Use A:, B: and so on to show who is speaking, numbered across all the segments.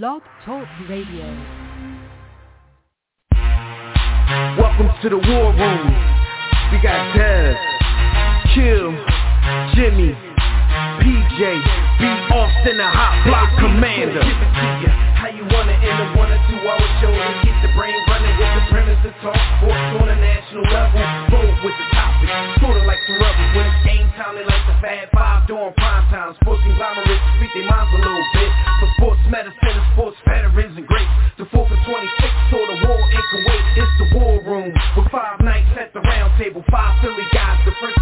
A: Blog Talk Radio.
B: Welcome to the war room. We got Dev, Kill, Jimmy, PJ, B. Austin, a hot block commander. How you wanna end a one or two hour show to keep the brain running with the premise to talk sports on a national level. Bold with the topic, sorta like the rebels when it's game time. They like the Fab Five during prime time. Sports conglomerates speak their minds a little bit. For sports medicine and sports veterans and greats. The 4th and 26th saw the war in Kuwait. It's the war room with five nights at the round table. Five Philly guys, the and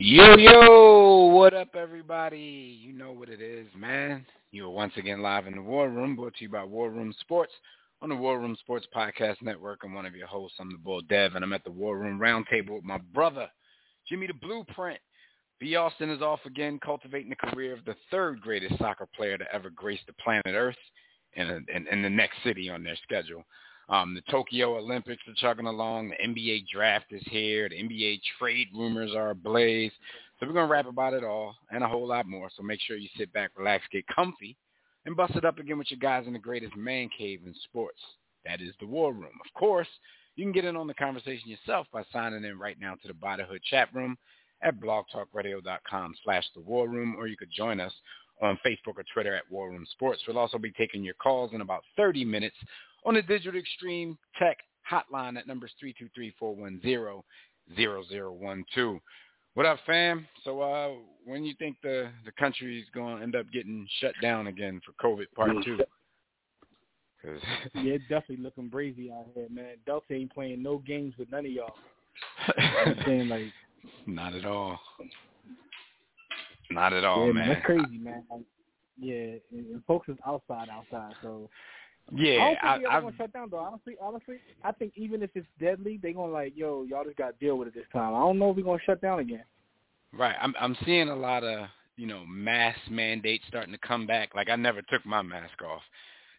C: Yo, yo, what up, everybody? You know what it is, man. You are once again live in the War Room, brought to you by War Room Sports on the War Room Sports Podcast Network. I'm one of your hosts. I'm the Bull Dev, and I'm at the War Room Roundtable with my brother, Jimmy the Blueprint. B. Austin is off again, cultivating the career of the third greatest soccer player to ever grace the planet Earth in, in, in the next city on their schedule. Um, the Tokyo Olympics are chugging along. The NBA draft is here. The NBA trade rumors are ablaze. So we're going to rap about it all and a whole lot more. So make sure you sit back, relax, get comfy, and bust it up again with your guys in the greatest man cave in sports. That is the War Room. Of course, you can get in on the conversation yourself by signing in right now to the Bodyhood chat room at blogtalkradio.com slash the War Room, or you could join us on Facebook or Twitter at War Room Sports. We'll also be taking your calls in about 30 minutes on the Digital Extreme Tech hotline at numbers 323-410-0012. What up, fam? So uh, when you think the, the country is going to end up getting shut down again for COVID part two? Cause
D: yeah, it's definitely looking brazy out here, man. Delta ain't playing no games with none of y'all. I'm saying like
C: not at all. Not at all,
D: yeah,
C: man.
D: That's crazy, man. Like, yeah, and folks is outside, outside. So
C: yeah,
D: I don't think
C: I,
D: they're gonna shut down though. Honestly, honestly, I think even if it's deadly, they gonna like, yo, y'all just got to deal with it this time. I don't know if we're gonna shut down again.
C: Right. I'm I'm seeing a lot of you know mask mandates starting to come back. Like I never took my mask off.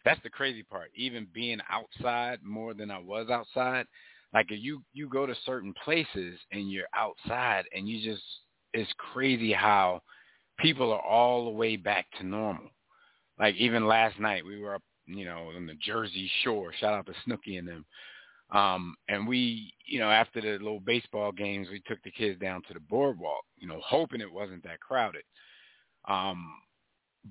C: That's the crazy part. Even being outside more than I was outside. Like if you you go to certain places and you're outside and you just it's crazy how people are all the way back to normal. Like even last night we were up, you know, on the Jersey Shore. Shout out to Snooki and them. Um, and we, you know, after the little baseball games, we took the kids down to the boardwalk, you know, hoping it wasn't that crowded. Um,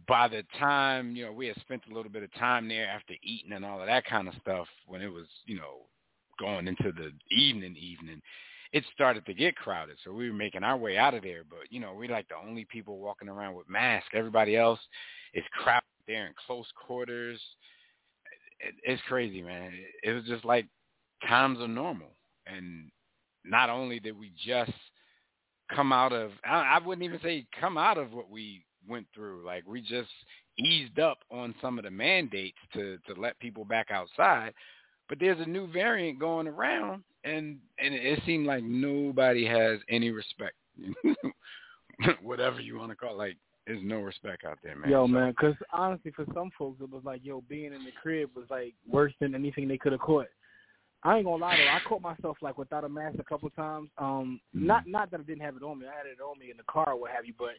C: by the time, you know, we had spent a little bit of time there after eating and all of that kind of stuff when it was, you know, going into the evening evening, it started to get crowded. So we were making our way out of there. But, you know, we're like the only people walking around with masks. Everybody else is crowded there in close quarters. It, it's crazy, man. It, it was just like times are normal. And not only did we just come out of, I, I wouldn't even say come out of what we went through. Like we just eased up on some of the mandates to, to let people back outside. But there's a new variant going around and and it seemed like nobody has any respect. Whatever you want to call it. Like there's no respect out there, man.
D: Yo,
C: So-
D: man, because honestly, for some folks, it was like, yo, being in the crib was like worse than anything they could have caught. I ain't gonna lie though, I caught myself like without a mask a couple times. Um, not not that I didn't have it on me, I had it on me in the car or what have you, but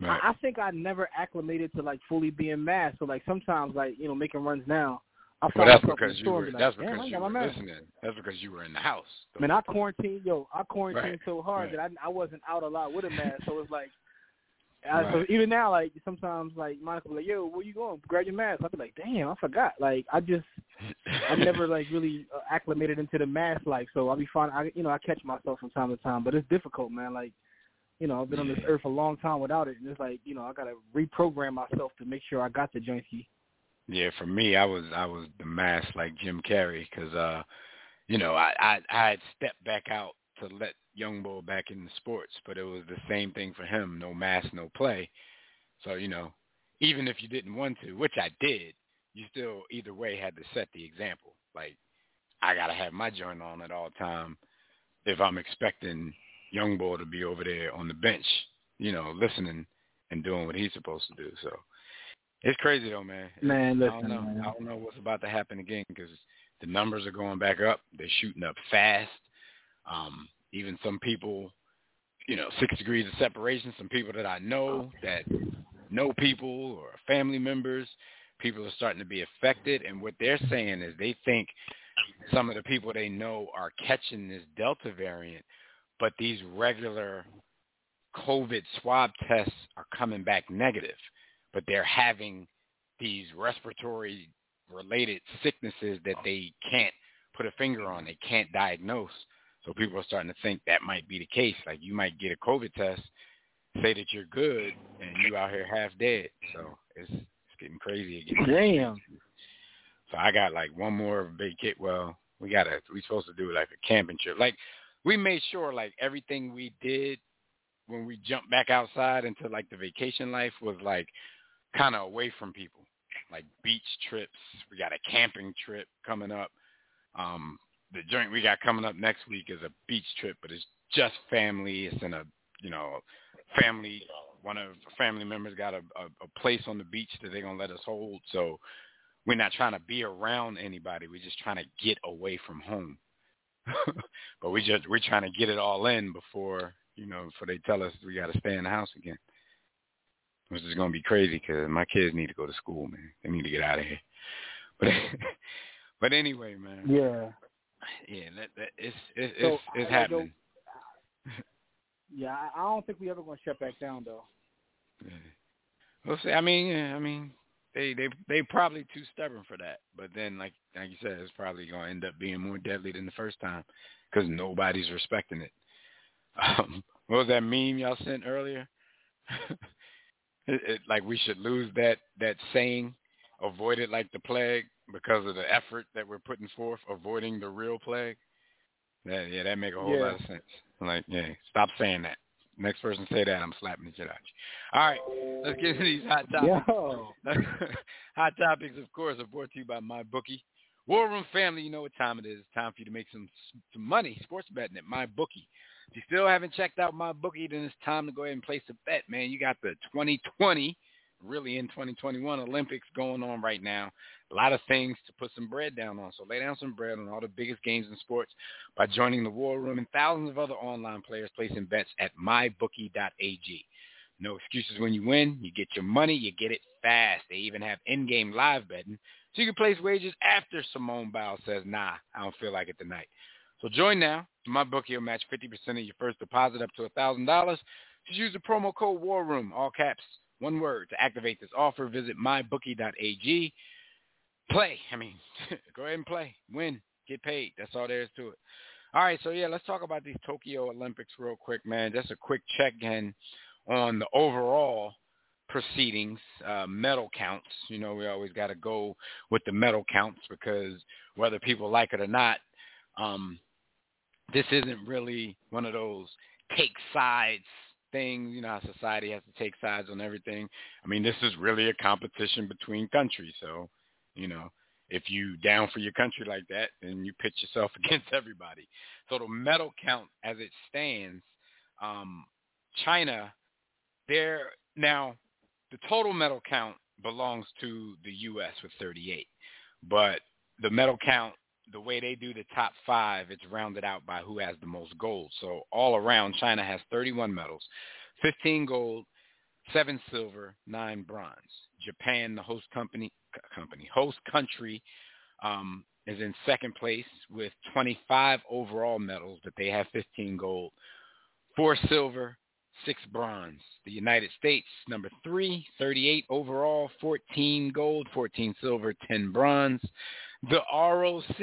C: Right.
D: I, I think I never acclimated to like fully being masked. So like sometimes like you know making runs now, I
C: Well, that's
D: in
C: because
D: the
C: you
D: store
C: were. That's
D: like, I
C: because you were listening. That's because you were in the house.
D: I mean, I quarantined, yo, I quarantined
C: Right.
D: so hard
C: Right.
D: that I I wasn't out a lot with a mask. So it's like, I, so even now, like sometimes, like Monica be like, "Yo, where you going? Grab your mask." I'd be like, "Damn, I forgot." Like I just, I never like really uh, acclimated into the mask life. So I'll be fine. I you know I catch myself from time to time, but it's difficult, man. Like, you know, I've been on this earth a long time without it, and it's like, you know, I gotta reprogram myself to make sure I got the jointy.
C: Yeah, for me, I was I was the mask like Jim Carrey because uh, you know I, I I had stepped back out to let Young Bull back in the sports, but it was the same thing for him: no mask, no play. So you know, even if you didn't want to, which I did, you still either way had to set the example. Like I gotta have my joint on at all time if I'm expecting Young Bull to be over there on the bench, you know, listening and doing what he's supposed to do. So it's crazy though, man.
D: Man, listen, I
C: don't know.
D: man.
C: I don't know what's about to happen again because the numbers are going back up. They're shooting up fast. Um, even some people, you know, six degrees of separation. Some people that I know that know people or family members, people are starting to be affected, and what they're saying is they think some of the people they know are catching this Delta variant, but these regular COVID swab tests are coming back negative, but they're having these respiratory related sicknesses that they can't put a finger on, they can't diagnose. So people are starting to think that might be the case. Like you might get a COVID test, say that you're good, and you out here half dead. So it's it's getting crazy again.
D: Damn.
C: So I got like one more big kit. Well, we got a we supposed to do like a camping trip. Like we made sure like everything we did when we jumped back outside into like the vacation life was like kind of away from people. Like beach trips. We got a camping trip coming up. Um, the joint we got coming up next week is a beach trip, but it's just family. It's in a you know family. One of family members got a, a, a place on the beach that they're gonna let us hold. So we're not trying to be around anybody. We're just trying to get away from home. but we just we're trying to get it all in before you know before they tell us we got to stay in the house again. Which is gonna be crazy because my kids need to go to school, man. They need to get out of here. But but anyway, man.
D: Yeah.
C: Yeah, that, that it's it's
D: So,
C: it's, it's
D: I-
C: happening.
D: Yeah, I, don't think we ever gonna shut back down though.
C: Yeah. We'll see. I mean, yeah, I mean, they they they probably too stubborn for that. But then, like like you said, it's probably gonna end up being more deadly than the first time because nobody's respecting it. Um, what was that meme y'all sent earlier? it, it, like we should lose that that saying, avoid it like the plague, because of the effort that we're putting forth, avoiding the real plague. That, yeah, that make a whole
D: Yeah.
C: lot of sense. Like, yeah, stop saying that. Next person say that, I'm slapping the shit out you. All right, let's get into these hot topics. Hot topics, of course, are brought to you by my bookie. War Room family, you know what time it is. It's time for you to make some some money sports betting at my bookie. If you still haven't checked out my bookie, then it's time to go ahead and place a bet, man. You got the 2020, really in 2021 Olympics going on right now. A lot of things to put some bread down on. So lay down some bread on all the biggest games in sports by joining the War Room and thousands of other online players placing bets at mybookie.ag. No excuses when you win. You get your money. You get it fast. They even have in-game live betting. So you can place wagers after Simone Biles says, nah, I don't feel like it tonight. So join now. My bookie will match 50% of your first deposit up to $1,000. Just use the promo code War Room, all caps, one word, to activate this offer. Visit mybookie.ag. Play. I mean, go ahead and play. Win. Get paid. That's all there is to it. All right, so yeah, let's talk about these Tokyo Olympics real quick, man. Just a quick check-in on the overall proceedings, uh, medal counts. You know, we always got to go with the medal counts because whether people like it or not, um, this isn't really one of those take sides things. You know how society has to take sides on everything. I mean, this is really a competition between countries. So, you know, if you down for your country like that, then you pitch yourself against everybody. So the medal count as it stands, um, China, they're now the total medal count belongs to the U.S. with 38, but the medal count, the way they do the top five, it's rounded out by who has the most gold. So all around, China has 31 medals, 15 gold, seven silver, nine bronze. Japan, the host company, company host country, um, is in second place with 25 overall medals, but they have 15 gold, four silver, six bronze. The United States, number three, 38 overall, 14 gold, 14 silver, 10 bronze. The ROC,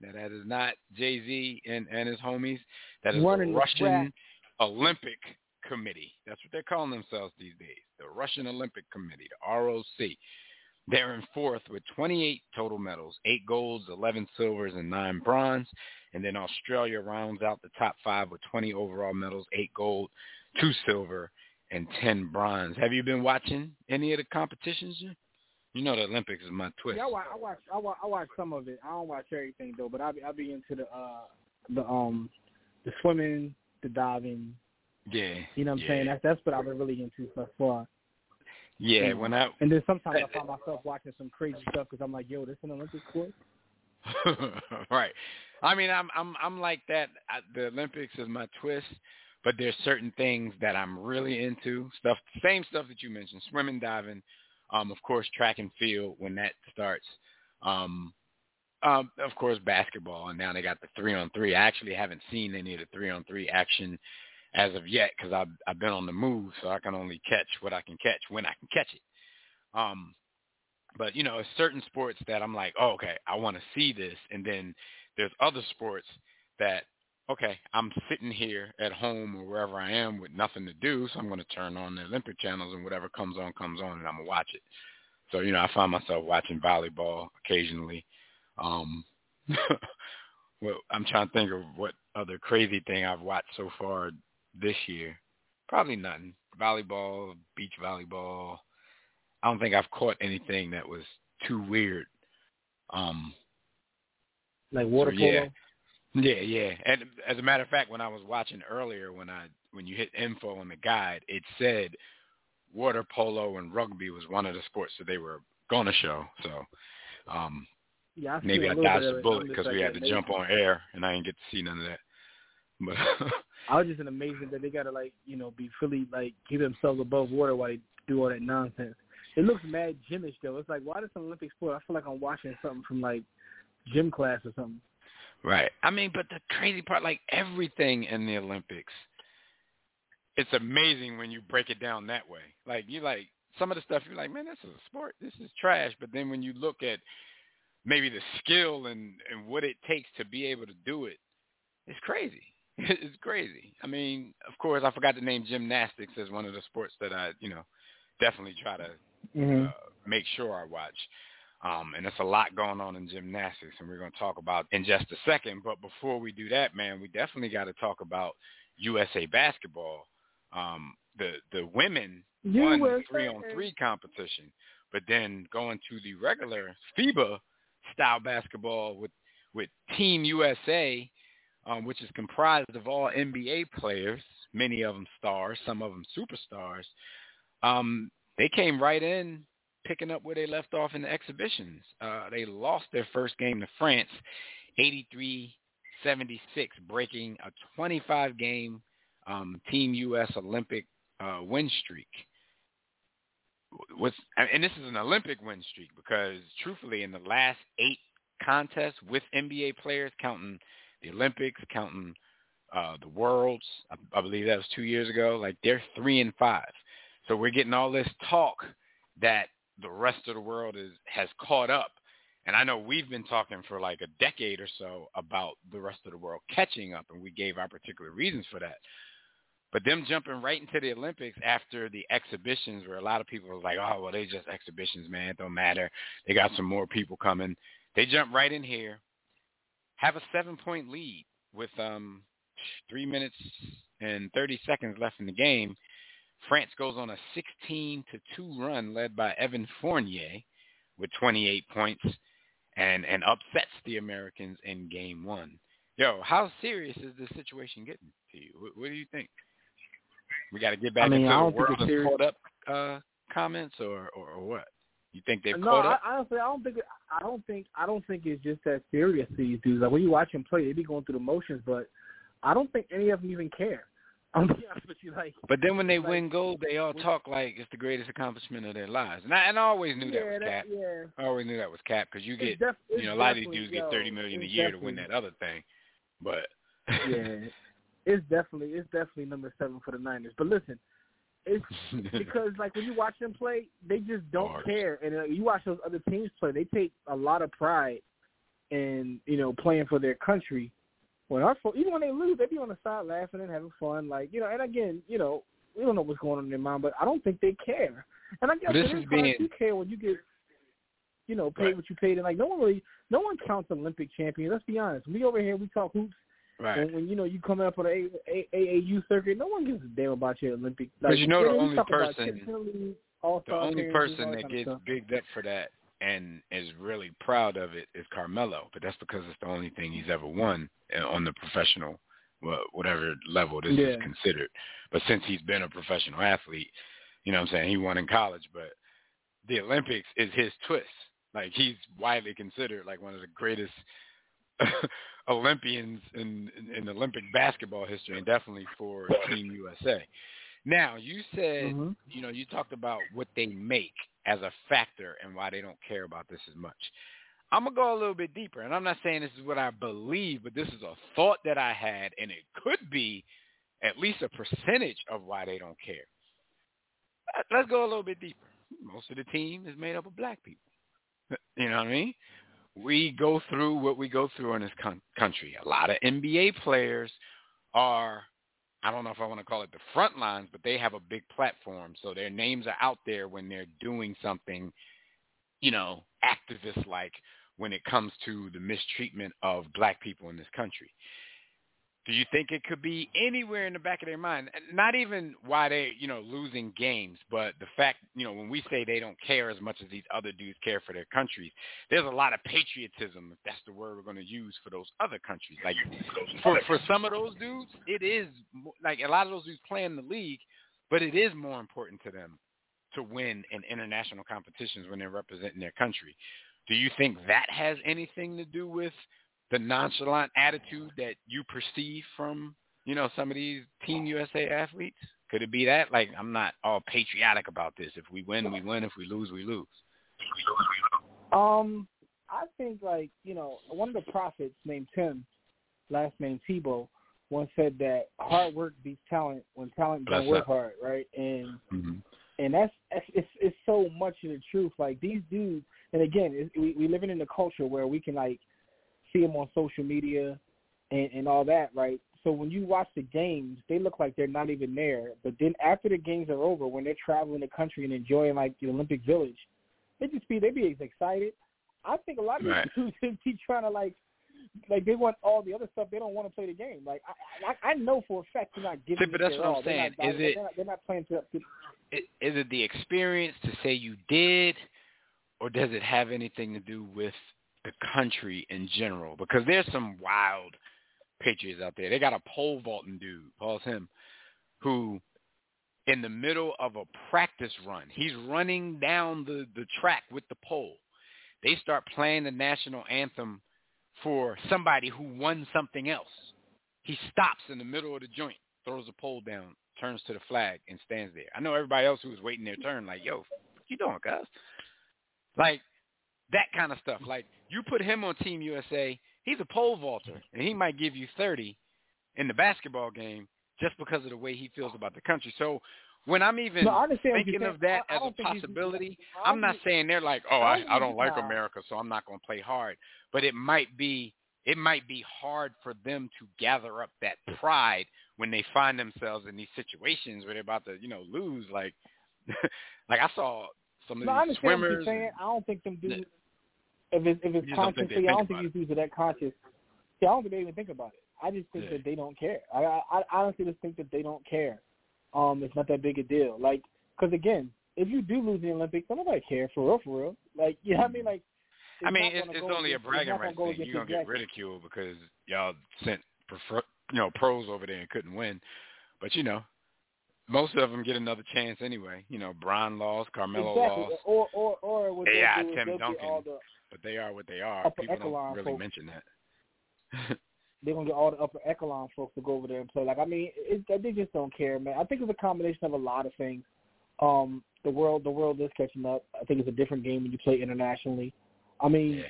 C: now that is not Jay-Z and, and his homies. That is
D: Running
C: the Russian
D: track.
C: Olympic Committee. That's what they're calling themselves these days. The Russian Olympic Committee, the ROC. They're in fourth with 28 total medals, eight golds, 11 silvers, and nine bronze. And then Australia rounds out the top five with 20 overall medals, eight gold, two silver, and 10 bronze. Have you been watching any of the competitions? You know the Olympics is my twist.
D: Yeah, I watch, I watch, I watch, I watch some of it. I don't watch everything though, but I be, I be into the, uh, the, um, the swimming, the diving.
C: Yeah.
D: You know what I'm
C: yeah.
D: saying? That's that's what I've been really into so far.
C: Yeah, when I
D: And then sometimes I find myself watching some crazy stuff because I'm like, yo, this is an Olympic sport.
C: right. I mean, I'm I'm I'm like that. I, the Olympics is my twist, but there's certain things that I'm really into. Stuff, same stuff that you mentioned: swimming, diving, um, of course, track and field when that starts. Um, um, of course, basketball, and now they got the three on three. I actually haven't seen any of the three on three action as of yet because I've I've been on the move, so I can only catch what I can catch when I can catch it. Um, but you know, certain sports that I'm like, oh, okay, I want to see this, and then there's other sports that okay, I'm sitting here at home or wherever I am with nothing to do, so I'm going to turn on the Olympic channels and whatever comes on comes on, and I'm gonna watch it. So you know, I find myself watching volleyball occasionally. Um, well, I'm trying to think of what other crazy thing I've watched so far this year. Probably nothing. Volleyball, beach volleyball. I don't think I've caught anything that was too weird. Um,
D: like water
C: so,
D: polo.
C: Yeah. Yeah, yeah. And as a matter of fact, when I was watching earlier, when I when you hit info on the guide, it said water polo and rugby was one of the sports that they were going to show. So um,
D: yeah, I
C: maybe I dodged a bullet because we had to jump on air, and I didn't get to see none of that. But
D: I was just an amazing that they gotta like you know be fully like keep themselves above water while they do all that nonsense. It looks mad gymish though. It's like why does an Olympic sport? I feel like I'm watching something from like gym class or something.
C: Right. I mean, but the crazy part, like everything in the Olympics, it's amazing when you break it down that way. Like you like some of the stuff you're like, man, this is a sport. This is trash. But then when you look at maybe the skill and and what it takes to be able to do it, it's crazy. It's crazy. I mean, of course, I forgot to name gymnastics as one of the sports that I, you know, definitely try to
D: Mm-hmm.
C: uh, make sure I watch. Um, and it's a lot going on in gymnastics, and we're going to talk about in just a second. But before we do that, man, we definitely got to talk about USA basketball. Um, the the women won the three on three competition, but then going to the regular FIBA style basketball with with Team USA, um, which is comprised of all NBA players, many of them stars, some of them superstars. Um, they came right in picking up where they left off in the exhibitions. Uh, they lost their first game to France, 83-76, breaking a 25-game um, Team U.S. Olympic uh, win streak. And this is an Olympic win streak because, truthfully, in the last eight contests with NBA players, counting the Olympics, counting uh, the Worlds, I, I believe that was two years ago, like they're three and five. So we're getting all this talk that the rest of the world is has caught up. And I know we've been talking for like a decade or so about the rest of the world catching up, and we gave our particular reasons for that. But them jumping right into the Olympics after the exhibitions, where a lot of people were like, "Oh, well, they just exhibitions, man. It don't matter. They got some more people coming." They jump right in here, have a seven-point lead with um three minutes and 30 seconds left in the game. France goes on a 16 to 2 run led by Evan Fournier with 28 points and and upsets the Americans in game 1. Yo, how serious is this situation getting to you? What, what do you think? We got to get back
D: I mean,
C: into
D: I
C: the
D: don't think
C: world
D: it's
C: is caught up uh, comments or, or or what? You think they've
D: no,
C: caught
D: I,
C: up?
D: honestly, I don't think I don't think I don't think it's just that serious to these dudes. Like when you watch them play, they be going through the motions, but I don't think any of them even care. Gonna be honest with you, like
C: But then when they
D: like,
C: win gold, they all talk like it's the greatest accomplishment of their lives. And I, and I always knew
D: yeah,
C: that was cap.
D: yeah.
C: I always knew that was cap because you get
D: def-
C: you know, a lot of these dudes get thirty million a year to win that other thing. But
D: yeah, it's definitely it's definitely number seven for the Niners. But listen, it's because like when you watch them play, they just don't
C: Bars.
D: care. And uh, you watch those other teams play, they take a lot of pride in you know playing for their country. When our fo- even when they lose, they be on the side laughing and having fun, like you know. And again, you know, we don't know what's going on in their mind, but I don't think they care. And I guess
C: This is being-
D: to care when you get, you know, paid
C: Right.
D: what you paid. And like no one really, no one counts Olympic champions. Let's be honest. We over here, we talk hoops.
C: right.
D: When, when you know you coming up on the AAU circuit, no one gives a damn about your Olympic.
C: 'Cause you know the only person- The only person that gets bigged up for that and is really proud of it is Carmelo, but that's because it's the only thing he's ever won uh, on the professional, whatever level this is considered. But since he's been a professional athlete, you know what I'm saying, he won in college, but the Olympics is his twist. Like he's widely considered like one of the greatest Olympians in, in, in Olympic basketball history, and definitely for Team USA. Now, you said,
D: mm-hmm.
C: you know, you talked about what they make as a factor and why they don't care about this as much. I'm gonna go a little bit deeper, and I'm not saying this is what I believe, but this is a thought that I had, and it could be at least a percentage of why they don't care. Let's go a little bit deeper. Most of the team is made up of black people. You know what I mean? We go through what we go through in this con- country. A lot of NBA players are, I don't know if I want to call it the front lines, but they have a big platform. So their names are out there when they're doing something, you know, activist-like when it comes to the mistreatment of black people in this country. Do you think it could be anywhere in the back of their mind? Not even why they, you know, losing games, but the fact, you know, when we say they don't care as much as these other dudes care for their countries, there's a lot of patriotism, if that's the word we're going to use for those other countries. Like for for some of those dudes, it is like a lot of those dudes play in the league, but it is more important to them to win in international competitions when they're representing their country. Do you think that has anything to do with the nonchalant attitude that you perceive from you know some of these Team USA athletes? Could it be that? Like I'm not all patriotic about this. If we win, we win. If we lose, we lose.
D: Um, I think like you know one of the prophets named Tim, last name Tebow, once said that hard work beats talent when talent don't work hard, right? And
C: mm-hmm.
D: and that's it's it's so much of the truth. Like these dudes, and again, we we living in a culture where we can like see them on social media and, and all that, right? So when you watch the games, they look like they're not even there. But then after the games are over, when they're traveling the country and enjoying like the Olympic Village, they just be they be excited. I think a lot of
C: right.
D: dudes be trying to like like they want all the other stuff. They don't want to play the game. Like I I, I know for a fact they're not giving.
C: See, but that's what
D: all.
C: I'm saying.
D: Not,
C: is
D: they're
C: it?
D: Not, they're not playing to, to.
C: Is it the experience to say you did, or does it have anything to do with the country in general because there's some wild Patriots out there. They got a pole vaulting dude, Paul's him, who in the middle of a practice run, he's running down the, the track with the pole. They start playing the national anthem for somebody who won something else. He stops in the middle of the joint, throws the pole down, turns to the flag, and stands there. I know everybody else who was waiting their turn, like, yo, what you doing, guys? Like, that kind of stuff. Like you put him on Team USA, he's a pole vaulter, and he might give you 30 in the basketball game just because of the way he feels about the country. So when I'm even
D: no,
C: thinking of that
D: I,
C: as
D: I
C: a possibility, I'm not saying they're like, oh, I, I don't like. America, so I'm not going to play hard. But it might be it might be hard for them to gather up that pride when they find themselves in these situations where they're about to, you know, lose. Like, like I saw some of
D: no,
C: these
D: I understand
C: swimmers.
D: what you're saying. I don't think them dudes. If it's if it's
C: You don't
D: consciously, I don't think these dudes are that conscious. Yeah, I don't think they even think about it. I just think
C: Yeah.
D: that they don't care. I, I I honestly just think that they don't care. Um, it's not that big a deal. Like, because again, if you do lose the Olympics, nobody care for real, for real. Like, you know what I mean? Like,
C: I mean, it's, it's only a bragging rights
D: go
C: thing. You're gonna get ridiculed because y'all sent prefer, you know pros over there and couldn't win. But you know, most of them get another chance anyway. You know, Brian lost, Carmelo
D: exactly.
C: lost,
D: Or or or what they'll do
C: Tim Duncan.
D: the
C: but they are what they are. People don't really
D: folks.
C: mention that.
D: they're gonna get all the upper echelon folks to go over there and play. Like I mean, it, they just don't care, man. I think it's a combination of a lot of things. Um, the world, the world is catching up. I think it's a different game when you play internationally. I mean,
C: Yeah.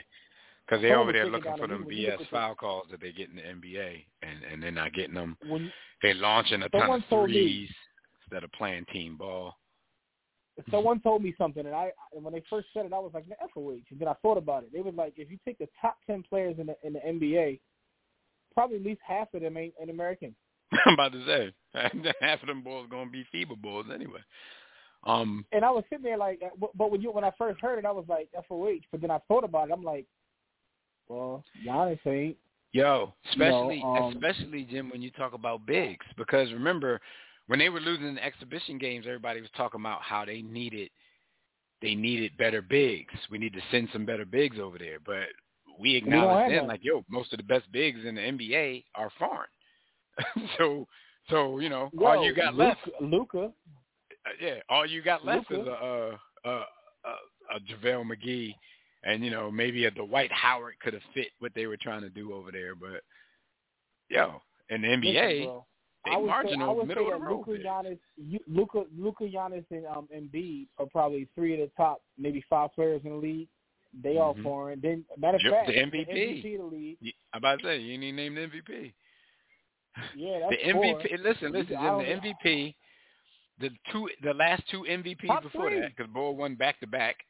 C: Because they're over there looking for them
D: the when you look
C: BS foul calls that they get in the NBA, and and they're not getting them.
D: when
C: They're launching a ton of
D: told me-
C: instead of playing team ball.
D: someone told me something, and I and when they first said it, I was like, man, FOH. And then I thought about it. They was like, if you take the top ten players in the in the NBA, probably at least half of them ain't an American.
C: I'm about to say half of them boys gonna be FIBA boys anyway. Um,
D: And I was sitting there like, but but when you when I first heard it, I was like FOH. But then I thought about it. I'm like, well, Giannis ain't.
C: Yo,
D: You know,
C: especially
D: um,
C: especially Jim when you talk about bigs because remember when they were losing the exhibition games everybody was talking about how they needed they needed better bigs. We need to send some better bigs over there, but we acknowledge then like yo, most of the best bigs in the NBA are foreign. so so, you know,
D: Yo,
C: all you got left
D: Luka.
C: uh, yeah, all you got left
D: Luka.
C: is a uh uh uh a JaVale McGee and you know maybe a Dwight Howard could have fit what they were trying to do over there, but yo, in the NBA,
D: Listen,
C: they
D: I would say, I would
C: middle
D: say
C: of the road.
D: Luka. Giannis, you- Luka, Luka Giannis, and um, Embiid are probably three of the top, maybe five players in the league. They all
C: Mhm.
D: foreign. Then, matter of
C: Yep,
D: fact,
C: the MVP.
D: MVP of the league.
C: I'm about to say you ain't even named the MVP.
D: Yeah, that's
C: the
D: four.
C: MVP. Listen, listen.
D: can- I
C: The MVP. The two, the last two MVPs
D: Top
C: before
D: three.
C: that, because Bull won back to back.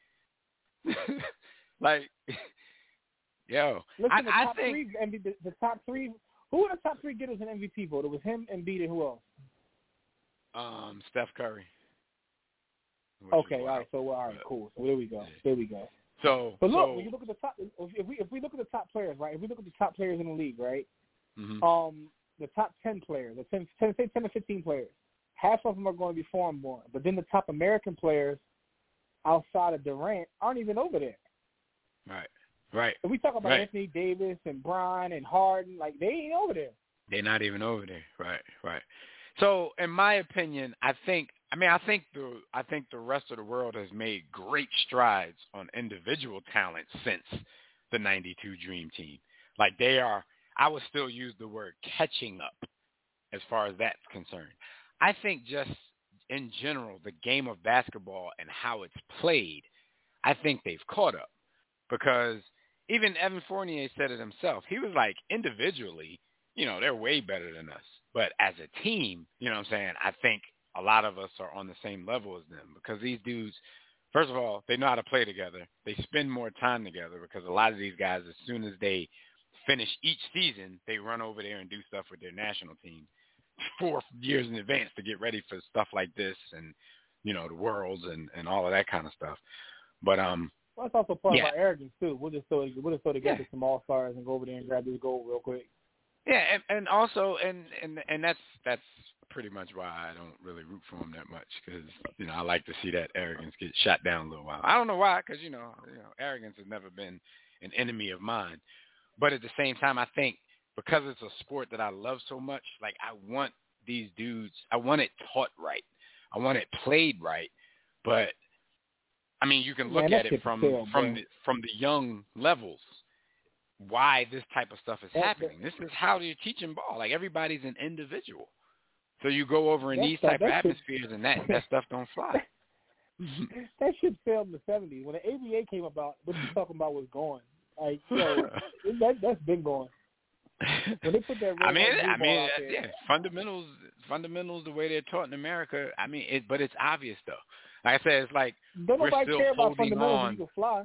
C: Like, yo,
D: Listen,
C: I,
D: the
C: I
D: top
C: think
D: three, MVP, the, the top three. Who were the top three getters in MVP vote? It was him, Embiid, and who else?
C: um Steph Curry.
D: Okay, all right. So well, all right, cool. So there we go. There we go.
C: So,
D: But look,
C: so,
D: when you look at the top, if we if we look at the top players, right? If we look at the top players in the league, right?
C: mhm.
D: Um, the top ten players, the 10, 10 say ten to fifteen players, half of them are going to be foreign born. But then the top American players, outside of Durant, aren't even over there.
C: right, right.
D: If we talk about
C: Right.
D: Anthony Davis and Brian and Harden, like they ain't over there.
C: They're not even over there. Right, right. So, in my opinion, I think I mean I think the I think the rest of the world has made great strides on individual talent since the 92 Dream Team. Like they are I would still use the word catching up as far as that's concerned. I think just in general the game of basketball and how it's played, I think they've caught up because even Evan Fournier said it himself. He was like individually you know, they're way better than us. But as a team, you know what I'm saying, I think a lot of us are on the same level as them because these dudes, first of all, they know how to play together. They spend more time together because a lot of these guys, as soon as they finish each season, they run over there and do stuff with their national team four years in advance to get ready for stuff like this and, you know, the worlds and, and all of that kind of stuff. But, um,
D: Well, that's also part
C: Yeah.
D: of our arrogance too. We'll just throw we'll just throw together
C: Yeah.
D: some all stars and go over there and grab this gold real quick.
C: Yeah, and, and also, and and and that's that's pretty much why I don't really root for him that much because you know I like to see that arrogance get shot down a little while. I don't know why, because you know, you know, arrogance has never been an enemy of mine, but at the same time, I think because it's a sport that I love so much, like I want these dudes, I want it taught right, I want it played right, but I mean, you can look
D: that
C: at it from
D: stale,
C: from the from the young levels why this type of stuff is
D: That-
C: happening. This is how you're teaching ball. Like everybody's an individual. So you go over in these type of atmospheres and that that stuff don't fly.
D: that shit failed in the seventies. When the ABA came about, what you talking about was gone. Like, you know, that that's been gone. When they put that
C: I mean, I mean, uh,
D: there,
C: yeah, fundamentals, fundamentals, the way they're taught in America. I mean, it, but it's obvious though. Like I said, it's like
D: don't
C: we're still
D: care about
C: holding on.
D: You can fly.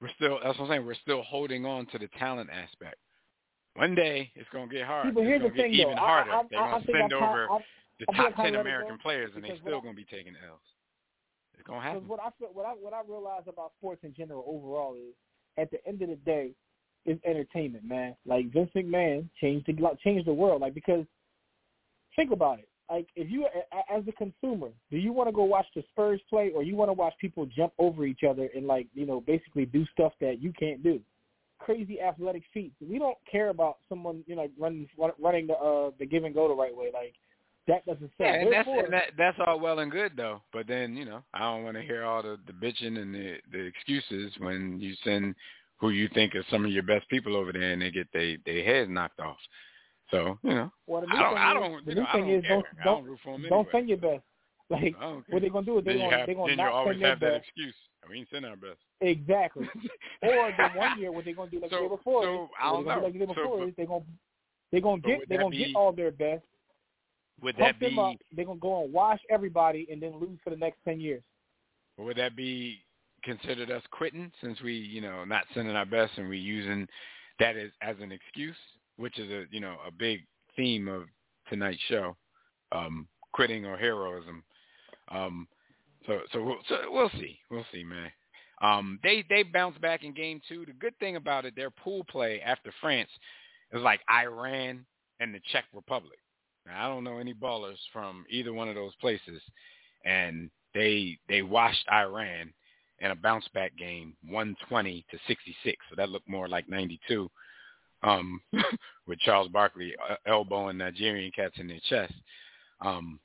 C: we're still. That's what I'm saying. We're still holding on to the talent aspect. One day it's gonna get hard.
D: See, but
C: it's
D: here's
C: gonna
D: the
C: get
D: thing,
C: even
D: though.
C: harder.
D: I, I,
C: they're
D: I,
C: gonna spend over the
D: I think I
C: top ten American players, and they
D: because
C: still gonna be taking L's. It's gonna happen.
D: what I what I what I realize about sports in general overall is, at the end of the day, is entertainment, man. Like Vince McMahon changed the changed the world. Like because think about it. Like if you as a consumer, do you want to go watch the Spurs play, or you want to watch people jump over each other and like you know basically do stuff that you can't do? Crazy athletic feats. We don't care about someone you know running running the uh the give and go the right way. Like that doesn't sell.
C: Yeah, and that's and that, that's all well and good though. But then you know, I don't want to hear all the the bitching and the the excuses when you send who you think are some of your best people over there and they get they their heads knocked off. So you know,
D: Well,
C: I don't
D: thing
C: I don't
D: the
C: you
D: new
C: know, I
D: thing
C: don't
D: is
C: care.
D: don't
C: I
D: don't
C: root for them
D: don't
C: anyway.
D: send your best. Like
C: I don't care.
D: what they're gonna do is they
C: then you
D: gonna
C: have
D: they gonna not
C: always
D: send their
C: have that
D: best.
C: excuse. We ain't send our best.
D: Exactly. or the one year what they're gonna do like the
C: So-
D: year before
C: so,
D: is,
C: I don't
D: gonna like the year
C: know. So,
D: is they gonna they gonna get they
C: that
D: gonna get all their best,
C: Would that be
D: them up, they're gonna go and wash everybody and then lose for the next ten years.
C: would that be considered us quitting since we you know not sending our best and we using that as as an excuse, which is a you know a big theme of tonight's show, um, quitting or heroism. Um, so so we'll, so we'll see, we'll see, man. Um, they they bounced back in game two. The good thing about it, their pool play after France is like Iran and the Czech Republic. Now, I don't know any ballers from either one of those places, and they they washed Iran in a bounce back game, 120 to 66. So that looked more like 92, um, with Charles Barkley uh, elbowing Nigerian cats in their chest. Um,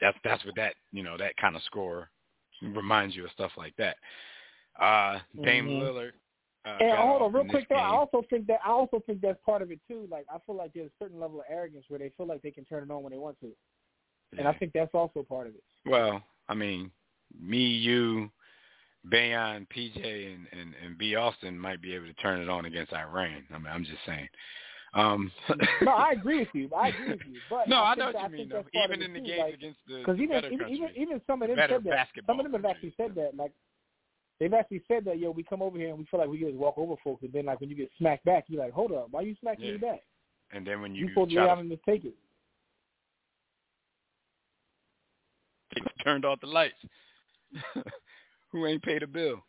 C: that's that's what that you know that kind of score reminds you of stuff like that. Uh, Dame
D: Mhm.
C: Lillard. Uh,
D: And hold on, real quick though. I also think that I also think that's part of it too. Like I feel like there's a certain level of arrogance where they feel like they can turn it on when they want to, and I think that's also part of it.
C: Well, I mean, me, you, Bayon, PJ, and, and and B. Austin might be able to turn it on against Iran. I mean, I'm just saying. Um,
D: no, I agree with you. I agree with you. But
C: no,
D: I,
C: I know what you mean. Though. Even in the games
D: like,
C: against the,
D: Because even
C: better
D: even, even even some of them said that. Some of them have actually said that. Like they've actually said that. Yo, we come over here and we feel like we can just walk over folks, and then like when you get smacked back, you're like, hold up, why are you smacking
C: Yeah.
D: me back?
C: and then when
D: You
C: you
D: supposed to lay and just take it.
C: They turned off the lights. Who ain't paid a bill?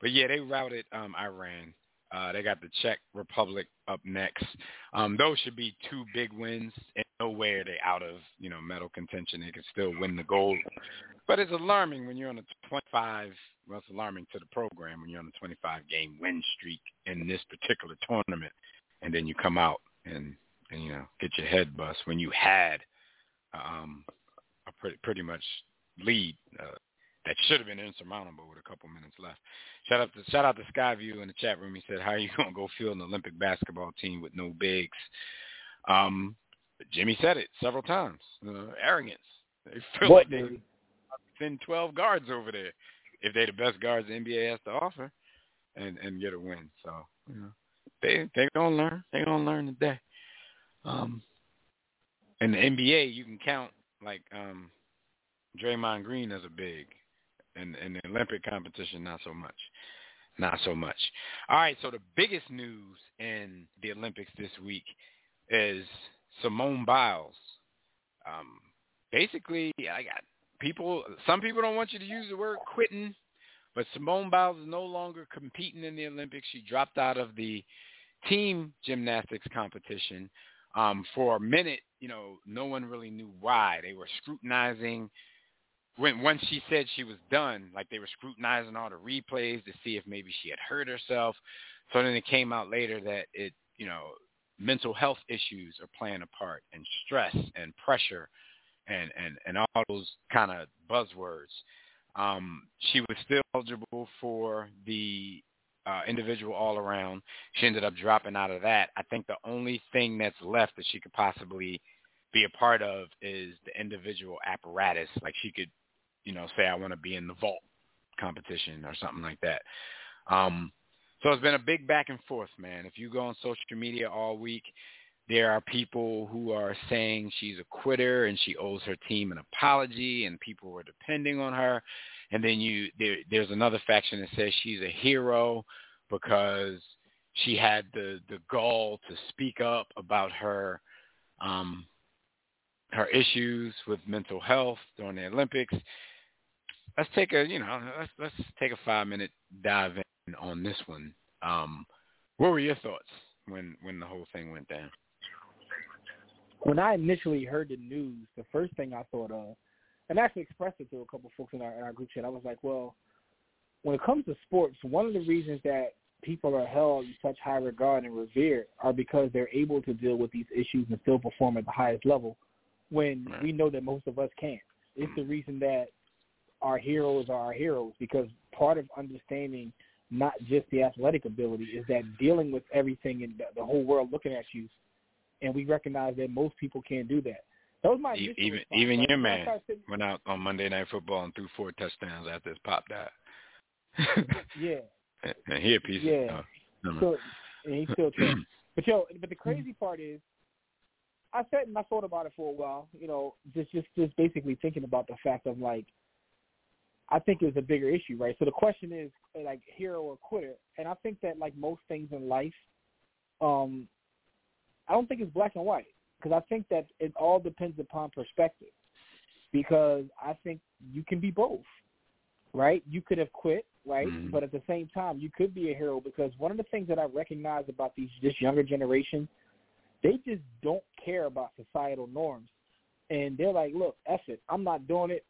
C: But yeah, they routed um, Iran. Uh, they got the Czech Republic up next. Um, those should be two big wins. And nowhere are they out of you know medal contention. They can still win the gold. But it's alarming when you're on a 25. Well, it's alarming to the program when you're on a 25 game win streak in this particular tournament, and then you come out and, and you know get your head bust when you had um, a pretty pretty much lead uh, that should have been insurmountable with a couple minutes left. Shout out to shout out to Skyview in the chat room. He said, "How are you gonna go field an Olympic basketball team with no bigs?" Um, Jimmy said it several times. Uh, arrogance. They feel
D: What,
C: like they send 12 guards over there if they're the best guards the NBA has to offer, and and get a win. So you know, they they gonna learn. They gonna learn today. Um, in the NBA, you can count like um, Draymond Green as a big, and in the Olympic competition, not so much. Not so much. All right, so the biggest news in the Olympics this week is Simone Biles. Um, basically, I got people. Some people don't want you to use the word quitting, but Simone Biles is no longer competing in the Olympics. She dropped out of the team gymnastics competition. Um, for a minute, you know, no one really knew why. They were scrutinizing when once she said she was done, like they were scrutinizing all the replays to see if maybe she had hurt herself. So then it came out later that it, you know, mental health issues are playing a part, and stress and pressure, and and and all those kind of buzzwords. Um, she was still eligible for the uh, individual all around. She ended up dropping out of that. I think the only thing that's left that she could possibly be a part of is the individual apparatus. Like she could, you know, say I want to be in the vault competition or something like that. Um, so it's been a big back and forth, man. If you go on social media all week, there are people who are saying she's a quitter and she owes her team an apology, and people are depending on her. And then you there, there's another faction that says she's a hero because she had the the gall to speak up about her um, her issues with mental health during the Olympics. Let's take a you know let's let's take a five minute dive in on this one. Um, what were your thoughts when when the whole thing went down?
D: When I initially heard the news, the first thing I thought of, and I actually expressed it to a couple of folks in our, in our group chat, I was like, well, when it comes to sports, one of the reasons that people are held in such high regard and revered are because they're able to deal with these issues and still perform at the highest level when we know that most of us can't. It's the reason that our heroes are our heroes because part of understanding not just the athletic ability is that dealing with everything and the, the whole world looking at you and we recognize that most people can't do that. That was my
C: even
D: response.
C: even
D: Like,
C: your man
D: sitting-
C: went out on Monday Night Football and threw four touchdowns after his pop died.
D: Yeah,
C: and he a piece
D: Yeah.
C: of no.
D: still, and he still trash. But yo, but the crazy part is, I sat and I thought about it for a while. You know, just just just basically thinking about the fact of like, I think it's a bigger issue, right? So the question is like hero or quitter, and I think that like most things in life, um, I don't think it's black and white because I think that it all depends upon perspective. Because I think you can be both, right? You could have quit, right?
C: Mhm.
D: But at the same time, you could be a hero because one of the things that I recognize about these this younger generation, they just don't care about societal norms, and they're like, "Look, F it, I'm not doing it.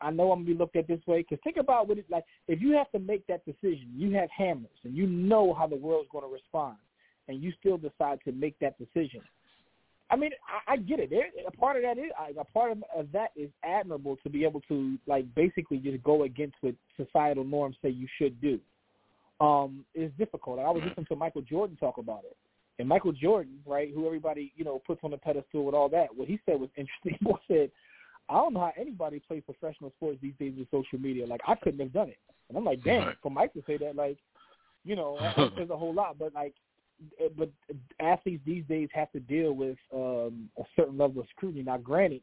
D: I know I'm gonna be looked at this way." Because think about what it like. If you have to make that decision, you have hammers, and you know how the world's going to respond, and you still decide to make that decision. I mean, I, I get it. There, a part of that is a part of, of that is admirable to be able to like basically just go against what societal norms say you should do. um, is difficult. I was listening to Michael Jordan talk about it, and Michael Jordan, right, who everybody you know puts on the pedestal with all that, what he said was interesting. He said, "I don't know how anybody plays professional sports these days with social media. Like I couldn't have done it." And I'm like, "Damn!" For Mike to say that, like, you know, that says a whole lot. But like, eh, but athletes these days have to deal with um a certain level of scrutiny. Now, granted,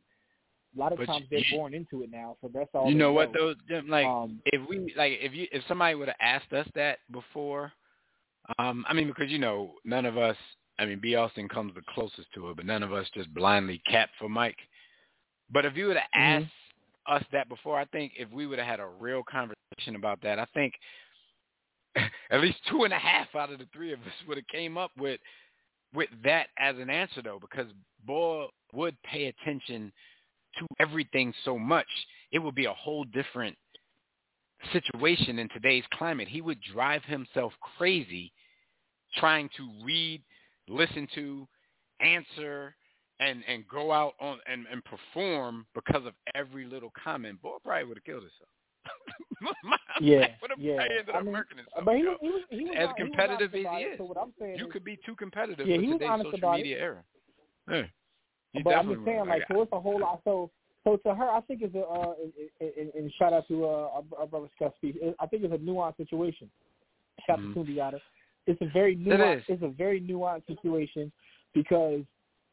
D: a lot of
C: But
D: times they're born into it now, so that's all.
C: You
D: they
C: know what though, Like
D: Um,
C: if we like if you if somebody would have asked us that before, um, I mean because you know none of us. I mean, B. Austin comes the closest to it, but none of us just blindly cap for Mike. But if you would have
D: Mhm.
C: asked us that before, I think if we would have had a real conversation about that, I think at least two and a half out of the three of us would have came up with with that as an answer though, because Boy would pay attention to everything so much, it would be a whole different situation in today's climate. He would drive himself crazy trying to read, listen to, answer, and and go out on and, and perform because of every little comment. Boy probably would have killed himself.
D: Yeah,
C: would have
D: yeah. I mean, but he was, he was, he was
C: As
D: he was
C: competitive
D: honest
C: as he
D: it,
C: is.
D: So what I'm saying
C: you
D: is,
C: could be too competitive
D: Yeah,
C: for today's
D: honest
C: social
D: about it.
C: media era. Yeah. He
D: but I'm just saying, like, so it's a whole lot. So, so to her, I think it's a, uh, and, and shout out to uh, our, our brother Scott Speed. I think it's a nuanced situation. Shout
C: Mhm.
D: to. It's a very nuanced.
C: is.
D: It's a very nuanced situation because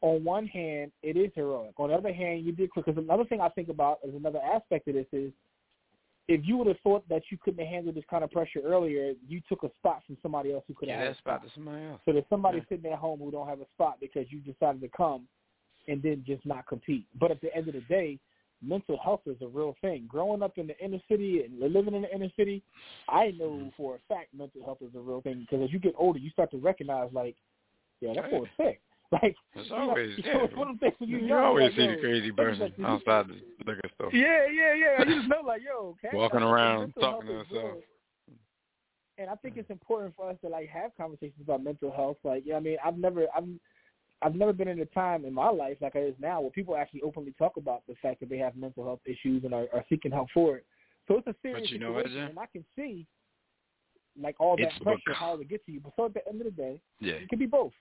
D: on one hand, it is heroic. On the other hand, you did because another thing I think about is another aspect of this is if you would have thought that you couldn't have handled this kind of pressure earlier, you took a spot from somebody else who could
C: Yeah,
D: have had a spot.
C: to somebody else.
D: So there's somebody
C: Yeah.
D: sitting at home who don't have a spot because you decided to come and then just not compete. But at the end of the day, mental health is a real thing. Growing up in the inner city and living in the inner city, I know
C: Mm-hmm.
D: for a fact mental health is a real thing because as you get older, you start to recognize like, yeah, that
C: Right.
D: boy's sick. Like,
C: It's
D: you know,
C: always, yeah.
D: one of the things when
C: You,
D: you're young,
C: always
D: like,
C: see
D: yo,
C: the crazy person
D: you-
C: outside the liquor store.
D: Yeah, yeah, yeah. You just know, like, yo, okay,
C: Walking
D: like,
C: around, talking to herself.
D: And I think it's important for us to like have conversations about mental health. Like, yeah, I mean, I've never, I've, I've never been in a time in my life like it is now where people actually openly talk about the fact that they have mental health issues and are, are seeking help for it. So it's a serious
C: you know what,
D: situation, and I can see like all that
C: It's
D: pressure,
C: bec-
D: how it gets to you. But so at the end of the day,
C: Yeah,
D: it can be both.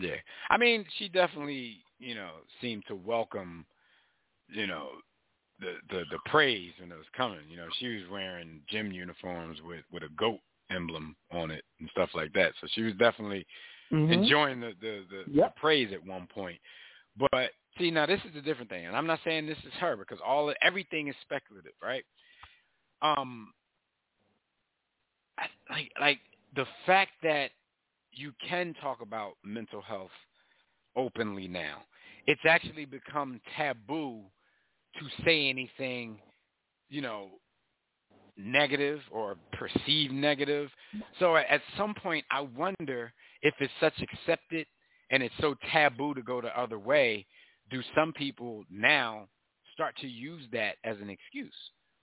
C: Yeah. I mean, she definitely, you know, seemed to welcome, you know, the the the praise when it was coming. You know, she was wearing gym uniforms with with a goat emblem on it and stuff like that. So she was definitely enjoying the the, the,
D: Yep.
C: the praise at one point. But see, now this is a different thing, and I'm not saying this is her because all everything is speculative, right? Um, I, like like the fact that you can talk about mental health openly now. It's actually become taboo to say anything, you know, negative or perceived negative. So at some point, I wonder if it's such accepted and it's so taboo to go the other way. Do some people now start to use that as an excuse?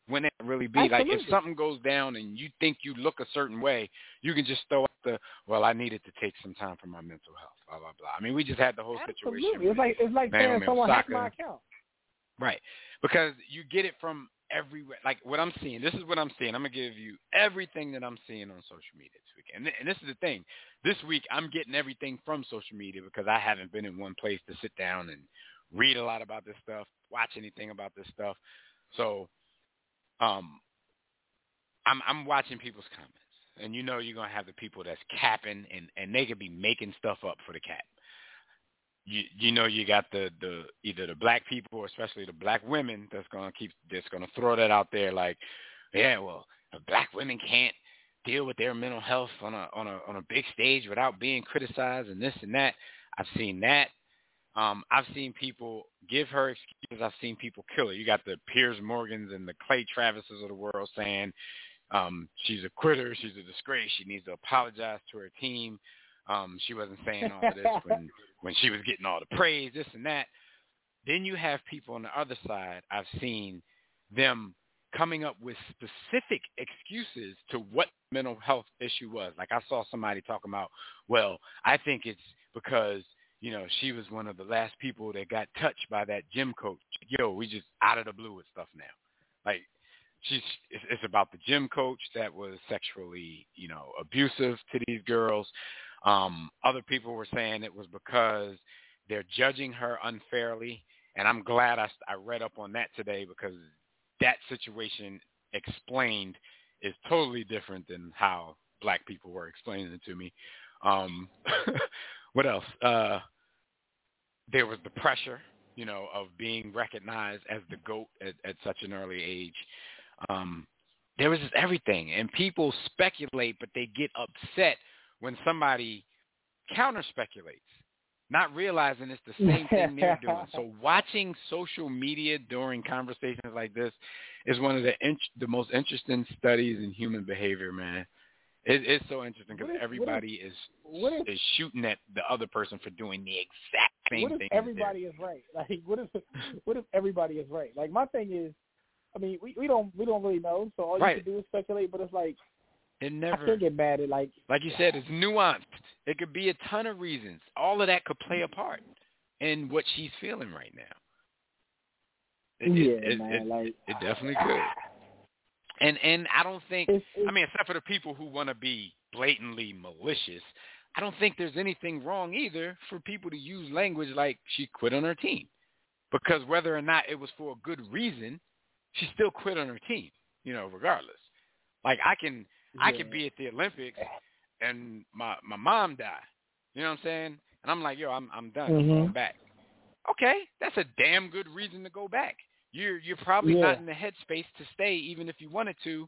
C: When it really be like if something goes down and you think you look a certain way, you can just throw the well. I needed to take some time for my mental health. Blah blah blah. I mean, we just had the whole situation.
D: Absolutely,
C: with-
D: it's like it's like saying someone hacked my account.
C: Right. Because you get it from everywhere. Like what I'm seeing, this is what I'm seeing. I'm going to give you everything that I'm seeing on social media this week. And, th- and this is the thing. This week, I'm getting everything from social media because I haven't been in one place to sit down and read a lot about this stuff, watch anything about this stuff. So um, I'm, I'm watching people's comments. And you know you're to have the people that's capping, and, and they could be making stuff up for the cap. You you know you got the the either the black people or especially the black women that's gonna keep that's gonna throw that out there like yeah well black women can't deal with their mental health on a on a on a big stage without being criticized and this and that. I've seen that. Um I've seen people give her excuses. I've seen people kill her. You got the Piers Morgans and the Clay Travises of the world saying um she's a quitter she's a disgrace she needs to apologize to her team um she wasn't saying all of this when when she was getting all the praise, this and that. Then you have people on the other side. I've seen them coming up with specific excuses to what mental health issue was. Like I saw somebody talking about, well, I think it's because you know she was one of the last people that got touched by that gym coach. Yo, we just out of the blue with stuff now. Like she's it's, about the gym coach that was sexually, you know, abusive to these girls. Um, other people were saying it was because they're judging her unfairly, and I'm glad I, I read up on that today because that situation explained is totally different than how black people were explaining it to me. Um, what else? Uh, there was the pressure, you know, of being recognized as the goat at, at such an early age. Um, there was just everything, and people speculate, but they get upset when somebody counter speculates, not realizing it's the same thing they're doing. So watching social media during conversations like this is one of the int- the most interesting studies in human behavior, man. It, it's so interesting because everybody
D: if,
C: is
D: if,
C: is shooting at the other person for doing the exact same
D: what if
C: thing.
D: Everybody is right. Like, what if what if everybody is right? Like, my thing is, I mean, we we don't we don't really know, so all
C: right.
D: you can do is speculate. But it's like
C: it never.
D: I can't get mad at like
C: like you said, it's nuanced. It could be a ton of reasons. All of that could play a part in what she's feeling right now. It,
D: yeah,
C: it,
D: man.
C: It,
D: like
C: it definitely could. And and I don't think
D: it's, it's,
C: I mean except for the people who want to be blatantly malicious, I don't think there's anything wrong either for people to use language like she quit on her team. Because whether or not it was for a good reason, she still quit on her team, you know, regardless. Like I can
D: yeah.
C: I could be at the Olympics and my my mom die. You know what I'm saying? And I'm like, yo, I'm I'm done.
D: Mm-hmm.
C: I'm going back. Okay, that's a damn good reason to go back. You're you're probably
D: yeah.
C: not in the headspace to stay, even if you wanted to.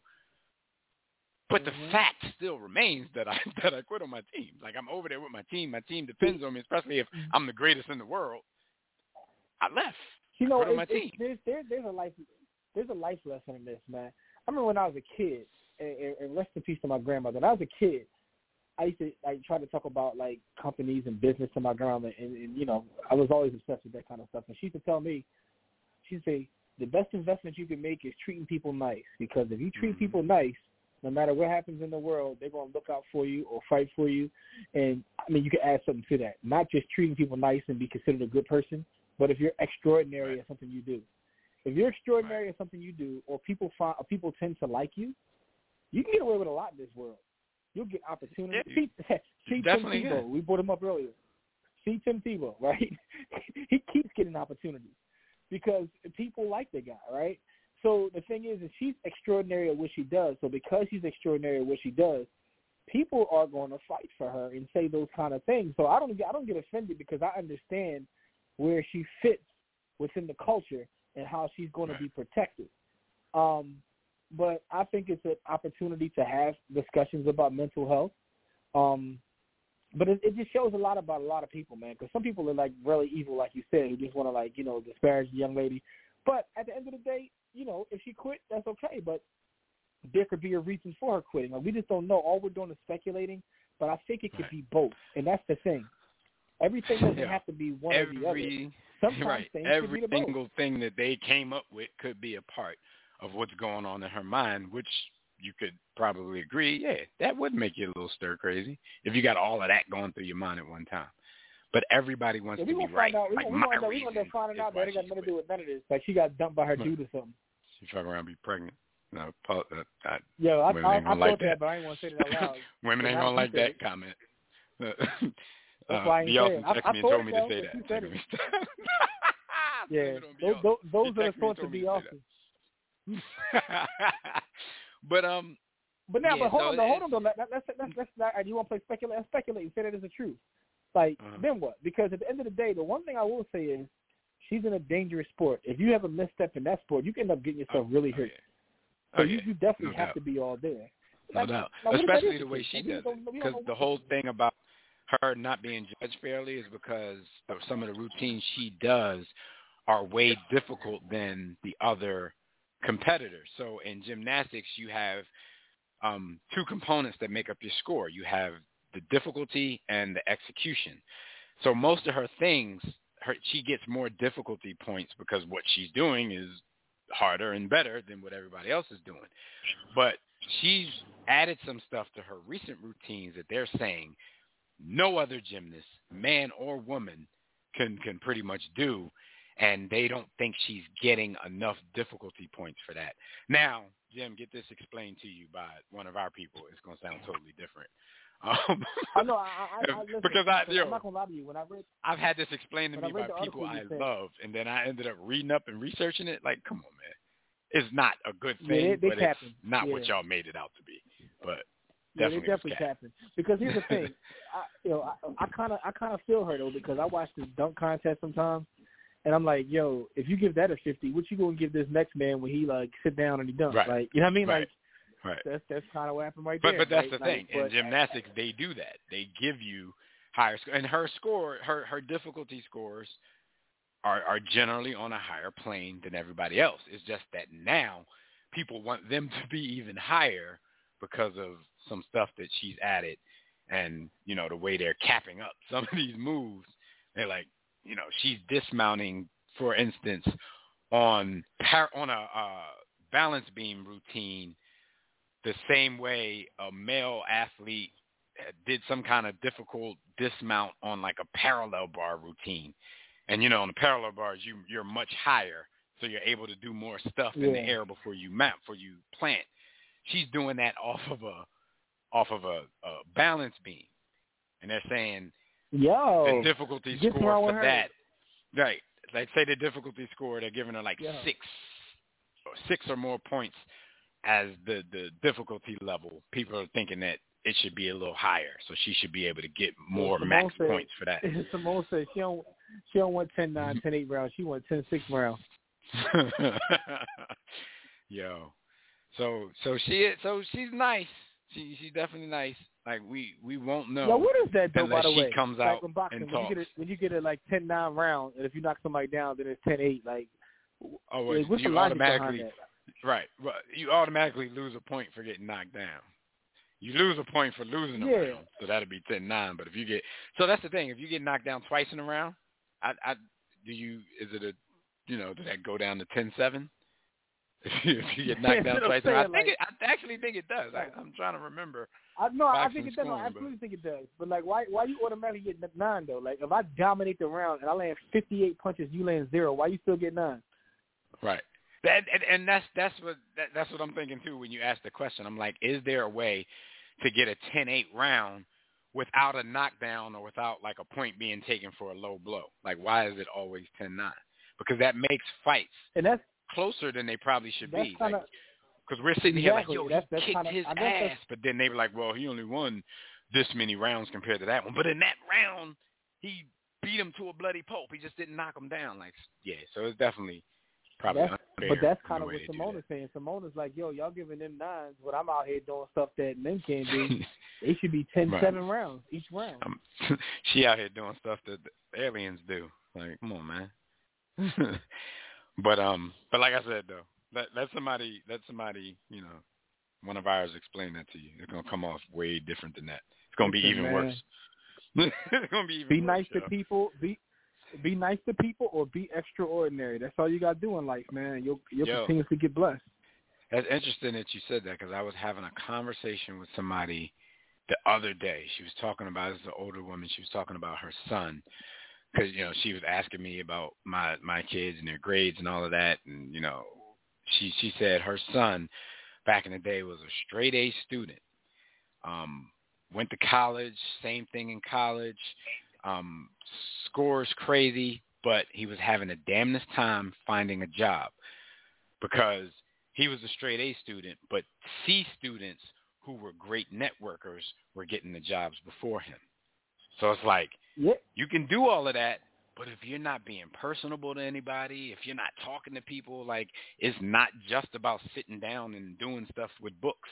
C: But
D: mm-hmm.
C: the fact still remains that I that I quit on my team. Like I'm over there with my team. My team depends on me, especially if I'm the greatest in the world. I left.
D: You know,
C: quit on
D: it,
C: my
D: it,
C: team.
D: there's there, there's a life there's a life lesson in this, man. I remember when I was a kid, and, and rest in peace to my grandmother. When I was a kid, I used to like try to talk about like companies and business to my grandma, and, and you know, I was always obsessed with that kind of stuff. And she used to tell me, she'd say, the best investment you can make is treating people nice, because if you treat
C: Mm-hmm.
D: people nice, no matter what happens in the world, they're gonna look out for you or fight for you. And I mean, you can add something to that. Not just treating people nice and be considered a good person, but if you're extraordinary
C: Right.
D: at something you do. If you're extraordinary at something you do, or people find, or people tend to like you, you can get away with a lot in this world. You'll get opportunities.
C: Yeah,
D: see, see Tim Tebow,
C: can.
D: we brought him up earlier. See Tim Tebow, right? he keeps getting opportunities because people like the guy, right? So the thing is, is she's extraordinary at what she does. So because she's extraordinary at what she does, people are going to fight for her and say those kind of things. So I don't, I don't get offended because I understand where she fits within the culture and how she's going to be protected. Um, but I think it's an opportunity to have discussions about mental health. Um, but it, it just shows a lot about a lot of people, man. Because some people are like really evil, like you said, who just want to like you know disparage the young lady. But at the end of the day, you know, if she quit, that's okay. But there could be a reason for her quitting. Like, we just don't know. All we're doing is speculating. But I think it could
C: Right.
D: be both, and that's the thing. Everything doesn't
C: Yeah.
D: have to be one or the other. Sometimes
C: right, every
D: could be the both.
C: single thing that they came up with could be a part of what's going on in her mind, which you could probably agree, yeah, that would make you a little stir crazy if you got all of that going through your mind at one time. But everybody wants
D: Yeah, we
C: to be
D: find
C: right.
D: out. We
C: like
D: we
C: my
D: gonna, we
C: reason
D: gonna find out that it got nothing to do with none of this. Like she got dumped by her dude or something.
C: She fuck around and be pregnant. No, Paul, uh, I,
D: Yo, I,
C: Women
D: I, I
C: ain't
D: thought
C: gonna like
D: that,
C: that.
D: but I didn't want to say that out loud.
C: women ain't gonna like that
D: it.
C: comment.
D: That's why I
C: Beyonce. Texted
D: I
C: me and told me to say that.
D: she said it. Yeah, those, those, those are the
C: texted me
D: of
C: told
D: be
C: to
D: awesome.
C: but um,
D: But now,
C: Yeah,
D: but hold on, though, hold on, though. Let, let, let's let's let's not. You want to play speculate? Let's speculate and say that is the truth. Like
C: Uh-huh.
D: then what? Because at the end of the day, the one thing I will say is she's in a dangerous sport. If you have a misstep in that sport, you can end up getting yourself really
C: oh,
D: hurt.
C: yeah.
D: So
C: Oh,
D: you,
C: yeah.
D: you definitely
C: No
D: have
C: doubt.
D: to be all there.
C: No
D: Now-
C: doubt.
D: now, what if that
C: Especially the way she does it. Because the whole thing about her not being judged fairly is because of some of the routines she does are way difficult than the other competitors. So in gymnastics, you have um, two components that make up your score. You have the difficulty and the execution. So most of her things, her, she gets more difficulty points because what she's doing is harder and better than what everybody else is doing. But she's added some stuff to her recent routines that they're saying no other gymnast, man or woman, can can pretty much do. and they don't think she's getting enough difficulty points for that. Now, Jim, get this explained to you by one of our people. It's going to sound totally different.
D: Um, I know. I, I, I listen,
C: because I, you know,
D: I'm not gonna lie to you. When I read,
C: I've had this explained to me by people I
D: said-
C: love, and then I ended up reading up and researching it. Like, come on, man, it's not a good
D: Yeah,
C: thing,
D: they- they
C: but
D: capping.
C: it's not what y'all made it out to be. But
D: yeah,
C: definitely,
D: they definitely tapping. Because here's the thing, I, you know, I kind of, I kind of feel her though because I watch this dunk contest sometimes, and I'm like, yo, if you give that a fifty, what you gonna give this next man when he like sit down and he dunk?
C: Right.
D: Like, you know what I mean?
C: Right.
D: Like,
C: Right.
D: that's that's kind of what happened right
C: But
D: there.
C: but that's
D: right?
C: the thing.
D: Like,
C: In gymnastics, they do that. They give you higher score, and her score, her her difficulty scores are are generally on a higher plane than everybody else. It's just that now people want them to be even higher because of some stuff that she's added, and you know the way they're capping up some of these moves. They're like, you know, she's dismounting, for instance, on par- on a uh, balance beam routine the same way a male athlete did some kind of difficult dismount on like a parallel bar routine. And you know, on the parallel bars, you you're much higher, so you're able to do more stuff in the air before you mount, before you plant. She's doing that off of a off of a, a balance beam, and they're saying
D: yo,
C: the difficulty score for
D: her?
C: that, right? Like say the difficulty score, they're giving her like
D: Yeah.
C: six, or six or more points as the the difficulty level. People are thinking that it should be a little higher, so she should be able to get more
D: Simone
C: max
D: said-
C: points for that.
D: Simone said she don't, she don't want ten nine, mm-hmm. ten eight rounds. She want ten six rounds.
C: Yo, so so she so she's nice. She she's definitely nice. Like we we won't know.
D: Yo, what is that though? by the
C: she
D: way,
C: comes
D: like
C: out
D: in boxing,
C: and
D: when you get
C: talks.
D: it, when you get it like ten nine rounds, and if you knock somebody down, then it's ten eight. Like,
C: oh, well,
D: like, what's
C: you
D: the
C: automatically? Right. Well, you automatically lose a point for getting knocked down. You lose a point for losing a
D: Yeah.
C: round, so that'd be ten nine. But if you get, so that's the thing. If you get knocked down twice in a round, I, I do you is it a, you know, does that go down to ten seven? If you get knocked down twice,
D: I'm
C: in a round? I think
D: like-
C: it. I actually think it does. I, I'm trying to remember.
D: I no, I think it does. No, I
C: scoring, but-
D: absolutely think it does. But like, why why you automatically get nine though? Like, if I dominate the round and I land fifty eight punches, you land zero. Why you still get nine?
C: Right. That, and, and that's that's what that, that's what I'm thinking too. When you ask the question, I'm like, is there a way to get a 10-8 round without a knockdown or without like a point being taken for a low blow? Like, why is it always 10-9? Because that makes fights
D: And that's
C: closer than they probably should
D: that's
C: be.
D: kind of
C: Because we're sitting here like,
D: Exactly.
C: yo,
D: That's-
C: he
D: that's
C: kicked
D: kinda-
C: his
D: I guess that's-
C: ass, but then they were like, well, he only won this many rounds compared to that one. But in that round, he beat him to a bloody pulp. He just didn't knock him down. Like, yeah, so it's definitely probably
D: that's,
C: unfair
D: but that's kind of what
C: they do
D: Simone
C: that.
D: is saying. Simona's like, yo, y'all giving them nines, but I'm out here doing stuff that men can't do. It should be ten
C: Right.
D: seven rounds each round.
C: Um, she out here doing stuff that the aliens do. Like, come on, man. but um, but like I said though, let let somebody let somebody you know, one of ours explain that to you. It's gonna come off way different than that. It's gonna be even
D: man.
C: worse. it's gonna be even
D: Be
C: worse,
D: nice to people. Be be nice to people or be extraordinary. That's all you got to do in life, man. You'll you'll
C: Yo.
D: continue to get blessed.
C: That's interesting that you said that because I was having a conversation with somebody the other day. She was talking about this is an older woman. She was talking about her son because you know she was asking me about my my kids and their grades and all of that, and you know she she said her son back in the day was a straight A student. Um, went to college, same thing in college. Um, scores crazy, but he was having a damnedest time finding a job because he was a straight A student, but C students who were great networkers were getting the jobs before him. So it's like
D: Yeah,
C: you can do all of that, but if you're not being personable to anybody, if you're not talking to people, like it's not just about sitting down and doing stuff with books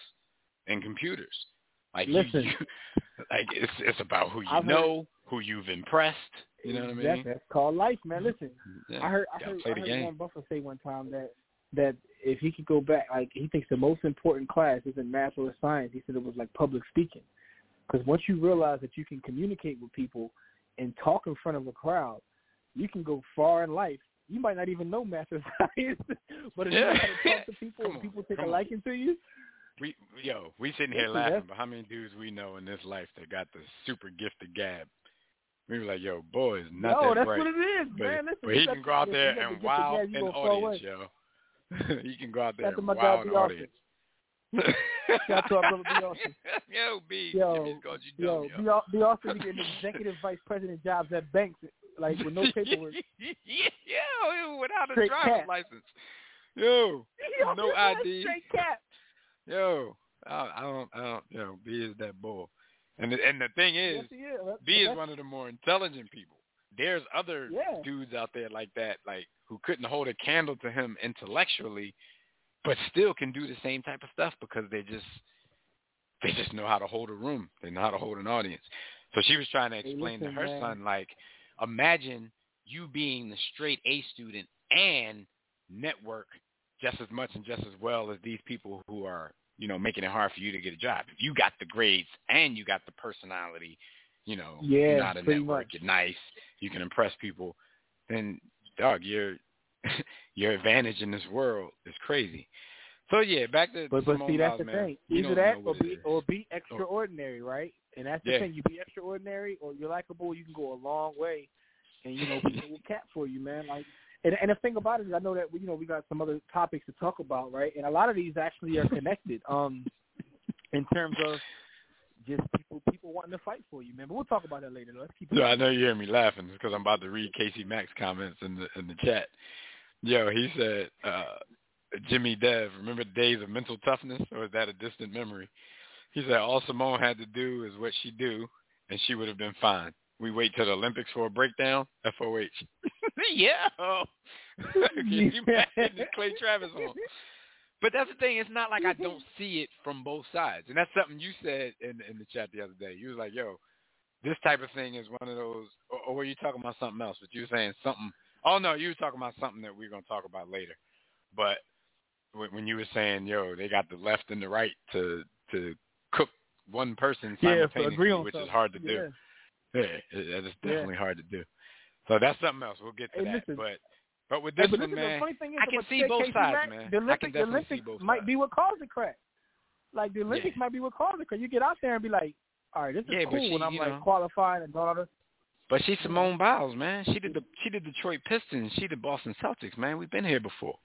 C: and computers. Like you-
D: Listen.
C: you, like it's it's about who you
D: I've heard-
C: know, who you've impressed. You know what I mean?
D: That's called life, man. Mm-hmm. Listen,
C: Yeah,
D: I heard I heard, I heard. Warren Buffett say one time that that if he could go back, like he thinks the most important class isn't math or science. He said it was like public speaking, because once you realize that you can communicate with people and talk in front of a crowd, you can go far in life. You might not even know math or science, but if you know how to talk to people and people take a liking to you,
C: We yo, we sitting here laughing, but how many dudes we know in this life that got the super gifted gab? We were like, yo, boy is not
D: no,
C: that
D: that's
C: bright.
D: what it is,
C: but,
D: man. Listen,
C: but he can go out there
D: you got to
C: and
D: the
C: wow an audience, yo. he can go out there
D: Shout out to
C: and wow an.
D: Austin. Shout out to our brother B. Austin.
C: yo, B.
D: Yo,
C: you
D: Yo,
C: dumb,
D: B. Au- B. Austin be getting executive vice president jobs at banks, like with no paperwork.
C: yeah, without a
D: Straight
C: driver's license. Yo,
D: Yo,
C: no ID.
D: Straight cap.
C: Yo, I, I don't, I don't, you know, B is that bull. And the, and the thing is,
D: Yes, is.
C: B is one of the more intelligent people. There's other
D: Yeah.
C: dudes out there like that, like who couldn't hold a candle to him intellectually, but still can do the same type of stuff because they just they just know how to hold a room. They know how to hold an audience. So she was trying to explain to her
D: man.
C: son, like, imagine you being the straight A student and network just as much and just as well as these people who are, you know, making it hard for you to get a job. If you got the grades and you got the personality, you know,
D: Yeah,
C: you're not a network,
D: much.
C: you're nice, you can impress people, then dog, your your advantage in this world is crazy. So yeah, back to
D: But but
C: Simone
D: see, that's
C: Biles,
D: the
C: man.
D: thing.
C: You
D: Either that or be or be extraordinary, right? And that's the
C: Yeah.
D: thing. You be extraordinary or you're likable. You can go a long way, and you know people will cap for you, man. Like, and and the thing about it is, I know that we, you know we got some other topics to talk about, right? And a lot of these actually are connected. Um, in terms of just people people wanting to fight for you, man. But we'll talk about that later. Let's keep.
C: I know you hear me laughing because I'm about to read Casey Mack's comments in the in the chat. Yo, he said, uh, Jimmy Dev, remember the days of mental toughness, or is that a distant memory? He said all Simone had to do is what she do, and she would have been fine. We wait till the Olympics for a breakdown. FOH. yeah. Can you imagine Clay Travis on? But that's the thing. It's not like I don't see it from both sides, and that's something you said in in the chat the other day. You was like, "Yo, this type of thing is one of those." Or, or were you talking about something else? But you were saying something. Oh no, you were talking about something that we're gonna talk about later. But when when you were saying, "Yo, they got the left and the right to to cook one person
D: Yeah, so
C: simultaneously,"
D: agree on
C: which is hard to do.
D: Yeah.
C: Yeah, it, that is
D: Yeah.
C: definitely hard to do. So that's something else. We'll get to
D: Hey,
C: that.
D: listen.
C: But but with
D: Hey,
C: this
D: but
C: one, man,
D: the funny thing is,
C: I can see both
D: Casey
C: sides,
D: Mack,
C: man.
D: The
C: I can
D: Olympics, the
C: definitely see
D: Olympics might
C: sides.
D: be what caused the crack. Like the Olympics
C: Yeah.
D: might be what caused it because you get out there and be like, all right, this is
C: Yeah,
D: cool
C: she,
D: when I'm like
C: know-
D: qualifying and all this.
C: But she's Simone Biles, man. She did the she did Detroit Pistons. She did Boston Celtics, man. We've been here before.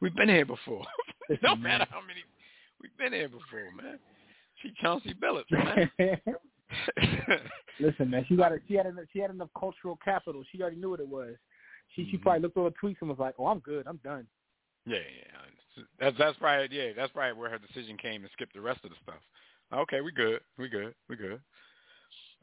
C: We've been here before. no matter how many, we've been here before, man. She Chauncey Billups, man.
D: Listen, man, she got a, she had enough, she had enough cultural capital. She already knew what it was. She she
C: Mhm.
D: probably looked over the tweets and was like, "Oh, I'm good. I'm done."
C: yeah, yeah. That's that's probably yeah. That's probably where her decision came to skip the rest of the stuff. Okay, we good. We good. We good.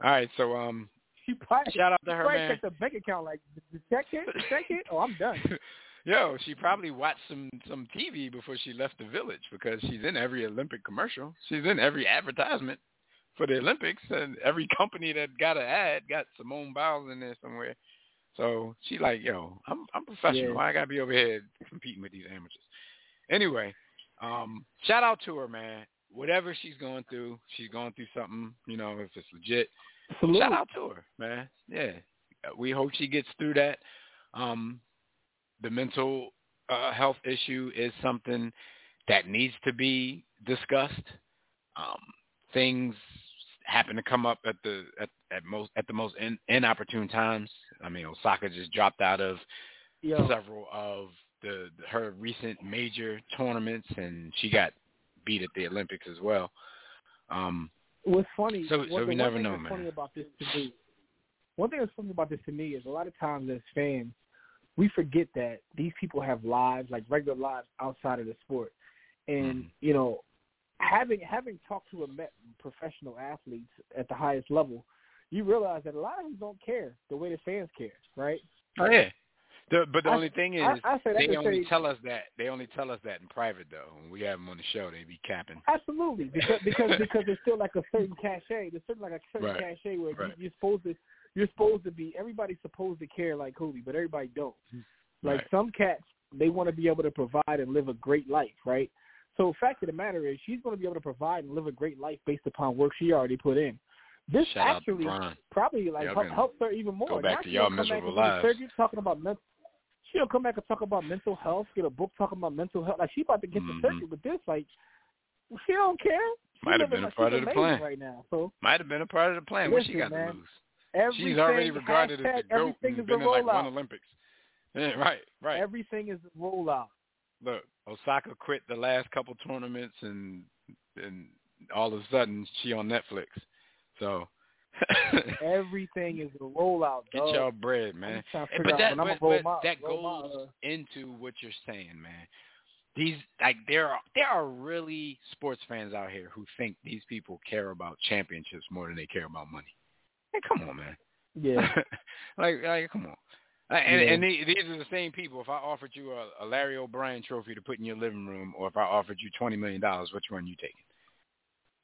C: All right, so um,
D: She probably
C: shout out to her,
D: probably
C: man.
D: checked the bank account like, "The check the check hit. Oh, I'm done."
C: Yo, she probably watched some some TV before she left the village because she's in every Olympic commercial. She's in every advertisement for the Olympics, and every company that got an ad got Simone Biles in there somewhere. So she like, yo, I'm I'm professional.
D: Yeah.
C: I gotta be over here competing with these amateurs. Anyway, um, shout out to her, man. Whatever she's going through, she's going through something. You know, if it's legit,
D: Salute.
C: shout out to her, man. Yeah, we hope she gets through that. Um, the mental uh, health issue is something that needs to be discussed. Um, things happen to come up at the at, at most at the most in, inopportune times. I mean, Osaka just dropped out of
D: Yo,
C: several of the her recent major tournaments, and she got beat at the Olympics as well. Um,
D: what's funny?
C: So- so we never know, man.
D: Funny about this to me. One thing that's funny about this to me is a lot of times as fans, we forget that these people have lives, like regular lives outside of the sport, and
C: Mhm.
D: you know, having having talked to a met professional athletes at the highest level, you realize that a lot of them don't care the way the fans care, right?
C: oh yeah. The, but the
D: I-
C: only thing is,
D: I, I
C: they only
D: say,
C: tell us that they only tell us that in private though. When we have them on the show, they be capping.
D: Absolutely, because because because there's still like a certain cachet. There's certain like a certain
C: Right.
D: cachet where
C: Right.
D: you, you're supposed to you're supposed to be. Everybody's supposed to care like Kobe, but everybody don't. Mm-hmm. Like
C: Right.
D: some cats, they want to be able to provide and live a great life, right? So fact of the matter is, she's going to be able to provide and live a great life based upon work she already put in. This
C: Shout
D: actually probably like help, helps her even more.
C: go back
D: Now
C: to y'all
D: don't come back
C: miserable
D: and do the
C: lives.
D: surgery talking about mental. She'll come back and talk about mental health. Get a book talking about mental health. Like she about to get
C: Mhm.
D: the surgery with this. Like she don't care. She
C: Might have been a part of the plan.
D: right now. So
C: Might have been a part of the plan. What she got
D: man.
C: to lose?
D: Everything,
C: She's already regarded
D: hashtag,
C: as the goat and been in like one Olympics. Yeah, right, right.
D: Everything is a rollout.
C: Look, Osaka quit the last couple tournaments, and and all of a sudden she on Netflix. So
D: Everything is a rollout,
C: get
D: dog.
C: y'all bread, man.
D: just trying to figure
C: But that but, but
D: my,
C: that
D: roll my,
C: goes
D: uh,
C: into what you're saying, man. These like there are there are really sports fans out here who think these people care about championships more than they care about money. Hey, come on, man.
D: yeah.
C: like, like, come on. Uh, And,
D: Yeah.
C: and the- these are the same people. If I offered you a, a Larry O'Brien trophy to put in your living room, or if I offered you twenty million dollars, which one you taking?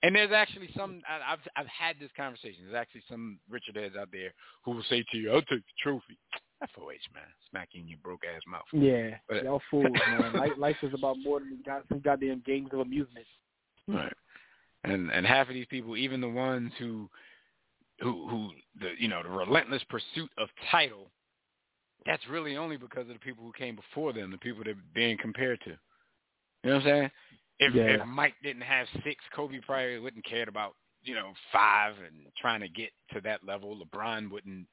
C: And there's actually some. I've I've had this conversation. There's actually some Richard heads out there who will say to you, "I'll take the trophy." FOH, man, smacking your broke ass mouth.
D: Yeah,
C: But-
D: y'all fools, man. Life, life is about more than got some goddamn games of amusement.
C: Right. And and half of these people, even the ones who who who the you know the relentless pursuit of title, that's really only because of the people who came before them, the people they're being compared to. You know what I'm saying? If
D: Yeah.
C: if Mike didn't have six, Kobe probably wouldn't cared about you know five and trying to get to that level. LeBron wouldn't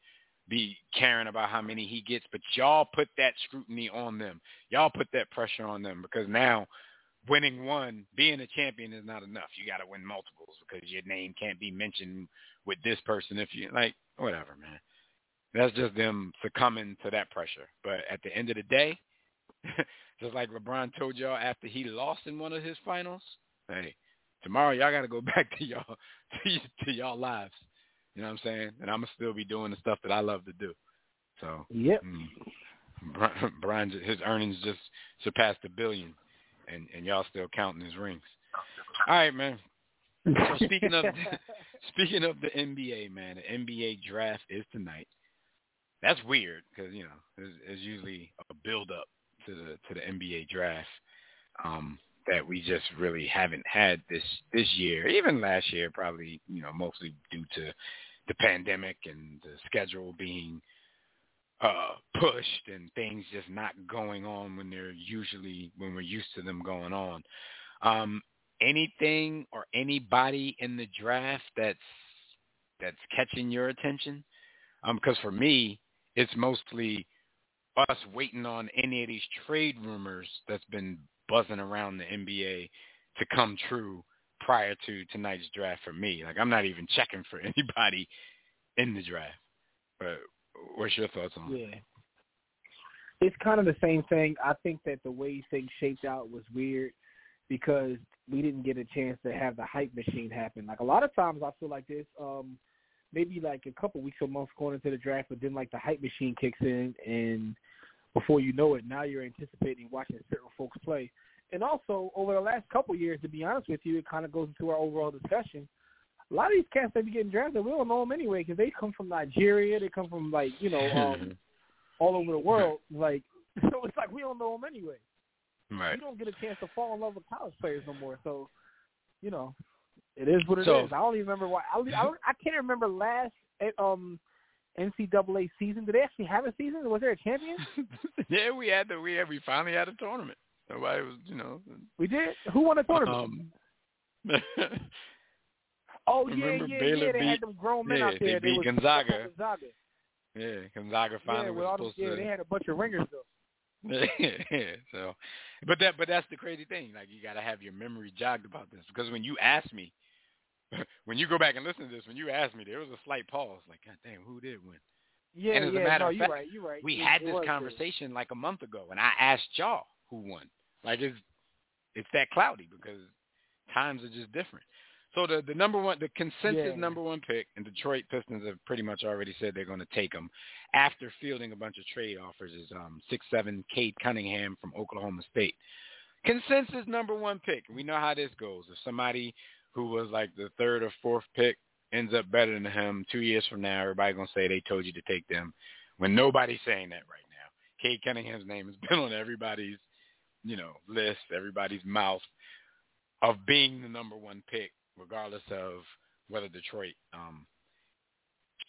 C: be caring about how many he gets, but y'all put that scrutiny on them. Y'all put that pressure on them because now winning one, being a champion is not enough. You got to win multiples because your name can't be mentioned with this person if you like whatever, man. That's just them succumbing to that pressure. But at the end of the day, just like LeBron told y'all after he lost in one of his finals, hey, tomorrow y'all got to go back to y'all to, y- to y'all lives. You know what I'm saying? And I'm gonna still be doing the stuff that I love to do. So
D: Yep.
C: Mm. Bron, his earnings just surpassed a billion, and and y'all still counting his rings. All right, man. So speaking of speaking of the NBA, man, the NBA draft is tonight. That's weird because you know it's, there's usually a build up to the to the NBA draft um, that we just really haven't had this this year. Even last year, probably you know mostly due to the pandemic and the schedule being uh pushed and things just not going on when they're usually when we're used to them going on. Um anything or anybody in the draft that's that's catching your attention? Um because for me it's mostly us waiting on any of these trade rumors that's been buzzing around the NBA to come true prior to tonight's draft for me. Like I'm not even checking for anybody in the draft. But what's your thoughts on it?
D: Yeah. It's kind of the same thing. I think that the way things shaped out was weird because we didn't get a chance to have the hype machine happen. Like a lot of times I feel like this, um, maybe like a couple weeks or months going into the draft, but then like the hype machine kicks in and before you know it, now you're anticipating watching certain folks play. And also over the last couple years, to be honest with you, it kind of goes into our overall discussion. A lot of these cats that be getting drafted, we don't know them anyway because they come from Nigeria, they come from like you know um, all over the world. Like so, it's like we don't know them anyway.
C: right.
D: You don't get a chance to fall in love with college players no more. So, you know, it is what it is.
C: So-
D: I don't even remember why. I, I, don't- I can't remember last eh, um NCAA season. Did they actually have a season? Was there a champion?
C: yeah, we had the we had we finally had a tournament. Nobody was, you know.
D: We did. Who won the tournament?
C: Um,
D: oh yeah, yeah,
C: Baylor
D: yeah. They
C: beat-
D: had them grown men
C: yeah,
D: out
C: they
D: there.
C: beat
D: was
C: Gonzaga.
D: Gonzaga.
C: yeah, Gonzaga
D: Yeah,
C: finally
D: with
C: was supposed
D: yeah,
C: to.
D: they had a bunch of ringers though.
C: yeah, so, but that but that's the crazy thing. Like you got to have your memory jogged about this because when you ask me, when you go back and listen to this, when you asked me, there was a slight pause. Like, God damn, who did win?
D: Yeah,
C: And as a
D: yeah.
C: matter
D: no,
C: of
D: you're
C: fact,
D: right. You're right.
C: We
D: It-
C: had this
D: was good.
C: conversation like a month ago, and I asked y'all who won. Like it's it's that cloudy because times are just different. So the the number one, the consensus
D: Yeah.
C: number one pick, and Detroit Pistons have pretty much already said they're going to take him after fielding a bunch of trade offers. Is um six seven Cade Cunningham from Oklahoma State. Consensus number one pick. We know how this goes. If somebody who was like the third or fourth pick ends up better than him two years from now, everybody gonna say they told you to take them. When nobody's saying that right now. Cade Cunningham's name has been on everybody's, you know, list, everybody's mouth of being the number one pick, regardless of whether Detroit um,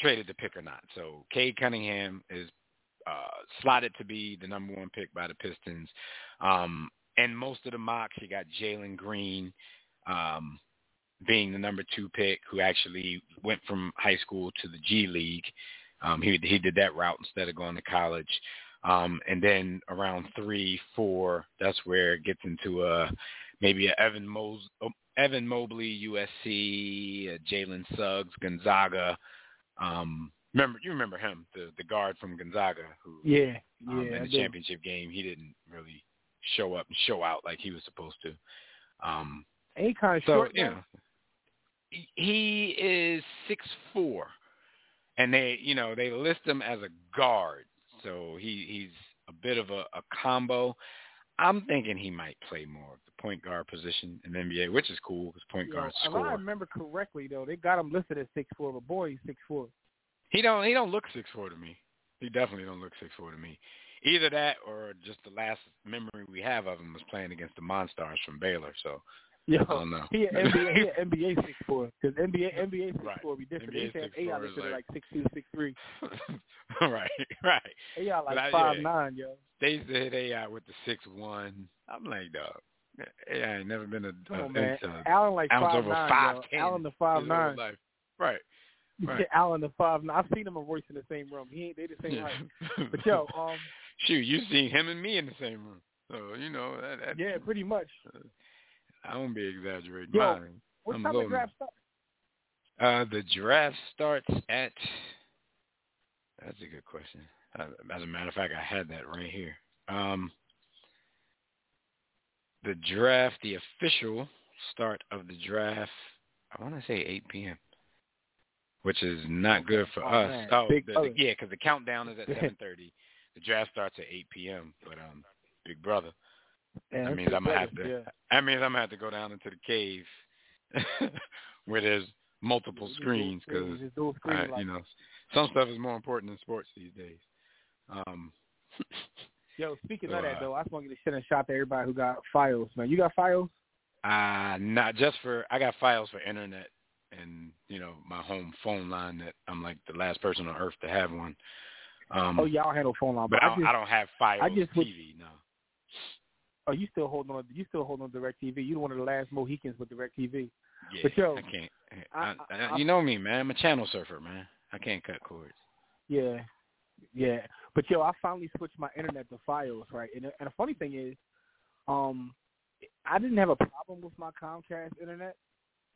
C: traded the pick or not. So Cade Cunningham is uh, slotted to be the number one pick by the Pistons. Um, and most of the mocks, you got Jalen Green, um, being the number two pick, who actually went from high school to the G League. Um, he he did that route instead of going to college. Um, and then around three, four, that's where it gets into a maybe a Evan Mos- Evan Mobley, USC, Jalen Suggs, Gonzaga. Um, remember you remember him, the the guard from Gonzaga, who
D: yeah,
C: um,
D: yeah,
C: in the championship game he didn't really show up and show out like he was supposed to. Um,
D: Ain't he kind of
C: so
D: short.
C: you know, he- he is six four, and they you know they list him as a guard, so he he's a bit of a, a combo. I'm thinking he might play more of the point guard position in the NBA, which is cool because point guards
D: if I
C: score.
D: remember correctly, though, they got him listed as six four, but boy, he's six four.
C: He don't he don't look six four to me. He definitely don't look six four to me. Either that or just the last memory we have of him was playing against the Monstars from Baylor. So
D: Yo,
C: I don't know.
D: he an NBA, he an NBA six four because NBA NBA six
C: Right.
D: four be different.
C: NBA
D: they have
C: 6'4"
D: AI
C: is like-
D: like six two, six three.
C: right, right.
D: AI like
C: But I-
D: five
C: yeah.
D: nine, yo.
C: They used to hit AI with the six one. I'm like, dog. AI ain't never been a,
D: Come
C: a
D: on, man.
C: into
D: Allen like five
C: over
D: nine,
C: five
D: yo.
C: ten.
D: Allen the five nine.
C: life. Right. You right.
D: Allen the five nine. I've seen him and Royce in the same room. He ain't they the same height. But yo, um,
C: shoot, you seen him and me in the same room, so you know that. that
D: yeah, pretty much.
C: I won't be exaggerating.
D: Yo,
C: mine.
D: What
C: I'm
D: time the draft start?
C: Uh, the draft starts at. That's a good question. Uh, as a matter of fact, I had that right here. Um, the draft, the official start of the draft, I want to say 8 p.m., which is not good for
D: Oh,
C: us.
D: man.
C: Oh, the, the, yeah, because the countdown is at 7:30. The draft starts at 8 p.m. But um, Big Brother,
D: Yeah,
C: that means I'm gonna have to.
D: yeah.
C: That means I'm gonna have to go down into the cave where there's multiple screens because
D: like,
C: you know, some stuff is more important than sports these days. Um,
D: Yo, speaking
C: So,
D: of that
C: uh,
D: though, I just want to get a shit and shot to everybody who got Fios, man. You got Fios?
C: uh, not just for I got Fios for internet and you know my home phone line that I'm like the last person on earth to have one. Um,
D: oh, y'all handle phone line,
C: but
D: but
C: I
D: I
C: don't,
D: just,
C: I don't have Fios
D: I just
C: TV. No.
D: Oh, you still holding on? You still holding on to Directv? You're one of the last Mohicans with Directv.
C: Yeah,
D: But, yo,
C: I can't.
D: I-
C: I,
D: I-
C: you know me, man. I'm a channel surfer, man. I can't cut cords.
D: Yeah, yeah. But yo, I finally switched my internet to Fios, right? And and the funny thing is, um, I didn't have a problem with my Comcast internet.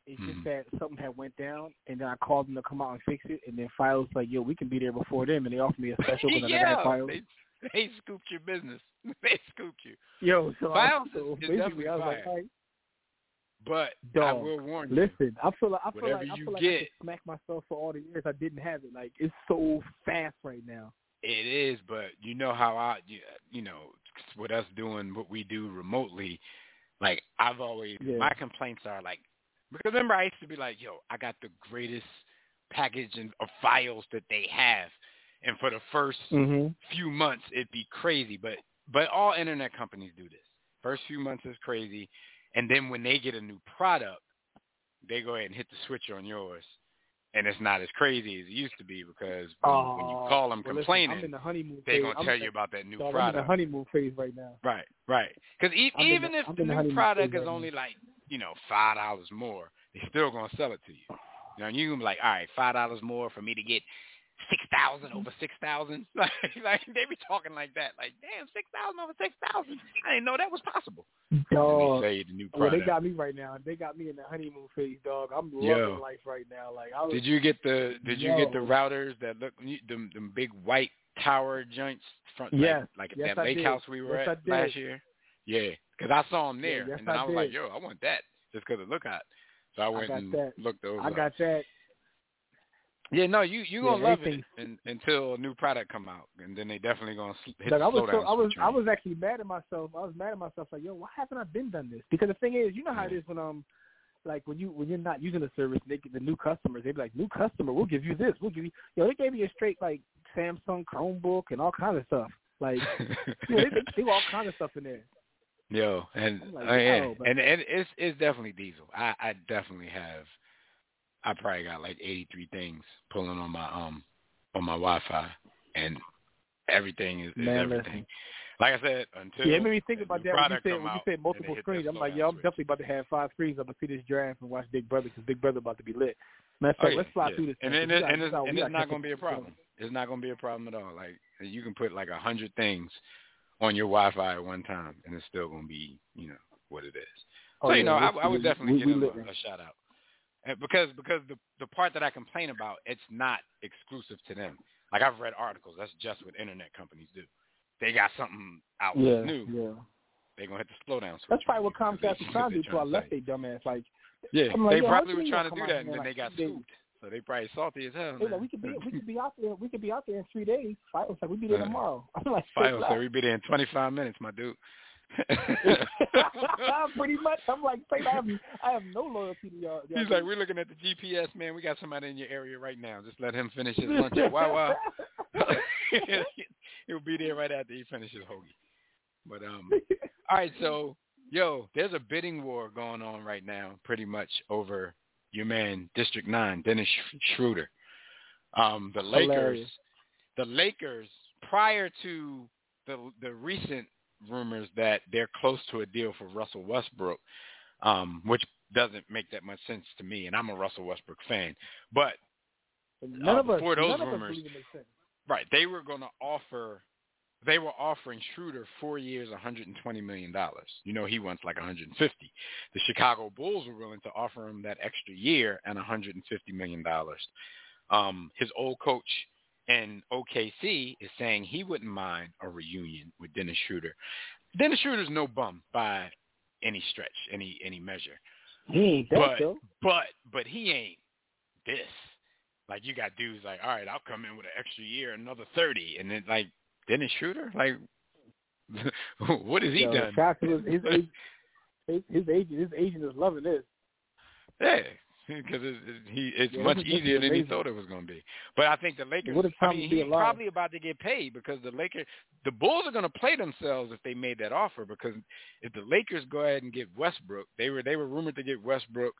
D: It's
C: Mhm.
D: just that something had went down, and then I called them to come out and fix it. And then Fios like, yo, we can be there before them, and they offered me a special because I had Fios.
C: they, they scooped your business. They scooped you.
D: Yo, so, I, so basically, I was like,
C: fire.
D: all right,
C: But I will warn you.
D: listen, I feel like I feel like I
C: you
D: feel like I
C: get-
D: could smack myself for all the years I didn't have it. Like it's so fast right now.
C: It is, but you know how I, you, you know, with us doing what we do remotely, like I've always,
D: Yeah.
C: my complaints are like, because remember I used to be like, yo, I got the greatest package of Fios that they have, and for the first
D: Mm-hmm.
C: few months it'd be crazy, but but all internet companies do this. First few months is crazy, and then when they get a new product, they go ahead and hit the switch on yours, and it's not as crazy as it used to be because when, you- when you
D: Oh,
C: call them
D: well,
C: complaining,
D: I'm in the
C: they're
D: phase.
C: gonna tell you about that new
D: dog, I'm in the
C: product.
D: honeymoon phase right now.
C: Right, right. Because e-
D: in the-
C: even if
D: I'm
C: the
D: in the
C: new product is
D: right
C: only
D: now.
C: like you know five dollars more, they're still gonna sell it to you. You know, and you can be like, all right, five dollars more for me to get six thousand over six thousand. Like, like they be talking like that. Like, damn, six thousand over six thousand. I didn't know that was possible.
D: Dog.
C: they say the new
D: Well, they got me right now. They got me in the honeymoon phase, dog. I'm loving
C: Yo.
D: life right now. Like I was,
C: Did you get the Did you get the routers that look them them big white tower joints front
D: Yes.
C: like, like
D: Yes,
C: at that
D: I
C: lake
D: did.
C: house we were
D: Yes,
C: at last year? Yeah, because I saw them
D: Yeah,
C: there,
D: yes,
C: and then
D: I
C: I, was like, yo, I want that just because it look hot. So I went
D: got
C: and
D: that.
C: looked those.
D: I
C: up.
D: got that.
C: Yeah, no, you you
D: Yeah,
C: gonna love it in, until a new product come out, and then they definitely gonna hit
D: Like I was, so, I was, I was actually mad at myself. I was mad at myself. Like, yo, why haven't I been done this? Because the thing is, you know how it
C: Yeah.
D: is when um, like when you when you're not using the service, they get the new customers. They be like, new customer, we'll give you this. We'll give you. Yo, they gave me a straight like Samsung Chromebook and all kinds of stuff. Like, you know, they, they, they all kinds of stuff in there.
C: Yo, and
D: like,
C: oh, and and it's it's definitely diesel. I I definitely have. I probably got like 83 things pulling on my um on my Wi-Fi, and everything is, is
D: Man,
C: everything. like I said, until
D: yeah, it made me think about that when you said when you said multiple screens. I'm like, yo, I'm
C: switch.
D: definitely about to have five screens. I'm gonna see this draft and watch Big Brother because Big Brother about to be lit. Matter of
C: Oh,
D: fact, let's fly
C: yeah.
D: through this.
C: And, and,
D: we
C: and, it's, and
D: we
C: not going to be a problem. It's not going to be a problem at all. Like you can put like a hundred things on your Wi-Fi at one time, and it's still going to be, you know, what it is.
D: Oh,
C: so
D: yeah,
C: you know, I, I would definitely
D: we-
C: give
D: we
C: him a, a shout out, because because the the part that I complain about, it's not exclusive to them. Like I've read articles. That's just what internet companies do. They got something out
D: Yeah,
C: new.
D: yeah.
C: They're gonna hit the slowdown switch.
D: That's probably what
C: you, 'cause they-
D: Comcast was trying to do till I left they dumbass. Like,
C: Yeah,
D: like,
C: they
D: how
C: probably were trying to do that, and then they got
D: days?
C: So they probably salty as hell.
D: They like, we could be we could be out there we could be out there in three days. Fight was like we be there
C: Uh,
D: tomorrow. I'm like,
C: File
D: "Say
C: said we be there in 25 minutes, my dude.
D: What?" Pretty much. I'm like, I have I have no loyalty to y'all.
C: He's like, we're looking at the GPS, man. We got somebody in your area right now. Just let him finish his lunch at Wawa. He'll be there right after he finishes hoagie. But um, all right. So, yo, there's a bidding war going on right now, pretty much over your man District Nine, Dennis Sch- Schroeder. Um, the Lakers,
D: Hilarious.
C: the Lakers, prior to the the recent rumors that they're close to a deal for Russell Westbrook, um, which doesn't make that much sense to me, and I'm a Russell Westbrook fan. But
D: None
C: uh,
D: of us.
C: those
D: none of us
C: rumors-
D: believe it makes sense.
C: right, they were going to offer, they were offering Schroeder four years, 120 million dollars. You know, he wants like 150. The Chicago Bulls were willing to offer him that extra year and 150 million dollars. Um, his old coach in OKC is saying he wouldn't mind a reunion with Dennis Schroeder. Dennis Schroeder's no bum by any stretch, any any measure.
D: He ain't that
C: But
D: though.
C: but but he ain't this. Like you got dudes like, all right, I'll come in with an extra year, another thirty, and then like Dennis Schroeder, like what has he
D: Yo,
C: done?
D: his, his, his, his agent. His agent is loving this.
C: Yeah, because it's, it's, he, it's
D: Yeah,
C: much
D: this is- this is
C: easier than he thought it was going to be. But I think the Lakers.
D: What a
C: I mean,
D: to be
C: he's probably about to get paid because the Lakers, the Bulls are going to play themselves if they made that offer. Because if the Lakers go ahead and get Westbrook, they were they were rumored to get Westbrook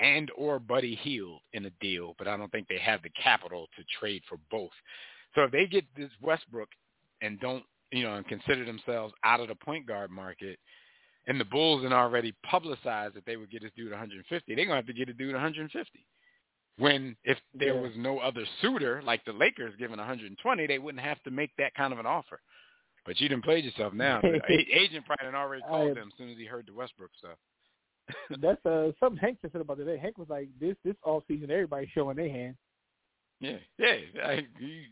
C: and or Buddy Hield in a deal, but I don't think they have the capital to trade for both. So if they get this Westbrook and don't you know and consider themselves out of the point guard market, and the Bulls had already publicized that they would get this dude 150, they're gonna have to get a dude 150. When if there
D: Yeah.
C: was no other suitor like the Lakers giving 120, they wouldn't have to make that kind of an offer. But you didn't play yourself now. Agent probably had already called
D: I-
C: them as soon as he heard the Westbrook stuff.
D: That's uh something Hank just said about today. Hank was like, this this all season everybody's showing their hand.
C: Yeah, yeah, I,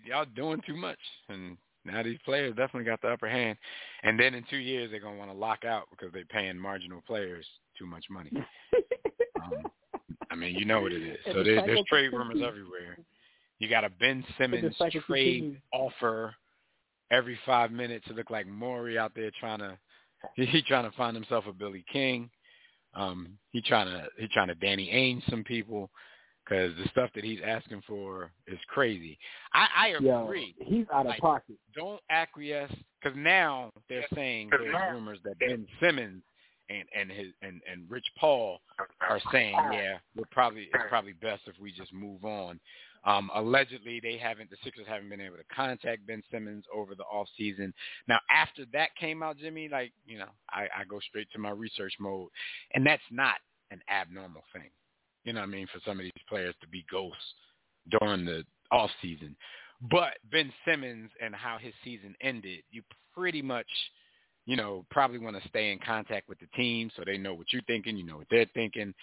C: y'all doing too much, and now these players definitely got the upper hand. And then in two years they're gonna want to lock out because they're paying marginal players too much money. Um, I mean, you know what it is. So
D: the
C: there's, there's trade rumors everywhere. You got a Ben Simmons trade offer every five minutes. It look like Morey out there trying to he, he trying to find himself a Billy King. Um, he trying to he trying to Danny Ainge some people because the stuff that he's asking for is crazy. I, I
D: Yo,
C: agree.
D: he's out of
C: Like,
D: pocket.
C: Don't acquiesce because now they're saying there's rumors that Ben Simmons and and his and and Rich Paul are saying, yeah, we're probably it's probably best if we just move on. Um, allegedly, they haven't the Sixers haven't been able to contact Ben Simmons over the off season. Now, after that came out, Jimmy, like you know, I, I go straight to my research mode, and that's not an abnormal thing. You know what I mean? For some of these players to be ghosts during the off season. But Ben Simmons and how his season ended, you pretty much, you know, probably want to stay in contact with the team so they know what you're thinking, you know what they're thinking.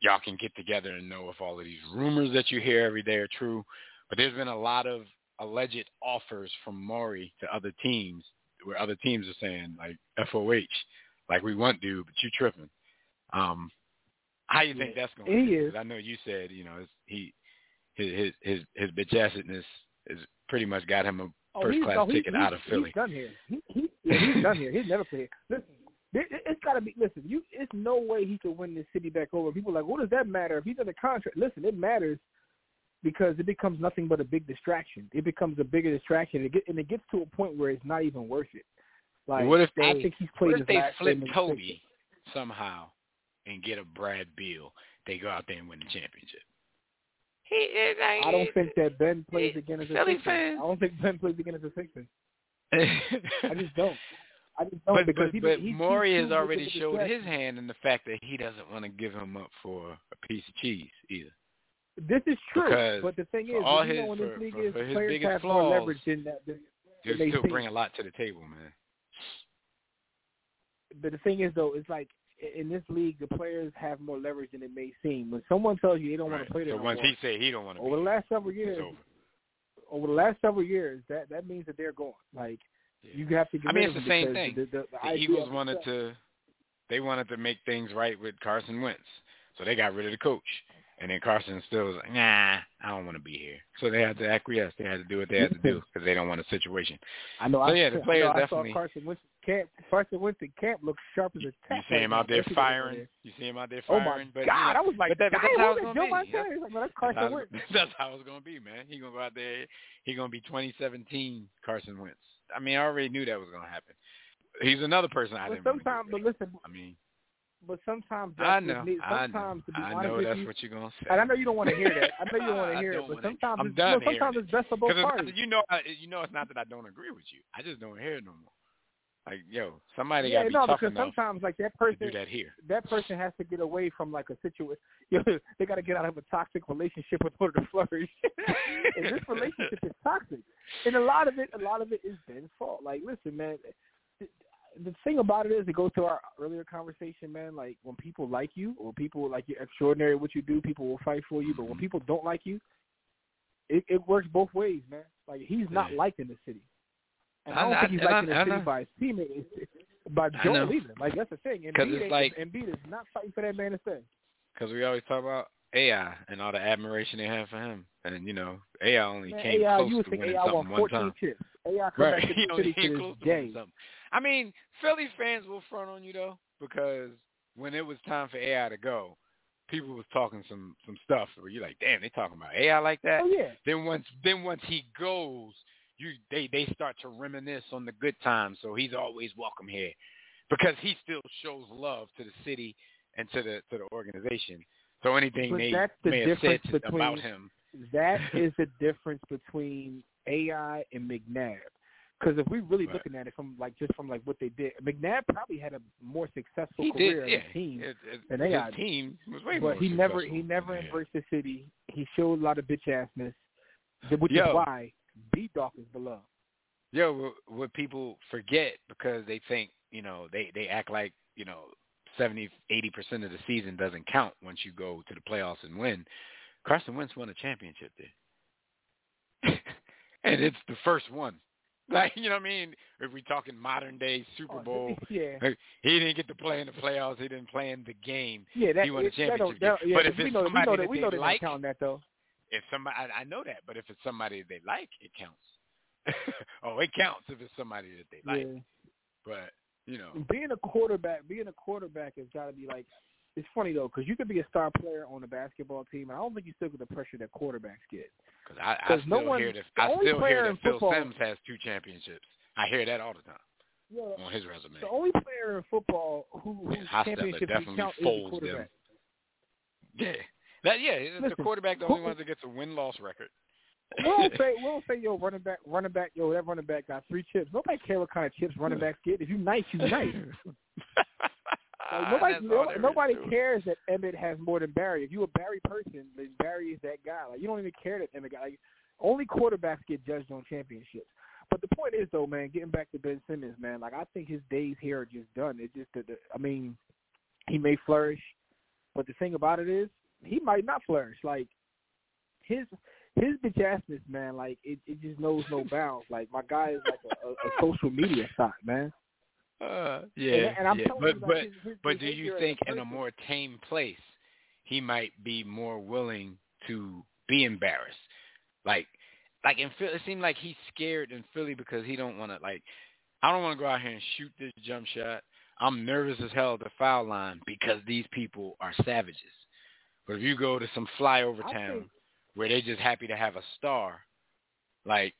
C: Y'all can get together and know if all of these rumors that you hear every day are true. But there's been a lot of alleged offers from Morey to other teams where other teams are saying like FOH, like we want dude, but you tripping. Um, how you think that's going?
D: He
C: to
D: is.
C: I know you said you know he his his his his bitch is pretty much got him a
D: Oh,
C: first class
D: no, he-
C: ticket
D: he's,
C: out of Philly.
D: He's done here. He, he, yeah, he's done here. He's never played. Listen, it, it- it's got to be. Listen, you. It's no way he could win this city back over. People are like, what does that matter if he's in the contract? Listen, it matters because it becomes nothing but a big distraction. It becomes a bigger distraction, it get, and it gets to a point where it's not even worth it. Like,
C: what if
D: I think he's played
C: what if they flip
D: in
C: somehow and get a Brad Beal? They go out there and win the championship. He is.
D: I don't think that Ben plays
C: he-
D: again as a
C: Philly
D: Sixer.
C: fan.
D: I don't think Ben plays again as a Sixer. I just don't. I just don't
C: but
D: because
C: but,
D: he,
C: but
D: he, Morey
C: has already
D: much of a
C: showed his hand in the fact that he doesn't want to give him up for a piece of cheese either.
D: This is true,
C: Because
D: but the thing is,
C: all his-
D: know, in this
C: for-
D: league
C: for-
D: is
C: for his
D: players
C: biggest
D: have
C: flaws,
D: more leverage than that. Than,
C: He'll
D: they
C: still
D: think.
C: bring a lot to the table, man.
D: but the thing is, though, it's like i- in this league, the players have more leverage than it may seem. When someone tells you they don't want to play there
C: so
D: no
C: once
D: more,
C: he say he don't want to
D: over the last several years,
C: over.
D: the last several years, that that means that they're gone. Like
C: Yeah.
D: you have to. Get
C: I mean, it's the same thing.
D: The, the, the,
C: The Eagles wanted to, they wanted to make things right with Carson Wentz, so they got rid of the coach. And then Carson still was like, nah, I don't want to be here. So they had to acquiesce. They had to do what they had to do because they don't want a situation.
D: I know.
C: So,
D: I,
C: yeah, the
D: I
C: players
D: know, I
C: definitely-
D: saw Carson Wentz camp. Carson Wentz in camp looks sharp as a tack.
C: You see him out there firing. You see him out there
D: Oh
C: firing.
D: my
C: but,
D: God! I was like,
C: but, that, but that's how it's gonna be. Yep.
D: Like, "No, that's
C: That's how,
D: Wentz."
C: that's how it's gonna be, man. He gonna go out there. He gonna be 2017 Carson Wentz. I mean, I already knew that was gonna happen. He's another person I
D: But
C: didn't.
D: sometimes, but listen,
C: I mean,
D: but sometimes
C: I
D: that's
C: know.
D: what needs-
C: I know.
D: sometimes to be
C: I
D: honest
C: know that's
D: you,
C: what you're gonna say.
D: and I know you don't want to hear that. I know you don't want to hear it, but sometimes,
C: I'm
D: it's,
C: done
D: you know, sometimes
C: it.
D: it's best for both parties.
C: you know, I, you know, it's not that I don't agree with you. I just don't hear it no more. Like, yo, somebody
D: yeah,
C: gotta be
D: no,
C: tough
D: because
C: enough
D: sometimes like that
C: to
D: person,
C: do that here.
D: that person has to get away from like a situation. You know, they got to get out of a toxic relationship in order to flourish. and this relationship is toxic, and a lot of it, a lot of it is Ben's fault. Like, listen, man. The, the thing about it is, it goes to our earlier conversation, man. Like when people like you, or people like you're extraordinary at what you do, people will fight for you. But when mm-hmm. people don't like you, it, it works both ways, man. Like he's not
C: Yeah.
D: liked in the city, and I
C: I
D: don't think he's
C: I-
D: liked in the city by his teammates, by Joel either. Like that's the thing. Embiid
C: it's like-
D: Embiid is not fighting for that man to stay.
C: Because we always talk about AI and all the admiration they have for him, and you know, AI only
D: Man,
C: came
D: AI,
C: close
D: you would
C: to
D: think
C: winning
D: AI won
C: something one time.
D: chips. AI come
C: Right,
D: back to
C: he
D: the city to
C: close
D: this day.
C: I mean, Philly fans will front on you though, because when it was time for AI to go, people was talking some some stuff where you're like, damn, they talking about AI like that.
D: Oh yeah,
C: Then once then once he goes, you they they start to reminisce on the good times. So he's always welcome here because he still shows love to the city and to the to the organization. So anything
D: But
C: they
D: that's the
C: may have said
D: difference
C: to- about him,
D: that is the difference between AI and McNabb. Because if we're really
C: Right.
D: looking at it from like just from like what they did, McNabb probably had a more successful
C: he
D: career
C: did.
D: as
C: Yeah,
D: a team.
C: it, it,
D: and
C: his
D: AI
C: team was way
D: but he never he never
C: than AI.
D: embraced the city. He showed a lot of bitch assness, which
C: Yo.
D: is why B-Dawk is beloved.
C: Yo, what, what people forget because they think, you know, they they act like, you know, 70, 80 percent of the season doesn't count once you go to the playoffs and win. Carson Wentz won a championship there, and it's the first one. Like, you know what I mean? If we're talking modern day Super
D: Oh,
C: Bowl,
D: yeah,
C: he didn't get to play in the playoffs. He didn't play in the game.
D: yeah. That,
C: he won a
D: that
C: championship
D: that-
C: game.
D: yeah,
C: But if
D: we know, that- we know
C: that
D: that we
C: they
D: know they
C: like-
D: don't count that though.
C: If somebody, I, I know that, but if it's somebody they like, it counts. oh, it counts if it's somebody that they like.
D: Yeah.
C: But you know,
D: being a quarterback, being a quarterback has got to be like. It's funny though, because you could be a star player on a basketball team, and I don't think you still get the pressure that quarterbacks get.
C: because I, I
D: 'Cause
C: still
D: no one-
C: hear that I still hear that Phil
D: football-
C: Simms has two championships. I hear that all the time
D: Yeah,
C: on his resume.
D: the only player in football who whose championship
C: definitely
D: count is the
C: folds them.
D: quarterback.
C: Yeah, that yeah, it's the quarterback the
D: who-
C: only one that gets a win loss record.
D: We'll say we'll say yo running back running back yo that running back got three chips. Nobody care what kind of chips running backs get. If you nice, you nice. Like,
C: ah, nobody
D: no, nobody cares that Emmitt has more than Barry. If you a Barry person, then Barry is that guy. Like you don't even care that Emmitt got like only quarterbacks get judged on championships. But the point is though, man, getting back to Ben Simmons, man, like I think his days here are just done. It's just that I mean, he may flourish, but the thing about it is he might not flourish. Like his his bitch assness, man, like it, it just knows no bounds. Like my guy is like a, a, a social media stock, man.
C: Uh, yeah,
D: and, and I'm
C: yeah. but
D: you,
C: but
D: his, his
C: but do you think in a more tame place he might be more willing to be embarrassed? Like like in Philly, it seemed like he's scared in Philly because he don't want to like I don't want to go out here and shoot this jump shot. I'm nervous as hell at the foul line because these people are savages. But if you go to some flyover town
D: think-
C: where they're just happy to have a star, like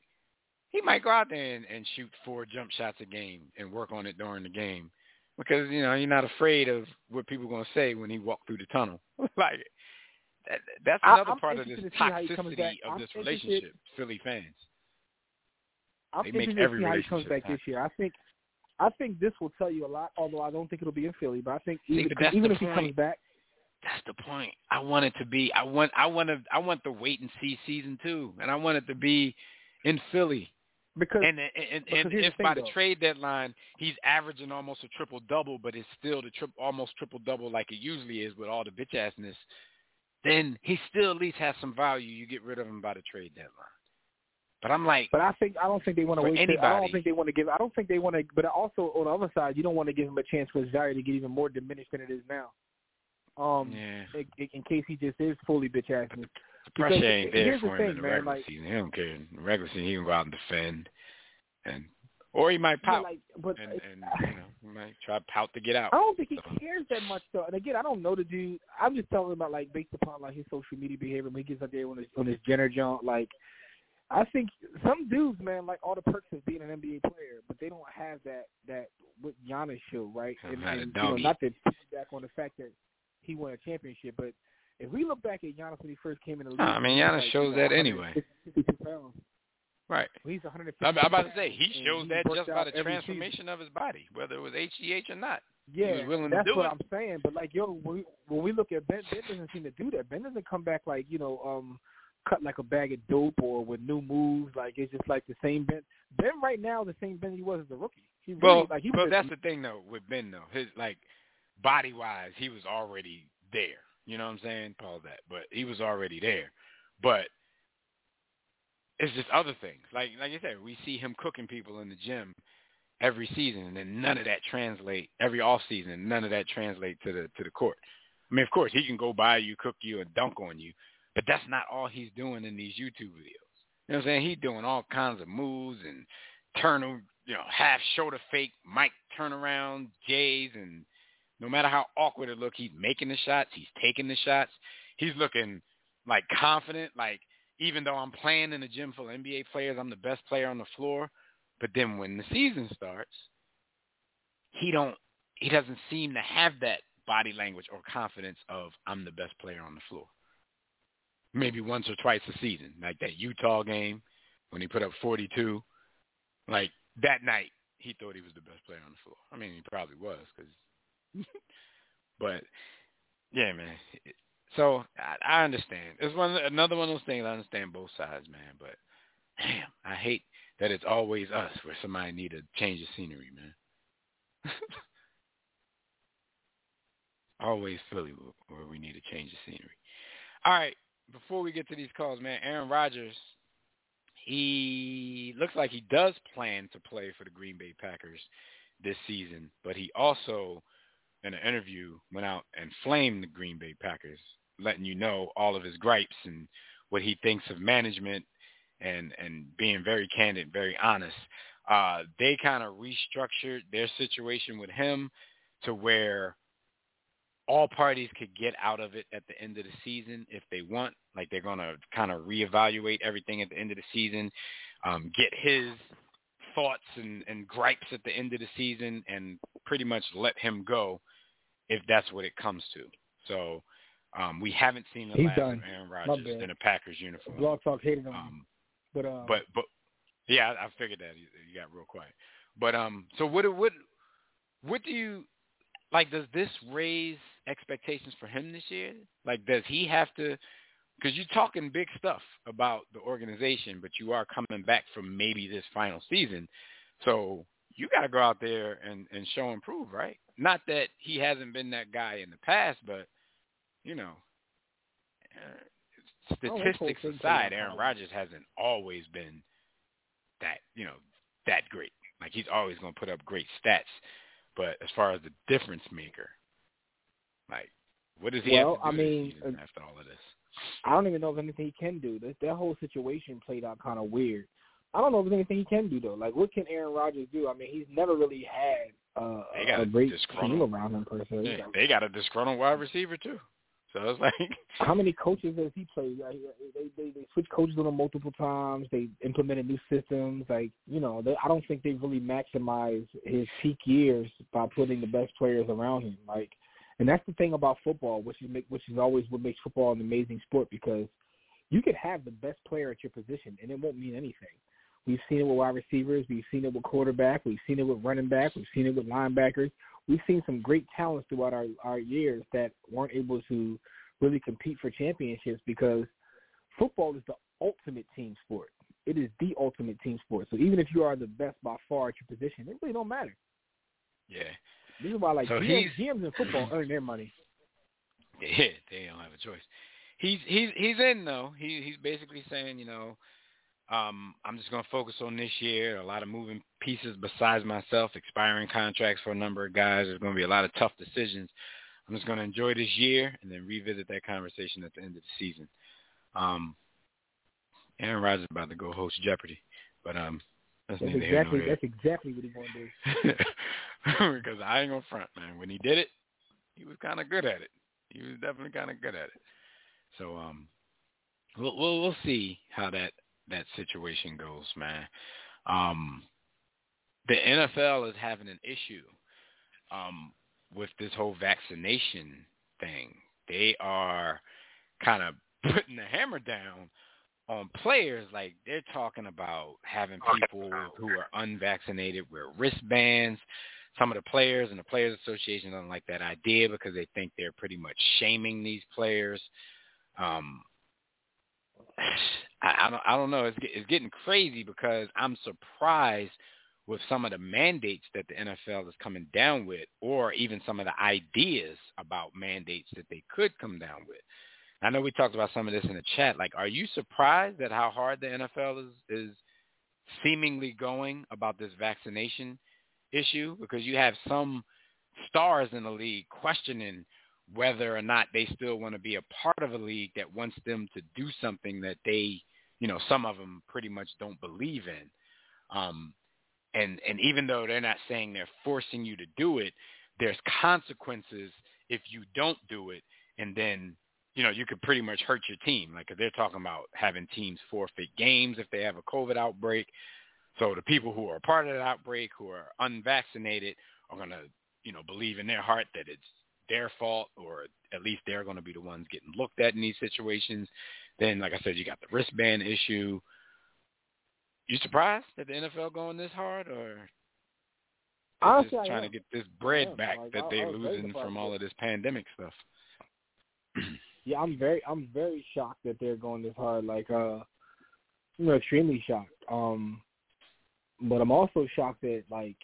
C: he might go out there and, and shoot four jump shots a game and work on it during the game because you know you're not afraid of what people are going to say when he walk through the tunnel. like that, that's another
D: I'm
C: part of this
D: interested to see how he comes
C: toxicity of
D: I'm
C: this relationship. Philly fans.
D: I'm
C: they make every
D: how he comes back
C: happen.
D: this year. I think I think this will tell you a lot. Although I don't think it'll be in Philly, but I think
C: See,
D: even, even if he comes back,
C: That's the point. I want it to be. I want. I want to. I want the wait and see season two, and I want it to be in Philly.
D: because
C: And and, and,
D: because
C: and
D: here's the
C: if by
D: thing,
C: the trade deadline he's averaging almost a triple double, but it's still the tri- almost triple double like it usually is with all the bitch assness, then he still at least has some value. You get rid of him by the trade deadline. But I'm like,
D: But I think I don't think they want to wait. till- I don't think they want to give. I don't think they want to. But also on the other side, you don't want to give him a chance for his value to get even more diminished than it is now. Um,
C: yeah,
D: in, in case he just is fully bitch ass.
C: the pressure ain't there
D: here's the
C: for him
D: thing,
C: in the
D: man,
C: regular
D: like-
C: season. He don't care. In the regular season, he can go out and defend, and or he might pout
D: like, but
C: and, and you know he might try to pout to get out.
D: I don't think he
C: So-
D: cares that much though. And again, I don't know the dude. I'm just telling about like based upon like his social media behavior when he gets out there on his on his Jenner jump. Like, I think some dudes, man, like all the perks of being an NBA player, but they don't have that that what Giannis show, right? And, and you know, not to back on the fact that he won a championship, but if we look back at Giannis when he first came in the league,
C: I mean,
D: he was
C: Giannis
D: like,
C: shows
D: you know,
C: that anyway.
D: pounds.
C: Right.
D: Well, he's 150.
C: I'm, I'm about to say he
D: and
C: shows
D: he
C: that
D: worked
C: just by the
D: every season.
C: transformation of his body, whether it was HGH or not.
D: Yeah,
C: was willing to
D: that's
C: do
D: what
C: it.
D: I'm saying. But like, yo, when we, when we look at Ben, Ben doesn't seem to do that. Ben doesn't come back like you know, um, cut like a bag of dope or with new moves. Like it's just like the same Ben. Ben right now is the same Ben he was as a rookie. He really,
C: Well,
D: like he
C: well,
D: was.
C: that's the thing though with Ben though. His like body wise, he was already there. You know what I'm saying? Pause that. But he was already there. But it's just other things. Like like you said, we see him cooking people in the gym every season, and then none of that translate every off season. None of that translate to the to the court. I mean, of course, he can go by you, cook you, and dunk on you, but that's not all he's doing in these YouTube videos. You know what I'm saying? He's doing all kinds of moves and turn, you know, half shoulder fake, Mike turnaround, J's, and no matter how awkward it look, he's making the shots, he's taking the shots, he's looking like confident, like even though I'm playing in a gym full of NBA players, I'm the best player on the floor. But then when the season starts, he don't he doesn't seem to have that body language or confidence of I'm the best player on the floor. Maybe once or twice a season, like that Utah game when he put up 42. Like that night, he thought he was the best player on the floor. I mean, he probably was, cause but yeah, man. So I, I understand. It's one another one of those things. I understand both sides, man. But damn, I hate that it's always us where somebody need to change the scenery, man. always Philly where we need to change the scenery. All right, before we get to these calls, man, Aaron Rodgers, he looks like he does plan to play for the Green Bay Packers this season, but he also, in an interview, went out and flamed the Green Bay Packers, letting you know all of his gripes and what he thinks of management and and being very candid, very honest. Uh, they kind of restructured their situation with him to where all parties could get out of it at the end of the season if they want. Like they're going to kind of reevaluate everything at the end of the season, um, get his thoughts and, and gripes at the end of the season, and pretty much let him go if that's what it comes to. So um, we haven't seen the
D: He's
C: last
D: done.
C: of Aaron Rodgers in a Packers uniform.
D: Blog Talk hated
C: Um,
D: but uh,
C: but but yeah, I I figured that you, you got real quiet. But um, so what what what do you like? Does this raise expectations for him this year? Like, does he have to? Because you're talking big stuff about the organization, but you are coming back from maybe this final season, so you got to go out there and and show and prove, right? Not that he hasn't been that guy in the past, but you know. Uh,
D: whole
C: statistics aside, Aaron. Rodgers hasn't always been that you know that great. Like he's always going to put up great stats, but as far as the difference maker, like what does he
D: Well,
C: have to
D: I
C: do
D: mean,
C: this season
D: uh,
C: after all of this?
D: I don't even know if anything he can do. That that whole situation played out kind of weird. I don't know if there's anything he can do though. Like, what can Aaron Rodgers do? I mean, he's never really had uh,
C: They got
D: a
C: a
D: great team around him per se.
C: Yeah, they got a disgruntled wide receiver too, so it's like
D: How many coaches has he played? Like, They they they switched coaches on him multiple times. They implemented new systems. Like you know, they, I don't think they really maximized his peak years by putting the best players around him. Like, and that's the thing about football, which is make, which is always what makes football an amazing sport because you could have the best player at your position and it won't mean anything. We've seen it with wide receivers. We've seen it with quarterback. We've seen it with running back. We've seen it with linebackers. We've seen some great talents throughout our, our years that weren't able to really compete for championships because football is the ultimate team sport. It is the ultimate team sport. So even if you are the best by far at your position, it really don't matter.
C: Yeah.
D: This is why like
C: So
D: GMs,
C: he's-
D: GMs in football earn their money.
C: Yeah, they don't have a choice. He's he's he's in though. He he's basically saying, you know, um, I'm just gonna focus on this year. A lot of moving pieces besides myself, expiring contracts for a number of guys. There's gonna be a lot of tough decisions. I'm just gonna enjoy this year and then revisit that conversation at the end of the season. Um, Aaron Rodgers is about to go host Jeopardy, but um, that's
D: That's
C: neither here nor
D: exactly that's exactly what he's going to do.
C: because I ain't gonna front, man. When he did it, he was kind of good at it. He was definitely kind of good at it. So um, we'll we'll we'll see how that that situation goes, man. Um, the NFL is having an issue um with this whole vaccination thing. They are kind of putting the hammer down on players like they're talking about having people who are unvaccinated wear wristbands. Some of the players and the players association don't like that idea because they think they're pretty much shaming these players. Um I, I don't I don't know. It's it's getting crazy because I'm surprised with some of the mandates that the NFL is coming down with or even some of the ideas about mandates that they could come down with I know we talked about some of this in the chat. Like, are you surprised at how hard the NFL is is seemingly going about this vaccination issue? Because you have some stars in the league questioning whether or not they still want to be a part of a league that wants them to do something that they, you know, some of them pretty much don't believe in. Um, and and even though they're not saying they're forcing you to do it, there's consequences if you don't do it, and then you know, you could pretty much hurt your team. Like they're talking about having teams forfeit games if they have a COVID outbreak. So the people who are a part of that outbreak, who are unvaccinated, are going to, you know, believe in their heart that it's their fault, or at least they're going to be the ones getting looked at in these situations. Then, like I said, you got the wristband issue. You surprised that the NFL going this hard, or
D: Honestly,
C: just trying to get this bread back
D: Like,
C: that
D: I-
C: they're losing from all of this pandemic stuff?
D: Yeah, I'm very I'm very shocked that they're going this hard. Like uh you know, extremely shocked. Um but I'm also shocked that like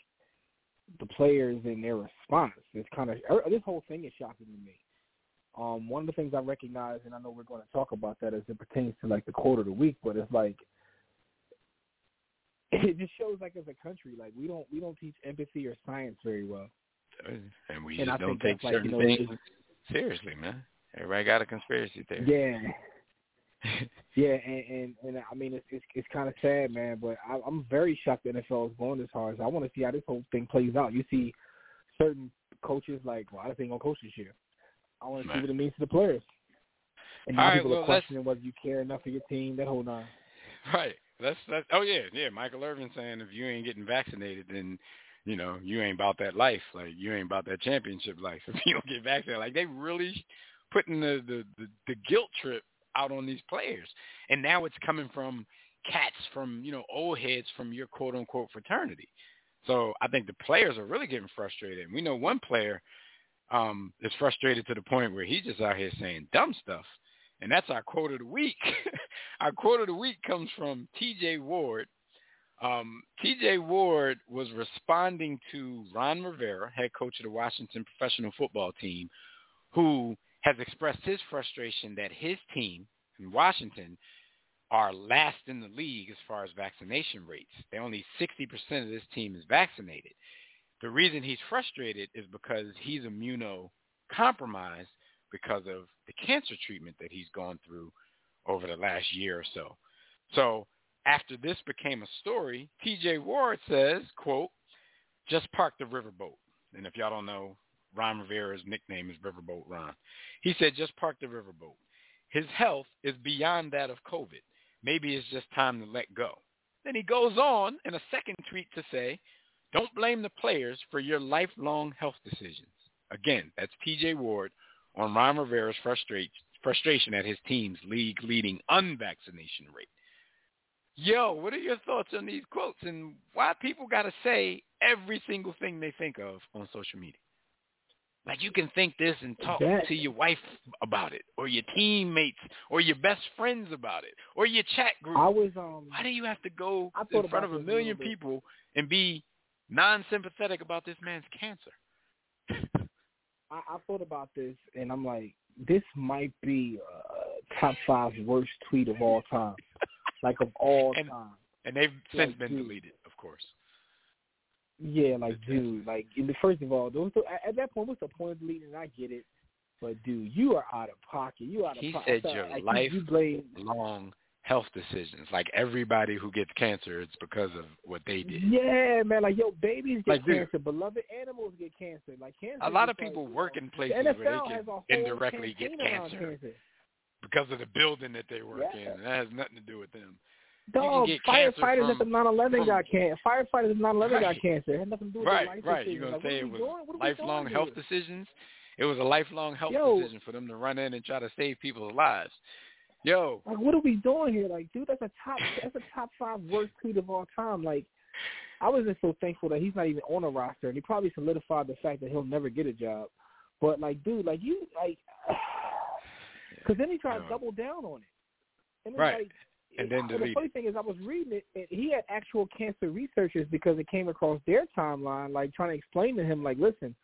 D: the players and their response is kind of this whole thing is shocking to me. Um, one of the things I recognize, and I know we're going to talk about that as it pertains to like the quarter of the week, but it's like it just shows like as a country, like we don't we don't teach empathy or science very well.
C: And we
D: And
C: don't take
D: that's like,
C: certain
D: you know,
C: things seriously, man. Everybody got a conspiracy theory.
D: Yeah, yeah, and, and and I mean it's it's, it's kind of sad, man. But I, I'm very shocked the NFL is going this hard. So I want to see how this whole thing plays out. You see certain coaches like, well, I think gonna coach this year. I want to see what it means to the players. And now
C: All right,
D: people
C: well,
D: are questioning whether you care enough for your team. That whole nine.
C: Right. That's that's oh yeah, yeah. Michael Irvin saying if you ain't getting vaccinated then you know, you ain't about that life. Like you ain't about that championship life if you don't get vaccinated. Like they really putting the, the, the, the guilt trip out on these players. And now it's coming from cats from, you know, old heads from your quote unquote fraternity. So I think the players are really getting frustrated. And we know one player um is frustrated to the point where he's just out here saying dumb stuff. And that's our quote of the week. our quote of the week comes from TJ Ward. Um, TJ Ward was responding to Ron Rivera, head coach of the Washington professional football team, who has expressed his frustration that his team in Washington are last in the league as far as vaccination rates. They're only 60% of this team is vaccinated. The reason he's frustrated is because he's immunocompromised because of the cancer treatment that he's gone through over the last year or so. So after this became a story, TJ Ward says, quote, just park the riverboat. And if y'all don't know, Ron Rivera's nickname is Riverboat Ron. He said, just park the riverboat. His health is beyond that of COVID. Maybe it's just time to let go. Then he goes on in a second tweet to say, don't blame the players for your lifelong health decisions. Again, that's TJ Ward on Ron Rivera's frustration at his team's league-leading unvaccination rate. Yo, what are your thoughts on these quotes and why people got to say every single thing they think of on social media? Like you can think this and talk
D: That-
C: to your wife about it, or your teammates, or your best friends about it, or your chat group.
D: I was um.
C: Why do you have to go in front of a
D: this a
C: million people and be non-sympathetic about this man's cancer?
D: I, I thought about this, and I'm like, this might be uh, top five worst tweet of all time, like of all
C: And-
D: time.
C: And they've since
D: Like,
C: been deleted, of course.
D: Yeah, like dude, like the first of all, those at- at that point, what's the point of deleting? I get it, but dude, you are out of pocket. You out of
C: He
D: pocket.
C: said your
D: like,
C: life
D: You, blame.
C: Long health decisions. Like everybody who gets cancer, it's because of what they did.
D: Yeah, man. Like yo, babies get
C: Like, dude.
D: cancer. Beloved animals get cancer. Like cancer.
C: A lot of people
D: you
C: work in places
D: NFL
C: where they can indirectly get
D: around
C: cancer. because of the building that they work
D: Yeah.
C: in. And that has nothing to do with them.
D: Dog, firefighters at the
C: from-
D: 9/11
C: from-
D: got cancer. Firefighters at 9/11
C: Right.
D: got cancer. It had nothing to do with
C: Right,
D: life
C: right.
D: decisions.
C: You're gonna
D: like,
C: say it was
D: doing? What are we
C: lifelong health
D: here?
C: decisions. It was a lifelong health
D: Yo.
C: decision for them to run in and try to save people's lives. Yo,
D: Like, what are we doing here? Like, dude, that's a top that's a top five worst tweet of all time. Like, I was just so thankful that he's not even on a roster, and he probably solidified the fact that he'll never get a job. But like, dude, like you like, because then he tried to double down on it. And it's
C: Right.
D: Like,
C: And then
D: and the funny thing is, I was reading it, and he had actual cancer researchers because it came across their timeline, like trying to explain to him, like, listen,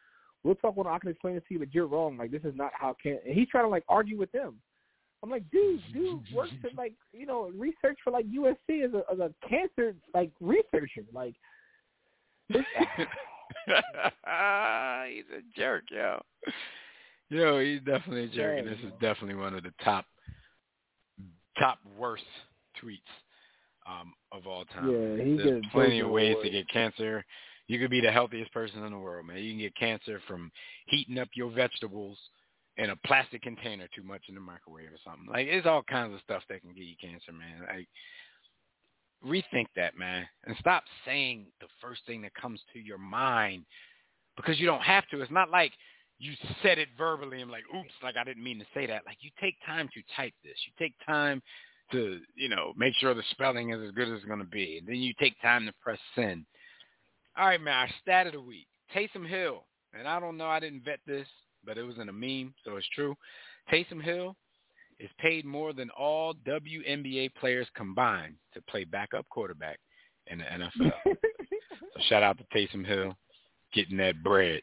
D: we'll talk when I can explain it to you, but you're wrong. Like, this is not how can. And he's trying to like argue with them. I'm like, dude, dude works at like you know research for like USC as a as a cancer like researcher. Like, this,
C: he's a jerk, yo. Yo, he's definitely a jerk, and
D: Yeah,
C: this is definitely one of the top top worst tweets um, of all time.
D: Yeah, he
C: There's plenty of ways to get cancer. You could be the healthiest person in the world, man. You can get cancer from heating up your vegetables in a plastic container too much in the microwave or something. Like it's all kinds of stuff that can get you cancer, man. Like rethink that, man, and stop saying the first thing that comes to your mind because you don't have to. It's not like you said it verbally and like, oops, like I didn't mean to say that. Like you take time to type this. You take time to, you know, make sure the spelling is as good as it's going to be. And then you take time to press send. All right, man, our stat of the week. Taysom Hill. And I don't know, I didn't vet this, but it was in a meme, so it's true. Taysom Hill is paid more than all WNBA players combined to play backup quarterback in the NFL. so shout out to Taysom Hill getting that bread.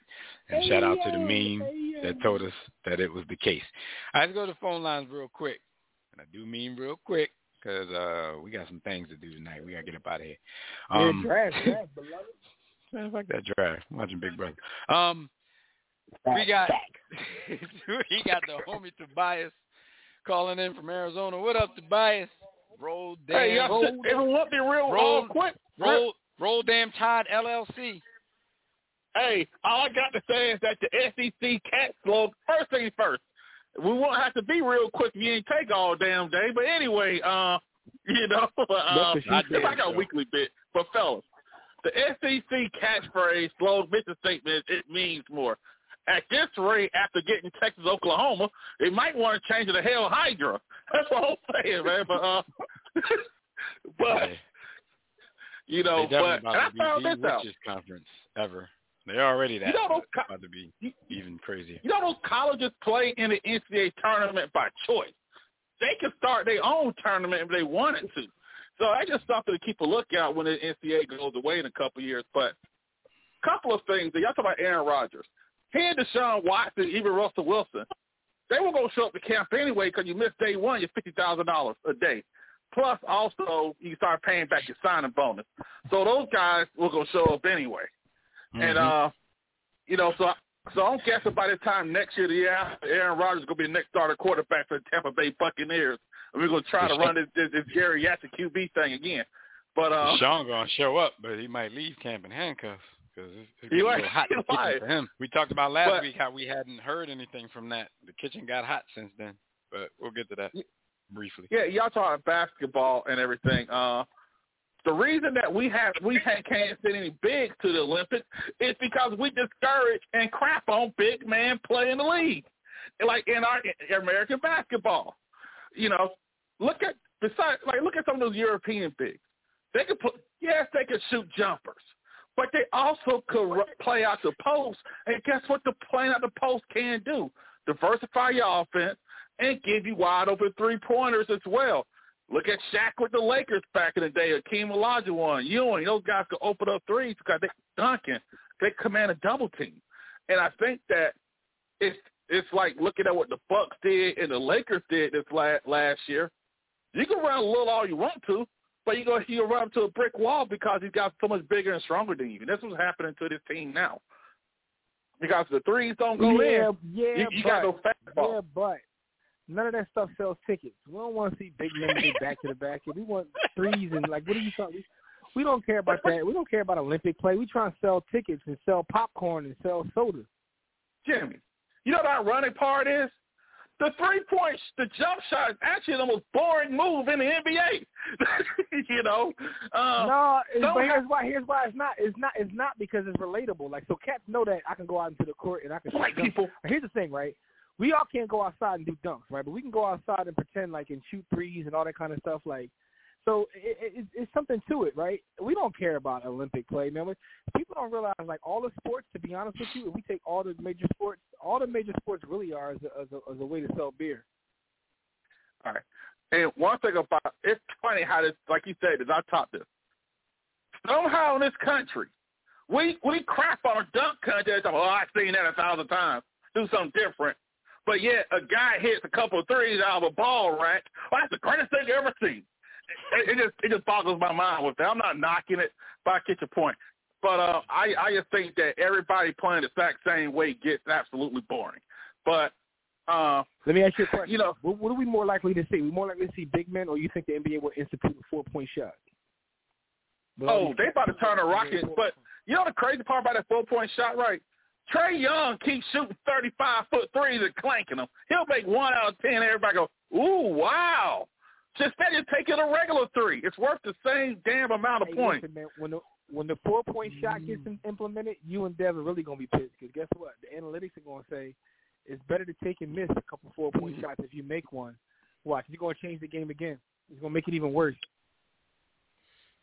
C: And shout out to the meme that told us that it was the case. All right, let's go to the phone lines real quick. And I do mean real quick because uh, we got some things to do tonight. We got to get up out of here. Um,
D: yeah, draft, draft, beloved.
C: Man, fuck that draft. I'm watching Big Brother. Um, we got we got the homie Tobias calling in from Arizona. What up, Tobias? Roll damn,
A: Hey, y'all
C: roll,
A: sit- interrupt me real
C: roll-
A: uh, quick.
C: roll, roll damn Tide LLC.
A: Hey, all I got to say is that the SEC cat slug, first thing first, we won't have to be real quick if you ain't take all damn day. But anyway, uh, you know, uh, I,
C: said.
A: I got a weekly bit. But fellas, the SEC catchphrase, slogan, mission statement, it means more. At this rate, after getting Texas, Oklahoma, they might want to change it to Hell Hydra. That's what I'm saying, man. But, uh, but you know, but and I found this out.
C: conference ever. They're already that.
A: You know those co-
C: about to be even crazier.
A: You know those colleges play in the NCAA tournament by choice. They can start their own tournament if they wanted to. So that's just something to keep a lookout when the NCAA goes away in a couple of years. But a couple of things. Y'all talk about Aaron Rodgers. He and Deshaun Watson, even Russell Wilson, they were going to show up to camp anyway because you missed day one, you're $50,000 a day. Plus, also, you start paying back your signing bonus. So those guys were going to show up anyway. And
C: Mhm.
A: uh, you know, so so I'm guessing by the time next year, after, Aaron Rodgers is gonna be the next starter quarterback for the Tampa Bay Buccaneers, and we're gonna try to run this, this, this geriatric QB thing again. But uh,
C: Sean gonna show up, but he might leave camp in handcuffs because it's, it's
A: He might-
C: hot
A: he might.
C: for him. We talked about last
A: But-
C: week how we hadn't heard anything from that. The kitchen got hot since then, but we'll get to that briefly.
A: yeah, y'all talking basketball and everything. Uh, the reason that we have we can't send any bigs to the Olympics is because we discourage and crap on big man play in the league, like in our in American basketball. You know, look at besides, like, look at some of those European bigs. They could put, yes, they could shoot jumpers, but they also could play out the post. And guess what? The playing out the post can do: diversify your offense and give you wide open three pointers as well. Look at Shaq with the Lakers back in the day. Akeem Olajuwon, Ewing, those guys could open up threes because they dunking. They command a double team, and I think that it's it's like looking at what the Bucks did and the Lakers did this last last year. You can run a little all you want to, but you go you run up to a brick wall because he's got so much bigger and stronger than you. And that's what's happening to this team now. Because the threes don't go
D: yeah,
A: in.
D: Yeah,
A: you, you
D: but,
A: got no fastball.
D: Yeah, but none of that stuff sells tickets. We don't want to see big men get back to the back. We want threes and like what are you talking? We don't care about that. We don't care about Olympic play. We try and sell tickets and sell popcorn and sell soda.
A: Jimmy, you know what our running part is? The three points, the jump shot is actually the most boring move in the NBA. you know. Um,
D: no, but here's why. Here's why it's not. It's not. It's not because it's relatable. Like so, cats know that I can go out into the court and I can.
A: White people.
D: Here's the thing, right? We all can't go outside and do dunks, right? But we can go outside and pretend like and shoot threes and all that kind of stuff. Like so it, it, it's something to it, right? We don't care about Olympic play, man. People don't realize, like, all the sports, to be honest with you, if we take all the major sports, all the major sports really are as a, as a, as a way to sell beer.
A: All right. And one thing about it's funny how this, like you said, is I taught this. Somehow in this country, we we crap on a dunk contest. Oh, I've seen that a thousand times. Do something different. But yet, a guy hits a couple of threes out of a ball rack. Oh, that's the greatest thing I've ever seen it, it just it just boggles my mind with that. I'm not knocking it, but I get your point. But uh, I I just think that everybody playing the exact same way gets absolutely boring. But uh,
D: let me ask you a question.
A: You know,
D: what, what are we more likely to see? We more likely to see big men, or you think the NBA will institute a four point shot?
A: Well, oh, they about to turn a rocket. But you know the crazy part about that four point shot, right? Trae Young keeps shooting thirty five foot threes and clanking them. He'll make one out of ten. Everybody go, ooh, wow. Just instead of taking a regular three, it's worth the same damn amount of
D: hey,
A: points.
D: Listen, man, when the when the four point shot gets implemented, you and Dev are really gonna be pissed because guess what? The analytics are gonna say it's better to take and miss a couple four point shots if you make one. Watch, you're gonna change the game again. It's gonna make it even worse.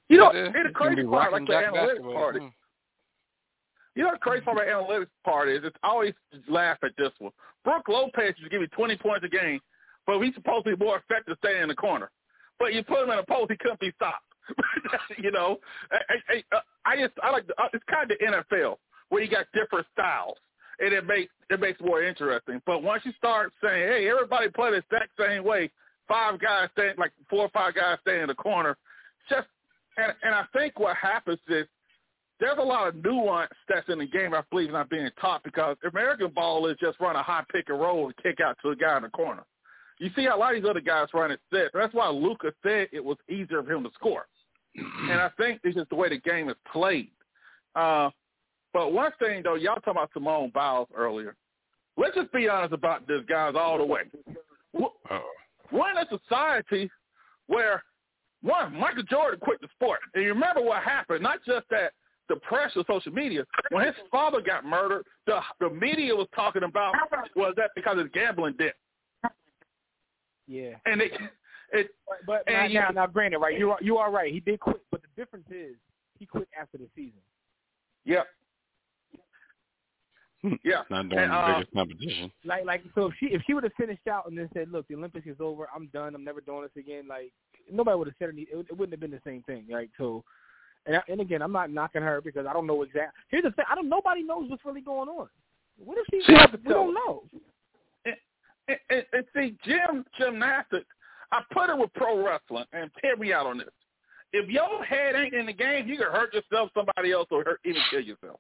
A: You know, it's the crazy part, like the analytics part. Mm. You know the crazy part about analytics part is it's always laugh at this one. Brook Lopez to give you 20 points a game but he's supposed to be more effective staying in the corner. But you put him in a post, he couldn't be stopped. you know, I, I, I just I like the, uh, it's kind of the NFL where you got different styles, and it makes it makes more interesting. But once you start saying, hey, everybody play the exact same way, five guys staying like four or five guys stay in the corner, just and and I think what happens is there's a lot of nuance that's in the game I believe not being taught because American ball is just run a high pick and roll and kick out to a guy in the corner. You see how a lot of these other guys running set. That's why Luka said it was easier for him to score. and I think it's just the way the game is played. Uh, but one thing, though, y'all talking about Simone Biles earlier. Let's just be honest about this, guys, all the way. We're in a society where, one, Michael Jordan quit the sport. And you remember what happened, not just that the pressure of social media. When his father got murdered, the the media was talking about was that because of gambling debt.
D: Yeah.
A: And it, it
D: but, but
A: and
D: now, now, now, granted, right? You are you are right. He did quit, but the difference is he quit after the season.
A: Yep. Yeah,
C: not during
A: and,
C: the
A: uh,
C: biggest competition.
D: Like, like, so if she if she would have finished out and then said, "Look, the Olympics is over. I'm done. I'm never doing this again," like nobody would have said anything. It, it wouldn't have been the same thing, right? So, and and again, I'm not knocking her because I don't know exactly. Here's the thing: I don't. Nobody knows what's really going on. What if she?
A: Has to
D: we don't know.
A: And, and, and see, gym gymnastics, I put it with pro wrestling, and hear me out on this. If your head ain't in the game, you can hurt yourself, somebody else, or hurt, even kill yourself.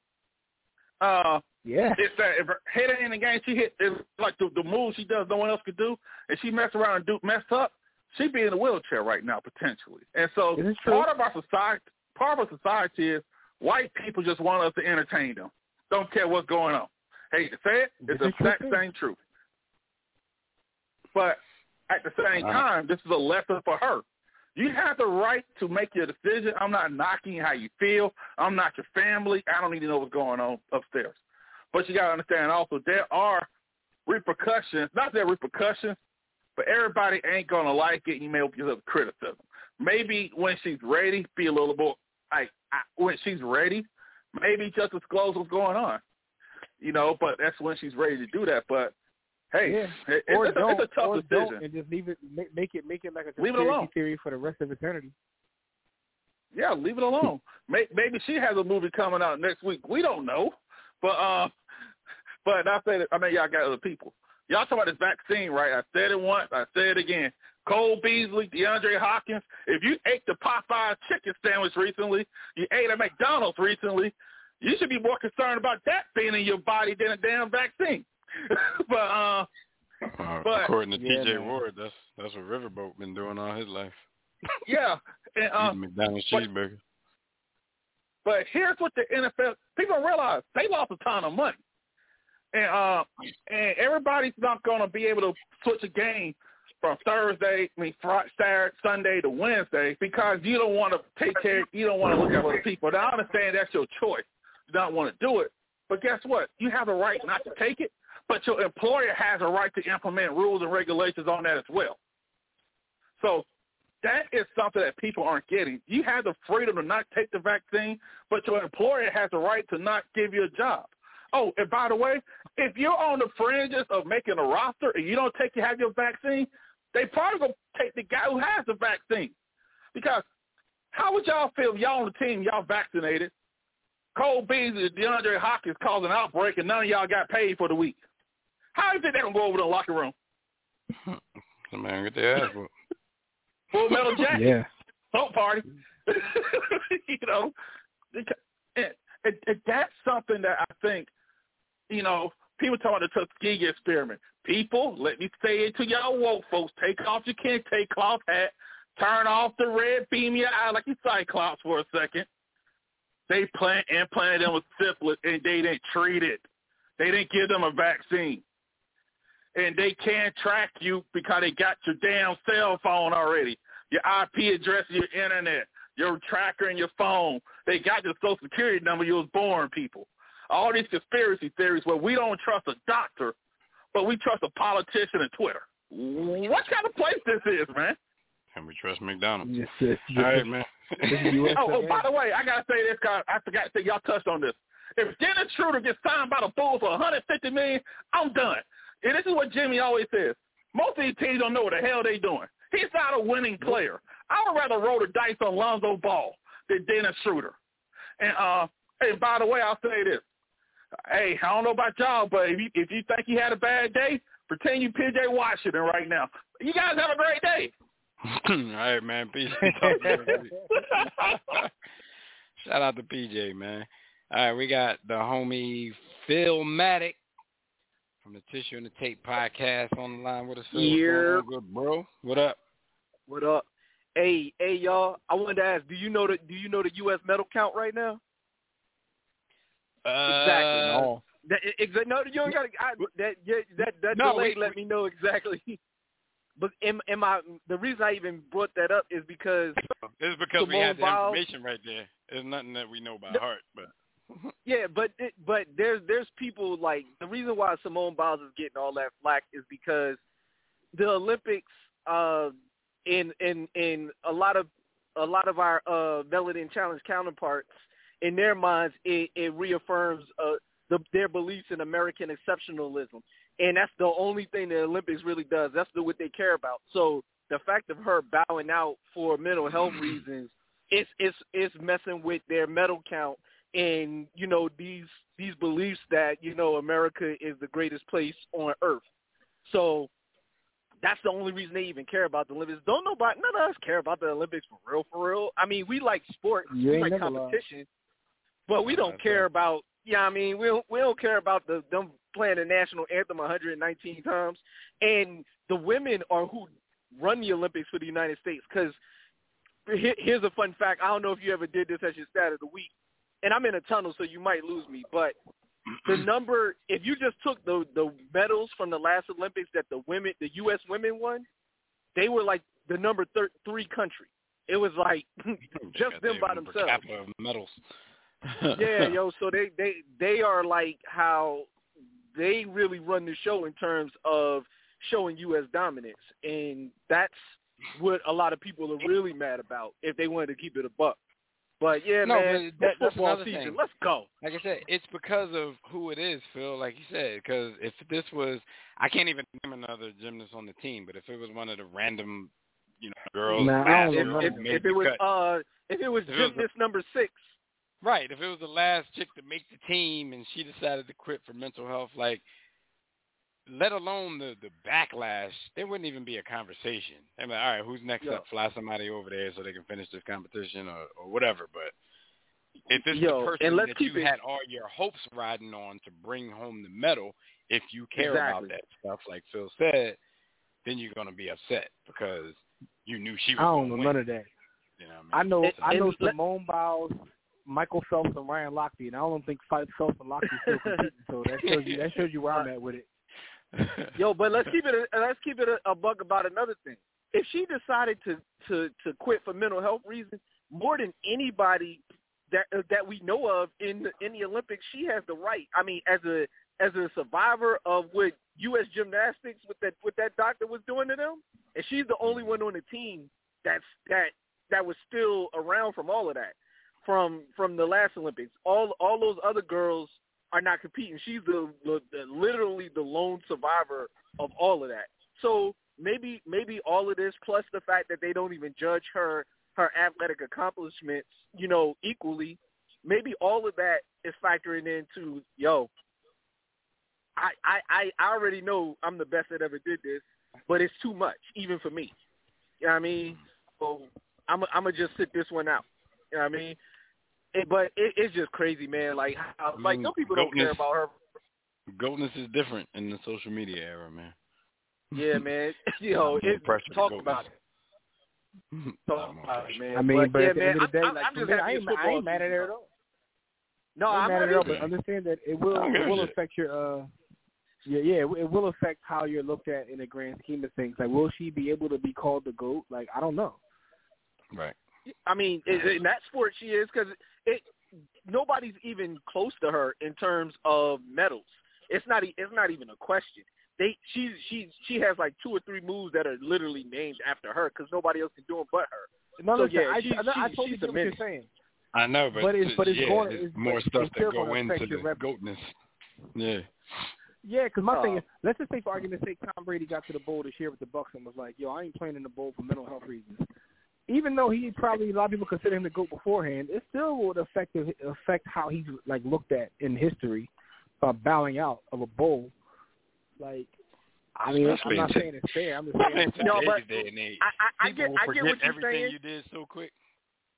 A: Uh,
D: yeah.
A: It's that if her head ain't in the game, she hit it's like the, the move she does no one else could do, and she mess around and do mess up. She'd be in a wheelchair right now potentially. And so part of our society, part of our society is white people just want us to entertain them. Don't care what's going on. Hate to say it, it's the exact same truth. But at the same time, this is a lesson for her. You have the right to make your decision. I'm not knocking how you feel. I'm not your family. I don't need to know what's going on upstairs. But you got to understand also there are repercussions, not there repercussions, but everybody ain't gonna like it. You may open yourself to criticism. Maybe when she's ready, be a little more like I, when she's ready, maybe just disclose what's going on. You know, but that's when she's ready to do that. But hey,
D: yeah.
A: it,
D: or
A: it's,
D: don't,
A: a, it's a tough
D: or
A: decision.
D: Don't, and just leave it, make, make it, make it like a
A: Leave it
D: conspiracy
A: alone.
D: theory for the rest of eternity.
A: Yeah, leave it alone. May- Maybe she has a movie coming out next week. We don't know, but uh, but I said, I mean, y'all got other people. Y'all talk about this vaccine, right? I said it once. I said it again. Cole Beasley, DeAndre Hopkins. If you ate the Popeye chicken sandwich recently, you ate at McDonald's recently, you should be more concerned about that being in your body than a damn vaccine. but uh,
C: Uh,
A: But-
C: according to
D: Yeah,
C: T.J.
D: man.
C: Ward, that's that's what Riverboat been doing all his life.
A: yeah, and uh,
C: McDonald's
A: but-
C: cheeseburger.
A: But here's what the NFL people don't realize: they lost a ton of money, and uh, and everybody's not going to be able to switch a game from Thursday, I mean Friday, Saturday, Sunday to Wednesday because you don't want to take care, you don't want to look at other people. Now I understand that's your choice, you don't want to do it, but guess what? You have the right not to take it, but your employer has a right to implement rules and regulations on that as well. So that is something that people aren't getting. You have the freedom to not take the vaccine, but your employer has the right to not give you a job. Oh, and by the way, if you're on the fringes of making a roster and you don't take you have your vaccine, they probably gonna take the guy who has the vaccine. Because how would y'all feel if y'all on the team, y'all vaccinated, Cole Beasley and DeAndre Hopkins caused an outbreak and none of y'all got paid for the week? How do you think they're gonna go over to the locker room?
C: The man get their ass.
A: Full metal jacket.
D: Yeah.
A: Salt party. you know, and, and, and that's something that I think, you know, people talk about the Tuskegee experiment. People, let me say it to y'all woke folks, take off your Kente take cloth hat, turn off the red beam your eye like you Cyclops for a second. They plant implanted them with syphilis and they didn't treat it. They didn't give them a vaccine. And they can't track you because they got your damn cell phone already your IP address, your internet, your tracker and your phone. They got your social security number you was born, people. All these conspiracy theories where we don't trust a doctor, but we trust a politician and Twitter. What kind of place this is, man?
C: Can we trust McDonald's?
D: Yes, yes,
C: All right, man.
D: This is US
A: Oh, oh, by the way, I gotta say this, cause I forgot to say y'all touched on this. If Dennis Schroeder gets signed by the Bulls for 150 million, I'm done. And this is what Jimmy always says. Most of these teams don't know what the hell they doing. He's not a winning player. I would rather roll the dice on Lonzo Ball than Dennis Schroeder. And uh, hey, by the way, I'll say this. Hey, I don't know about y'all, but if you if you think you had a bad day, pretend you PJ Washington right now. You guys have a great day.
C: All right, man. Peace. Talk to you next. Shout out to PJ, man. All right, we got the homie Phil Matic from the Tissue and the Tape podcast on the line with us. Phil, what's going
E: Yeah.
C: good bro. What up?
E: What up? Hey, hey, y'all. I wanted to ask, do you know the do you know the U.S. medal count right now? Exactly.
C: Uh,
D: No.
E: That, exa- no, you don't got that. Yeah, that that
C: No,
E: delay
C: we-
E: let me know exactly. But am, am I? The reason I even brought that up is because
C: It's because we had the
E: Biles-
C: information right there. There's nothing that we know by
E: No.
C: heart, but
E: yeah, but it, but there's there's people like the reason why Simone Biles is getting all that flack is because the Olympics uh in in in a lot of a lot of our uh Melanin Challenge counterparts in their minds it, it reaffirms uh the, their beliefs in American exceptionalism. And that's the only thing the Olympics really does. That's the, what they care about. So the fact of her bowing out for mental health reasons, it's it's it's messing with their medal count and you know these these beliefs that you know America is the greatest place on earth. So that's the only reason they even care about the Olympics. Don't nobody none of us care about the Olympics for real, for real. I mean, we like sports,
D: You
E: we like competition, but we don't care about. Yeah, I mean, we don't, we don't care about the them playing the national anthem 119 times, and the women are who run the Olympics for the United States. Because here's a fun fact: I don't know if you ever did this as your stat of the week, and I'm in a tunnel, so you might lose me. But the number, if you just took the the medals from the last Olympics that the women, the U.S. women won, they were like the number thir- three country. It was like oh, just them by themselves.
C: capita of medals.
E: yeah, yo. So they they they are like how they really run the show in terms of showing U.S. dominance, and that's what a lot of people are really mad about if they wanted to keep it a buck. But yeah,
C: No,
E: man,
C: but that- that's
E: football
C: another
E: season.
C: thing.
E: Let's go.
C: like I said, it's because of who it is, Phil. Like you said, because if this was, I can't even name another gymnast on the team, but if it was one of the random, you know, girls,
D: Nah, I
C: last
D: don't
E: If, if, if it was uh if it was
C: If it was
E: gymnast number six,
C: right, if it was the last chick to make the team and she decided to quit for mental health, like, let alone the the backlash, there wouldn't even be a conversation. I mean, all right, who's next
E: Yo.
C: up? Fly somebody over there so they can finish this competition or or whatever, but. If it's
E: Yo,
C: the person
E: and let's
C: that
E: keep
C: you
E: it-
C: had all your hopes riding on to bring home the medal, if you care about that stuff, like Phil said, then you're gonna be upset because you knew she was
D: I don't know
C: win.
D: none of that.
C: You know what
D: I
C: I
D: know
E: And-
D: I know
E: and let-
D: Simone Biles, Michael Phelps, and Ryan Lochte, and I don't think Phelps and Lochte still competing. So that shows you that shows you where I'm at with it.
E: Yo, but let's keep it a, let's keep it a, a bug about another thing. If she decided to to to quit for mental health reasons, more than anybody that uh, that we know of in the in the Olympics, she has the right. I mean, as a as a survivor of what U.S. gymnastics with that what that doctor was doing to them, and she's the only one on the team that's that that was still around from all of that, from from the last Olympics. All all those other girls are not competing. She's the, the, the literally the lone survivor of all of that. So maybe maybe all of this plus the fact that they don't even judge her her athletic accomplishments, you know, equally. Maybe all of that is factoring into yo. I I I already know I'm the best that ever did this, but it's too much even for me. You know what I mean? Mm-hmm. So I'm I'm gonna just sit this one out. You know what I mean? It, but it, it's just crazy, man. Like how, like some people don't care about her
C: Goatness is different in the social media era, man.
E: Yeah, man. You know,
C: I'm
E: it, talk
C: go
E: about it. Talk
C: I'm
E: about it, man.
D: I mean, but,
E: yeah,
D: at the
E: man,
D: end of the day,
E: I, I,
D: like
E: I'm
D: for
E: just
D: me, I ain't, I ain't mad at her at all.
E: No,
D: I
E: I'm
D: ain't mad at her, but understand that it will
C: I don't give
D: it will affect your uh yeah yeah it, it will affect how you're looked at in the grand scheme of things. Like, will she be able to be called the goat? Like, I don't know.
C: Right.
E: I mean, in, in that sport, she is because it nobody's even close to her in terms of medals. It's not. e- It's not even a question. They she she she has like two or three moves that are literally named after her because nobody else can do them but her.
D: No,
E: So,
D: listen,
E: yeah,
D: I,
E: she-
D: I, I
E: she-
D: totally
E: she's
D: get what you're saying.
C: I know, but,
D: But it's- but it's
C: yeah,
D: going- it's-
C: more
D: it's
C: stuff
D: still
C: that go into the
D: rep-
C: goatness. Yeah.
D: Yeah, because my thing
E: Oh.
D: is, let's just say for argument's sake, Tom Brady got to the bowl this year with the Bucs and was like, "Yo, I ain't playing in the bowl for mental health reasons." Even though he probably a lot of people consider him the goat beforehand, it still would affect affect how he's like looked at in history by bowing out of a bowl. Like, I mean,
C: Especially
D: I'm not
C: in
D: saying it's fair. I'm just saying.
C: today's
E: No, but-
C: day and age,
E: I I, I
C: people
E: get
C: will
E: I get
C: forget
E: what you're
C: everything
E: saying.
C: you did so quick.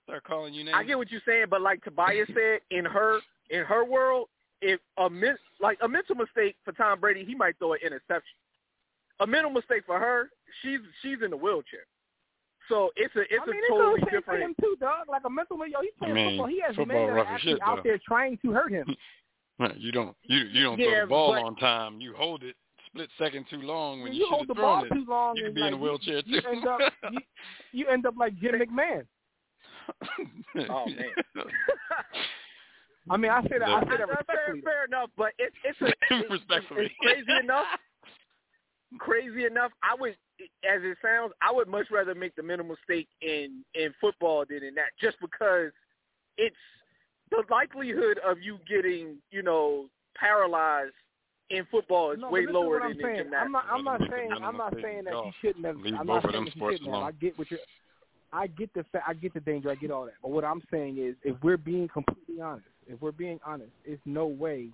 C: Start calling you names.
E: I get what you're saying, but like Tobias said, in her in her world, if a min, like a mental mistake for Tom Brady, he might throw an interception. A mental mistake for her, she's she's in the wheelchair. So it's a it's
D: I mean,
E: a
D: it's
E: totally
D: gonna for him too, dog. Like a mental, yo, he's playing
C: I mean,
D: football. He has
C: football
D: men that are actually
C: shit,
D: out
C: though.
D: there trying to hurt him.
C: You don't you you don't throw the ball
E: but-
C: on time. You hold it split second too long when
D: you,
C: you,
D: hold the ball
C: it.
D: too long,
C: You could be
D: like,
C: in a wheelchair
D: you,
C: too.
D: you end up you, you end up like Jim McMahon.
E: Oh, man.
D: I mean, I say that I say that
E: fair,
D: respectfully.
E: fair enough, but it's it's a it's,
C: Respectfully.
E: it's crazy enough. Crazy enough, I would, as it sounds, I would much rather make the minimal mistake in in football than in that, just because it's the likelihood of you getting, you know, paralyzed in football is
D: No,
E: way
D: but listen to
E: lower
D: what I'm
E: than
D: saying.
E: in gymnastics.
D: I'm not. I'm not
C: Rather make the
D: saying. I'm not saying that you shouldn't have.
C: Leave
D: I'm
C: both
D: not saying
C: them
D: that you
C: sports
D: shouldn't have. I get what you're. I get the fa- I get the danger. I get all that. But what I'm saying is, if we're being completely honest, if we're being honest, it's no way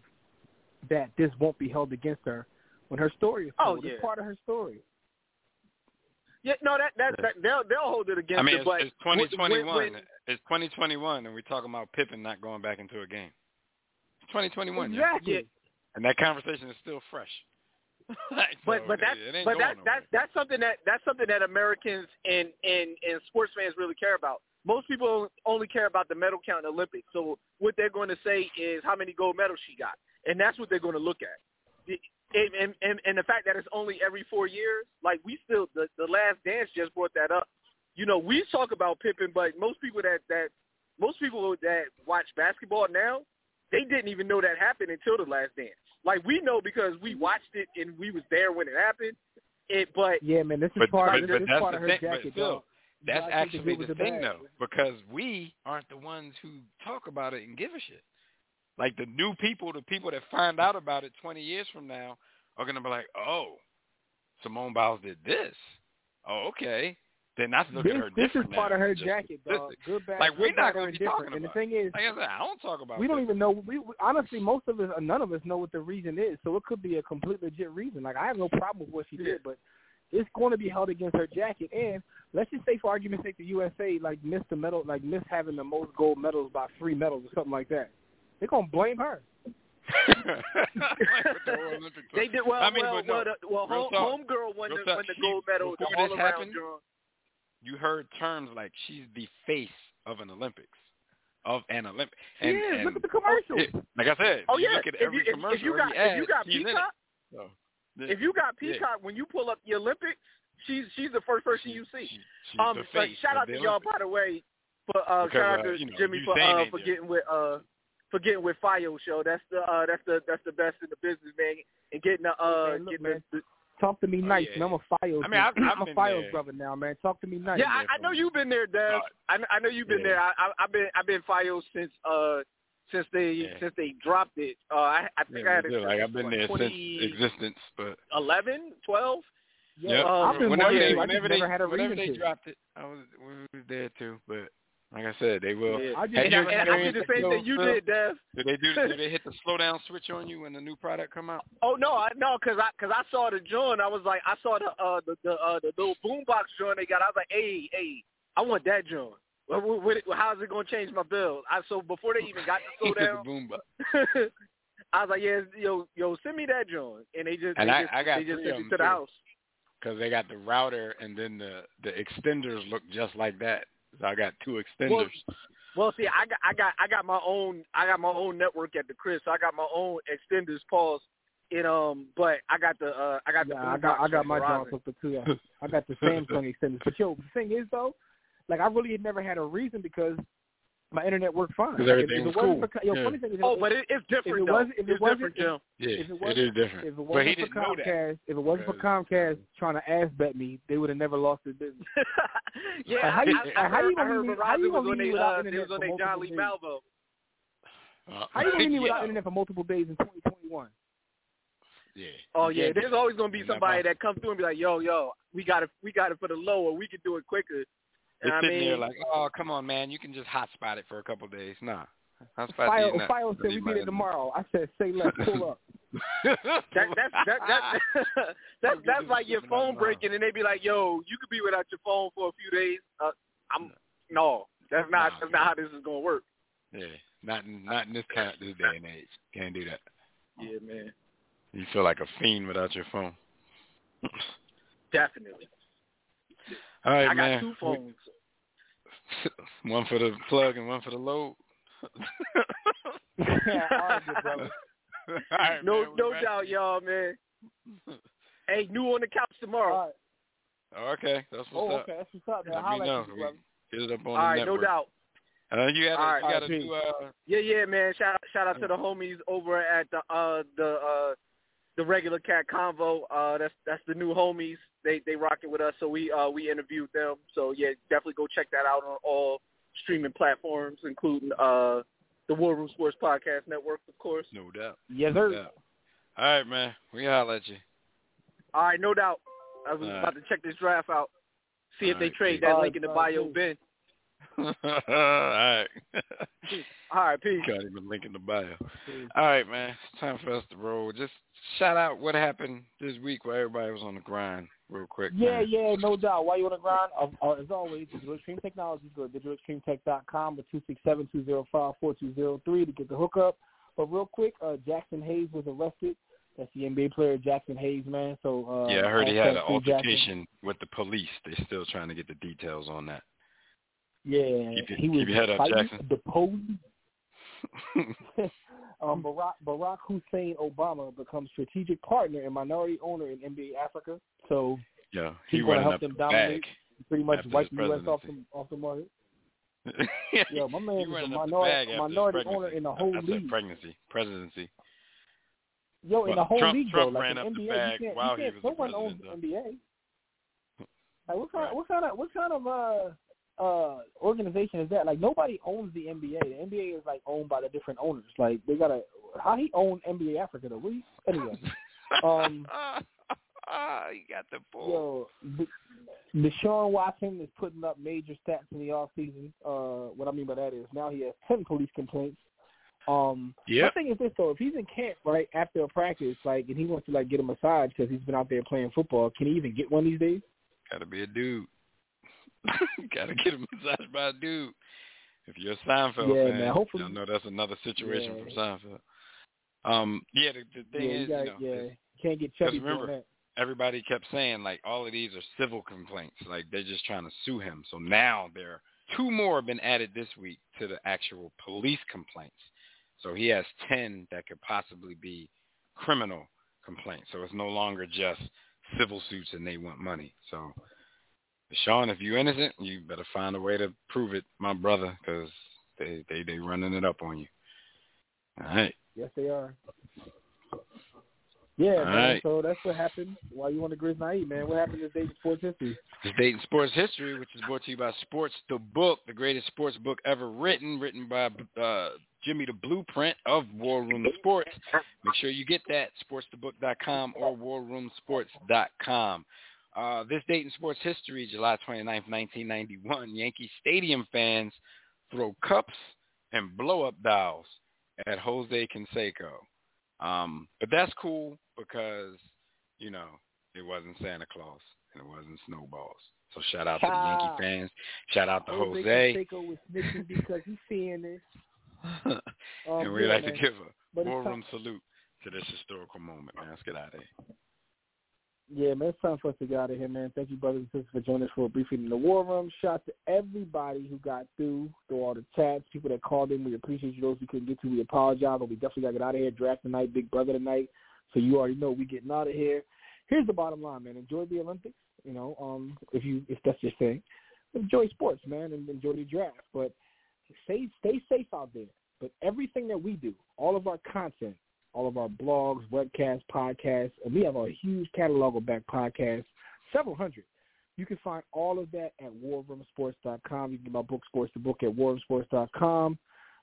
D: that this won't be held against her when her story is
E: Oh,
D: told.
E: yeah.
D: It's part of her story.
E: Yeah, no, that that, that they'll they'll hold it against
C: I mean,
E: it,
C: it's, it's 2021.
E: when-
C: it's 2021, and we're talking about Pippen not going back into a game. It's 2021.
D: Exactly.
E: Yeah.
C: and that conversation is still fresh. Like,
E: But
C: so
E: but that's but that
C: nowhere.
E: that's that's something that that's something that Americans and and and sports fans really care about. Most people only care about the medal count in the Olympics. So what they're going to say is how many gold medals she got, and that's what they're going to look at. The- And, and and and the fact that it's only every four years, like we still the the Last Dance just brought that up. You know, we talk about Pippen, but most people that that most people that watch basketball now, they didn't even know that happened until the Last Dance. Like we know because we watched it and we was there when it happened. it, but
D: Yeah, man, this is
C: But,
D: part.
C: but,
D: this
C: but
D: is
C: that's
D: part
C: the
D: of her
C: thing.
D: jacket,
C: but Phil,
D: dog. You
C: that's
D: gotta take
C: actually the
D: the
C: thing
D: bad.
C: though, because we aren't the ones who talk about it and give a shit. Like the new people, the people that find out about it 20 years from now are gonna be like, oh, Simone Biles did this. Oh, okay. Then that's look
D: This,
C: at her
D: this is part
C: now.
D: of her
C: Just
D: jacket, dog.
C: statistic.
D: Good, bad,
C: Like,
D: good,
C: we're not gonna
D: or
C: be
D: indifferent.
C: talking
D: And the thing is,
C: Like I said, I don't talk about.
D: we don't even know. We, we honestly, most of us, or none of us, know what the reason is. So it could be a complete legit reason. Like I have no problem with what she did, but it's going to be held against her jacket. And let's just say, for argument's sake, the USA like missed the medal, like missed having the most gold medals by three medals or something like that. They're gonna blame her.
C: Like the
E: they did well.
C: I mean,
E: well,
C: but no,
E: well, the, well,
C: real
E: home,
C: talk.
E: homegirl won the won the
C: She-
E: gold medal. The
C: before
E: all
C: this
E: around
C: happened,
E: draw.
C: you heard terms like she's the face of an Olympics, of an Olympic.
D: She
C: And,
D: is.
C: and
D: Look at the commercials.
C: it- like I said,
E: Oh yeah,
C: look at
E: if
C: every
E: you
C: commercial,
E: if you got if you got
C: she's in it.
E: Peacock,
C: So, yeah,
E: if you got
C: Yeah.
E: Peacock, when you pull up the Olympics, she's she's the first person
C: she-
E: you see.
C: she- she's
E: Um,
C: the face
E: shout
C: of
E: out
C: the
E: to y'all by the way. For uh,
C: Because,
E: shout out
C: uh,
E: to
C: you know,
E: Jimmy for uh, for getting with uh for getting with Fio show. That's the uh that's the that's the best in the business, man. And getting the uh
D: Man, look,
E: getting
D: man.
E: the,
D: Talk to me
C: Oh,
D: nice,
C: yeah,
D: man. I'm a Fios.
C: I mean, I've- I've
D: I'm a
C: been
D: Fios
C: there.
D: brother now, man. Talk to me nice.
E: yeah, I,
C: there
E: I know you've been there, Dev.
C: Uh,
E: I, I know you've been
C: yeah.
E: there. I, I, I've been I've been Fio since uh since they
C: Yeah.
E: since they dropped it. Uh, I I think
C: Yeah,
E: I had it
C: like I've been
E: what,
C: there since existence, but
E: 11, 12?
D: Yeah,
C: Yep.
D: I've been
C: whenever
D: wanting
C: they,
D: to. I just
C: whenever they,
D: never had a
C: whenever they
D: to.
C: dropped it, I was, we was there too. But like I said, they will.
E: Yeah.
D: I just
E: And, I, and I did the same thing you did, Dev.
C: Did they do? Did they hit the slow down switch on you when the new product come out?
E: Oh no, I no, cause I cause I saw the joint. I was like, I saw the uh the the uh the little boombox joint they got. I was like, hey hey, I want that joint. What, what, what, how's it gonna change my bill? I so before they even got to slow down,
C: Boom, but
E: I was like, yeah, yo yo, send me that joint, and they just
C: And
E: they
C: I-
E: just,
C: I got
E: they just sent it to the
C: too.
E: house.
C: because they got the router and then the the extenders look just like that. So I got two extenders.
E: Well, see, I got I got I got my own I got my own network at the crib, so I got my own extenders. Pause. And um, but I got the uh I got the
D: Yeah, I got I got my
E: Verizon.
D: jaw hooked up too. Yeah. I got the Samsung extenders. But yo, the thing is though, like I really had never had a reason because my internet worked fine.
C: 'Cause
D: Like,
C: everything was
D: if it wasn't
C: cool.
D: For, yo,
C: Yeah.
D: funny thing is,
E: Oh,
D: if,
E: but it, it's different
D: it
E: though.
D: wasn't- if it
E: it's different, Jim.
C: yeah,
D: if it
C: it
D: wasn't-
C: is different.
D: if it wasn't
C: he
D: for
C: didn't know that.
D: Comcast, if it wasn't for Comcast trying to ass bet me, they would have never lost their business.
E: yeah,
D: Like, how
E: I,
D: you-
E: I,
D: like,
E: I
D: how
E: heard,
D: you gonna
E: I heard
D: leave me- how you
E: Verizon was on
D: leave
E: they
D: without
E: uh, they
D: internet
E: was on
D: for
E: they John Lee? Malvo.
C: Uh,
D: How you gonna leave me without internet for multiple days in 2021?
C: Yeah.
E: Oh
C: You
E: yeah, there's always gonna be somebody that comes through and be like, yo, yo, we got it, we got it for the low, or we can do it quicker.
C: They're
E: And I
C: sitting
E: mean,
C: there like, oh, come on, man, you can just hotspot it for a couple of days. Nah, hotspot
D: File,
C: these not-
D: File said we get it tomorrow. I said say less, pull up.
E: that that's that that that's
C: We'll
E: that's like your phone breaking, and they be like, yo, you could be without your phone for a few days. Uh, I'm no, that's not
C: Nah,
E: that's not how this is gonna work.
C: Yeah, not in, not in this time, this day and age. Can't do that.
E: Yeah, man,
C: You feel like a fiend without your phone.
E: definitely.
C: All right,
E: I got
C: man.
E: two phones.
C: one for the plug and one for the load.
D: All right, good brother.
C: All right,
E: no,
C: man,
E: no
C: back.
E: doubt, y'all, man. hey, new on the couch tomorrow.
D: All right.
C: Okay, that's what's
D: Oh,
C: up.
D: okay. That's what's up, man.
C: Let me
D: Holla
C: know.
D: at you,
C: We. Get it up on
E: All
C: the
E: right,
C: network.
E: no doubt.
C: Uh, you got a,
E: right,
C: you got
D: all
C: a
D: right,
C: new uh,
E: Yeah, yeah, man. Shout out, shout out to the homies over at the uh the uh the regular cat convo. Uh that's that's the new homies. They they rocking with us, so we uh we interviewed them. So yeah, definitely go check that out on all streaming platforms, including uh the War Room Sports Podcast Network, of course.
C: no doubt.
D: Yes,
C: No
D: sir.
C: doubt. All right, man. We holler at you.
E: All right, no doubt. I was
C: All right.
E: about to check this draft out, see if
C: All
E: they
C: right,
E: trade
C: peace.
E: that link in the bio,
D: peace.
E: Ben.
C: All right.
E: All right, peace.
C: Got him a link in the bio. All right, man. It's time for us to roll. Just shout out what happened this week while everybody was on the grind, real quick.
D: Yeah,
C: man.
D: yeah, no doubt. While you're on the grind, uh, uh, as always, Digital Extreme Technologies, go to digitalextremetech.com or 267-205-4203 to get the hookup. But real quick, uh, Jaxson Hayes was arrested. That's the NBA player Jaxson Hayes, man. So uh,
C: Yeah, I heard he had an
D: Free Jaxson.
C: altercation with the police. They're still trying to get the details on that.
D: Yeah,
C: Keep your-
D: he was
C: keep your head up, Jaxson.
D: the police. um, Barack, Barack Hussein Obama becomes strategic partner and minority owner in NBA Africa. So
C: yeah, he
D: He's gonna help
C: up
D: them dominate. pretty much wipe the U.S. off the, off the market.
C: yeah,
D: Yo, my man is a
C: running up the
D: minority,
C: bag after his
D: minority owner in the
C: I-
D: whole
C: I said
D: league.
C: pregnancy, presidency.
D: Yo, in
C: Well,
D: the whole
C: Trump-
D: league
C: Trump
D: though, like
C: ran
D: the
C: up the
D: NBA,
C: bag
D: you can't,
C: while
D: you can't,
C: was
D: no one owns the NBA. Like what kind,
C: Right.
D: what kind of, what kind of uh, uh, organization is that? Like nobody owns the NBA. The NBA is like owned by the different owners. Like they gotta, how he own NBA Africa though? What he, anyway, um,
C: you got the bull.
D: yo, the, Deshaun Watson is putting up major stats in the off season. Uh, what I mean by that is now he has ten police complaints. Um,
C: Yep.
D: my thing is this though: if he's in camp right after a practice, like, and he wants to like get a massage because he's been out there playing football, can he even get one these days?
C: Gotta be a dude. Gotta get a massage by a dude. If you're a Seinfeld
D: Yeah,
C: fan,
D: man, hopefully-
C: you'll know that's another situation
D: Yeah.
C: from Seinfeld. Um, yeah, the, the thing
D: yeah,
C: is,
D: you, got,
C: you know,
D: yeah,
C: is
D: can't get chubby
C: remember,
D: that.
C: everybody kept saying like all of these are civil complaints, like they're just trying to sue him. So now there are two more have been added this week to the actual police complaints. So he has ten that could possibly be criminal complaints. So it's no longer just civil suits and they want money. So Sean, if you're innocent, you better find a way to prove it, my brother, because they they they running it up on you. All right.
D: Yes, they are. Yeah,
C: All
D: man.
C: right.
D: So that's what happened. Why you on the Grizz Night, man? What happened this day in sports history?
C: This Day in Sports History, which is brought to you by Sports the Book, the greatest sports book ever written, written by uh, Jimmy the Blueprint of War Room Sports. Make sure you get that, sportsthebook.com or warroomsports.com. Uh, this Day in Sports History, July 29th, 1991, Yankee Stadium fans throw cups and blow-up dolls at Jose Canseco. Um, but that's cool because, you know, it wasn't Santa Claus and it wasn't snowballs. So shout out to the. Yankee fans. Shout out to
D: Jose
C: Jose.
D: Canseco was snitching because he's seeing this. Um,
C: and we'd
D: yeah,
C: like
D: man.
C: to give a war room salute to this historical moment, man. Let's get out of here.
D: Yeah, man, it's time for us to get out of here, man. Thank you, brothers and sisters, for joining us for a briefing in the war room. Shout out to everybody who got through, through all the chats, people that called in. We appreciate you. Those we couldn't get to, we apologize, but we definitely got to get out of here. Draft tonight, Big Brother tonight. So you already know we getting out of here. Here's the bottom line, man. Enjoy the Olympics. You know, um, if you if that's your thing, enjoy sports, man, and enjoy the draft. But stay stay safe out there. But everything that we do, all of our content, all of our blogs, webcasts, podcasts, and we have a huge catalog of back podcasts, several hundred. You can find all of that at warroomsports.com. You can get my book, Sports the Book, at warroomsports.com.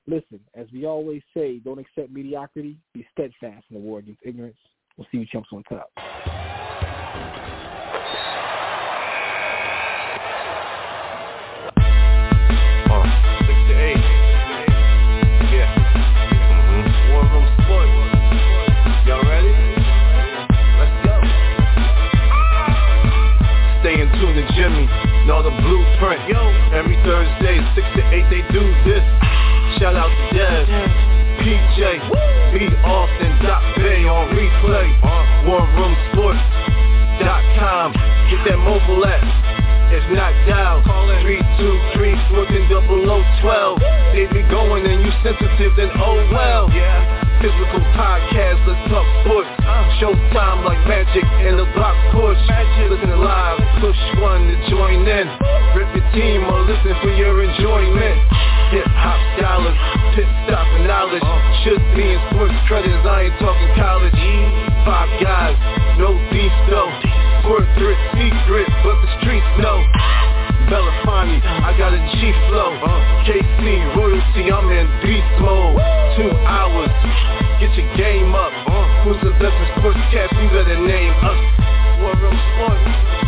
D: Listen, as we always say, don't accept mediocrity. Be steadfast in the war against ignorance. We'll see you chumps on top.
B: To Jimmy. Know the blueprint. Yo. Every Thursday, six to eight, they do this. Shout out to Dev. PJ. B. Austin. Doc Bay on replay. Uh-huh. WarroomSports. dot com. Get that mobile app. If not dial, call in 323 14 0012. They be going and you sensitive, then oh well. Yeah. Physical podcast, let's talk sports. Showtime like magic in the block push. Listen live, push one to join in. Rip your team or listen for your enjoyment. Hip hop dollars, pit stop and knowledge. Should be in sports credits, I ain't talking college. Five guys, no beef though. Corporate secret, but the streets know. I got a G flow. KC royalty, I'm in beast mode. Two hours, get your game up. Who's the best in sportscast? You better name us. Room Sports.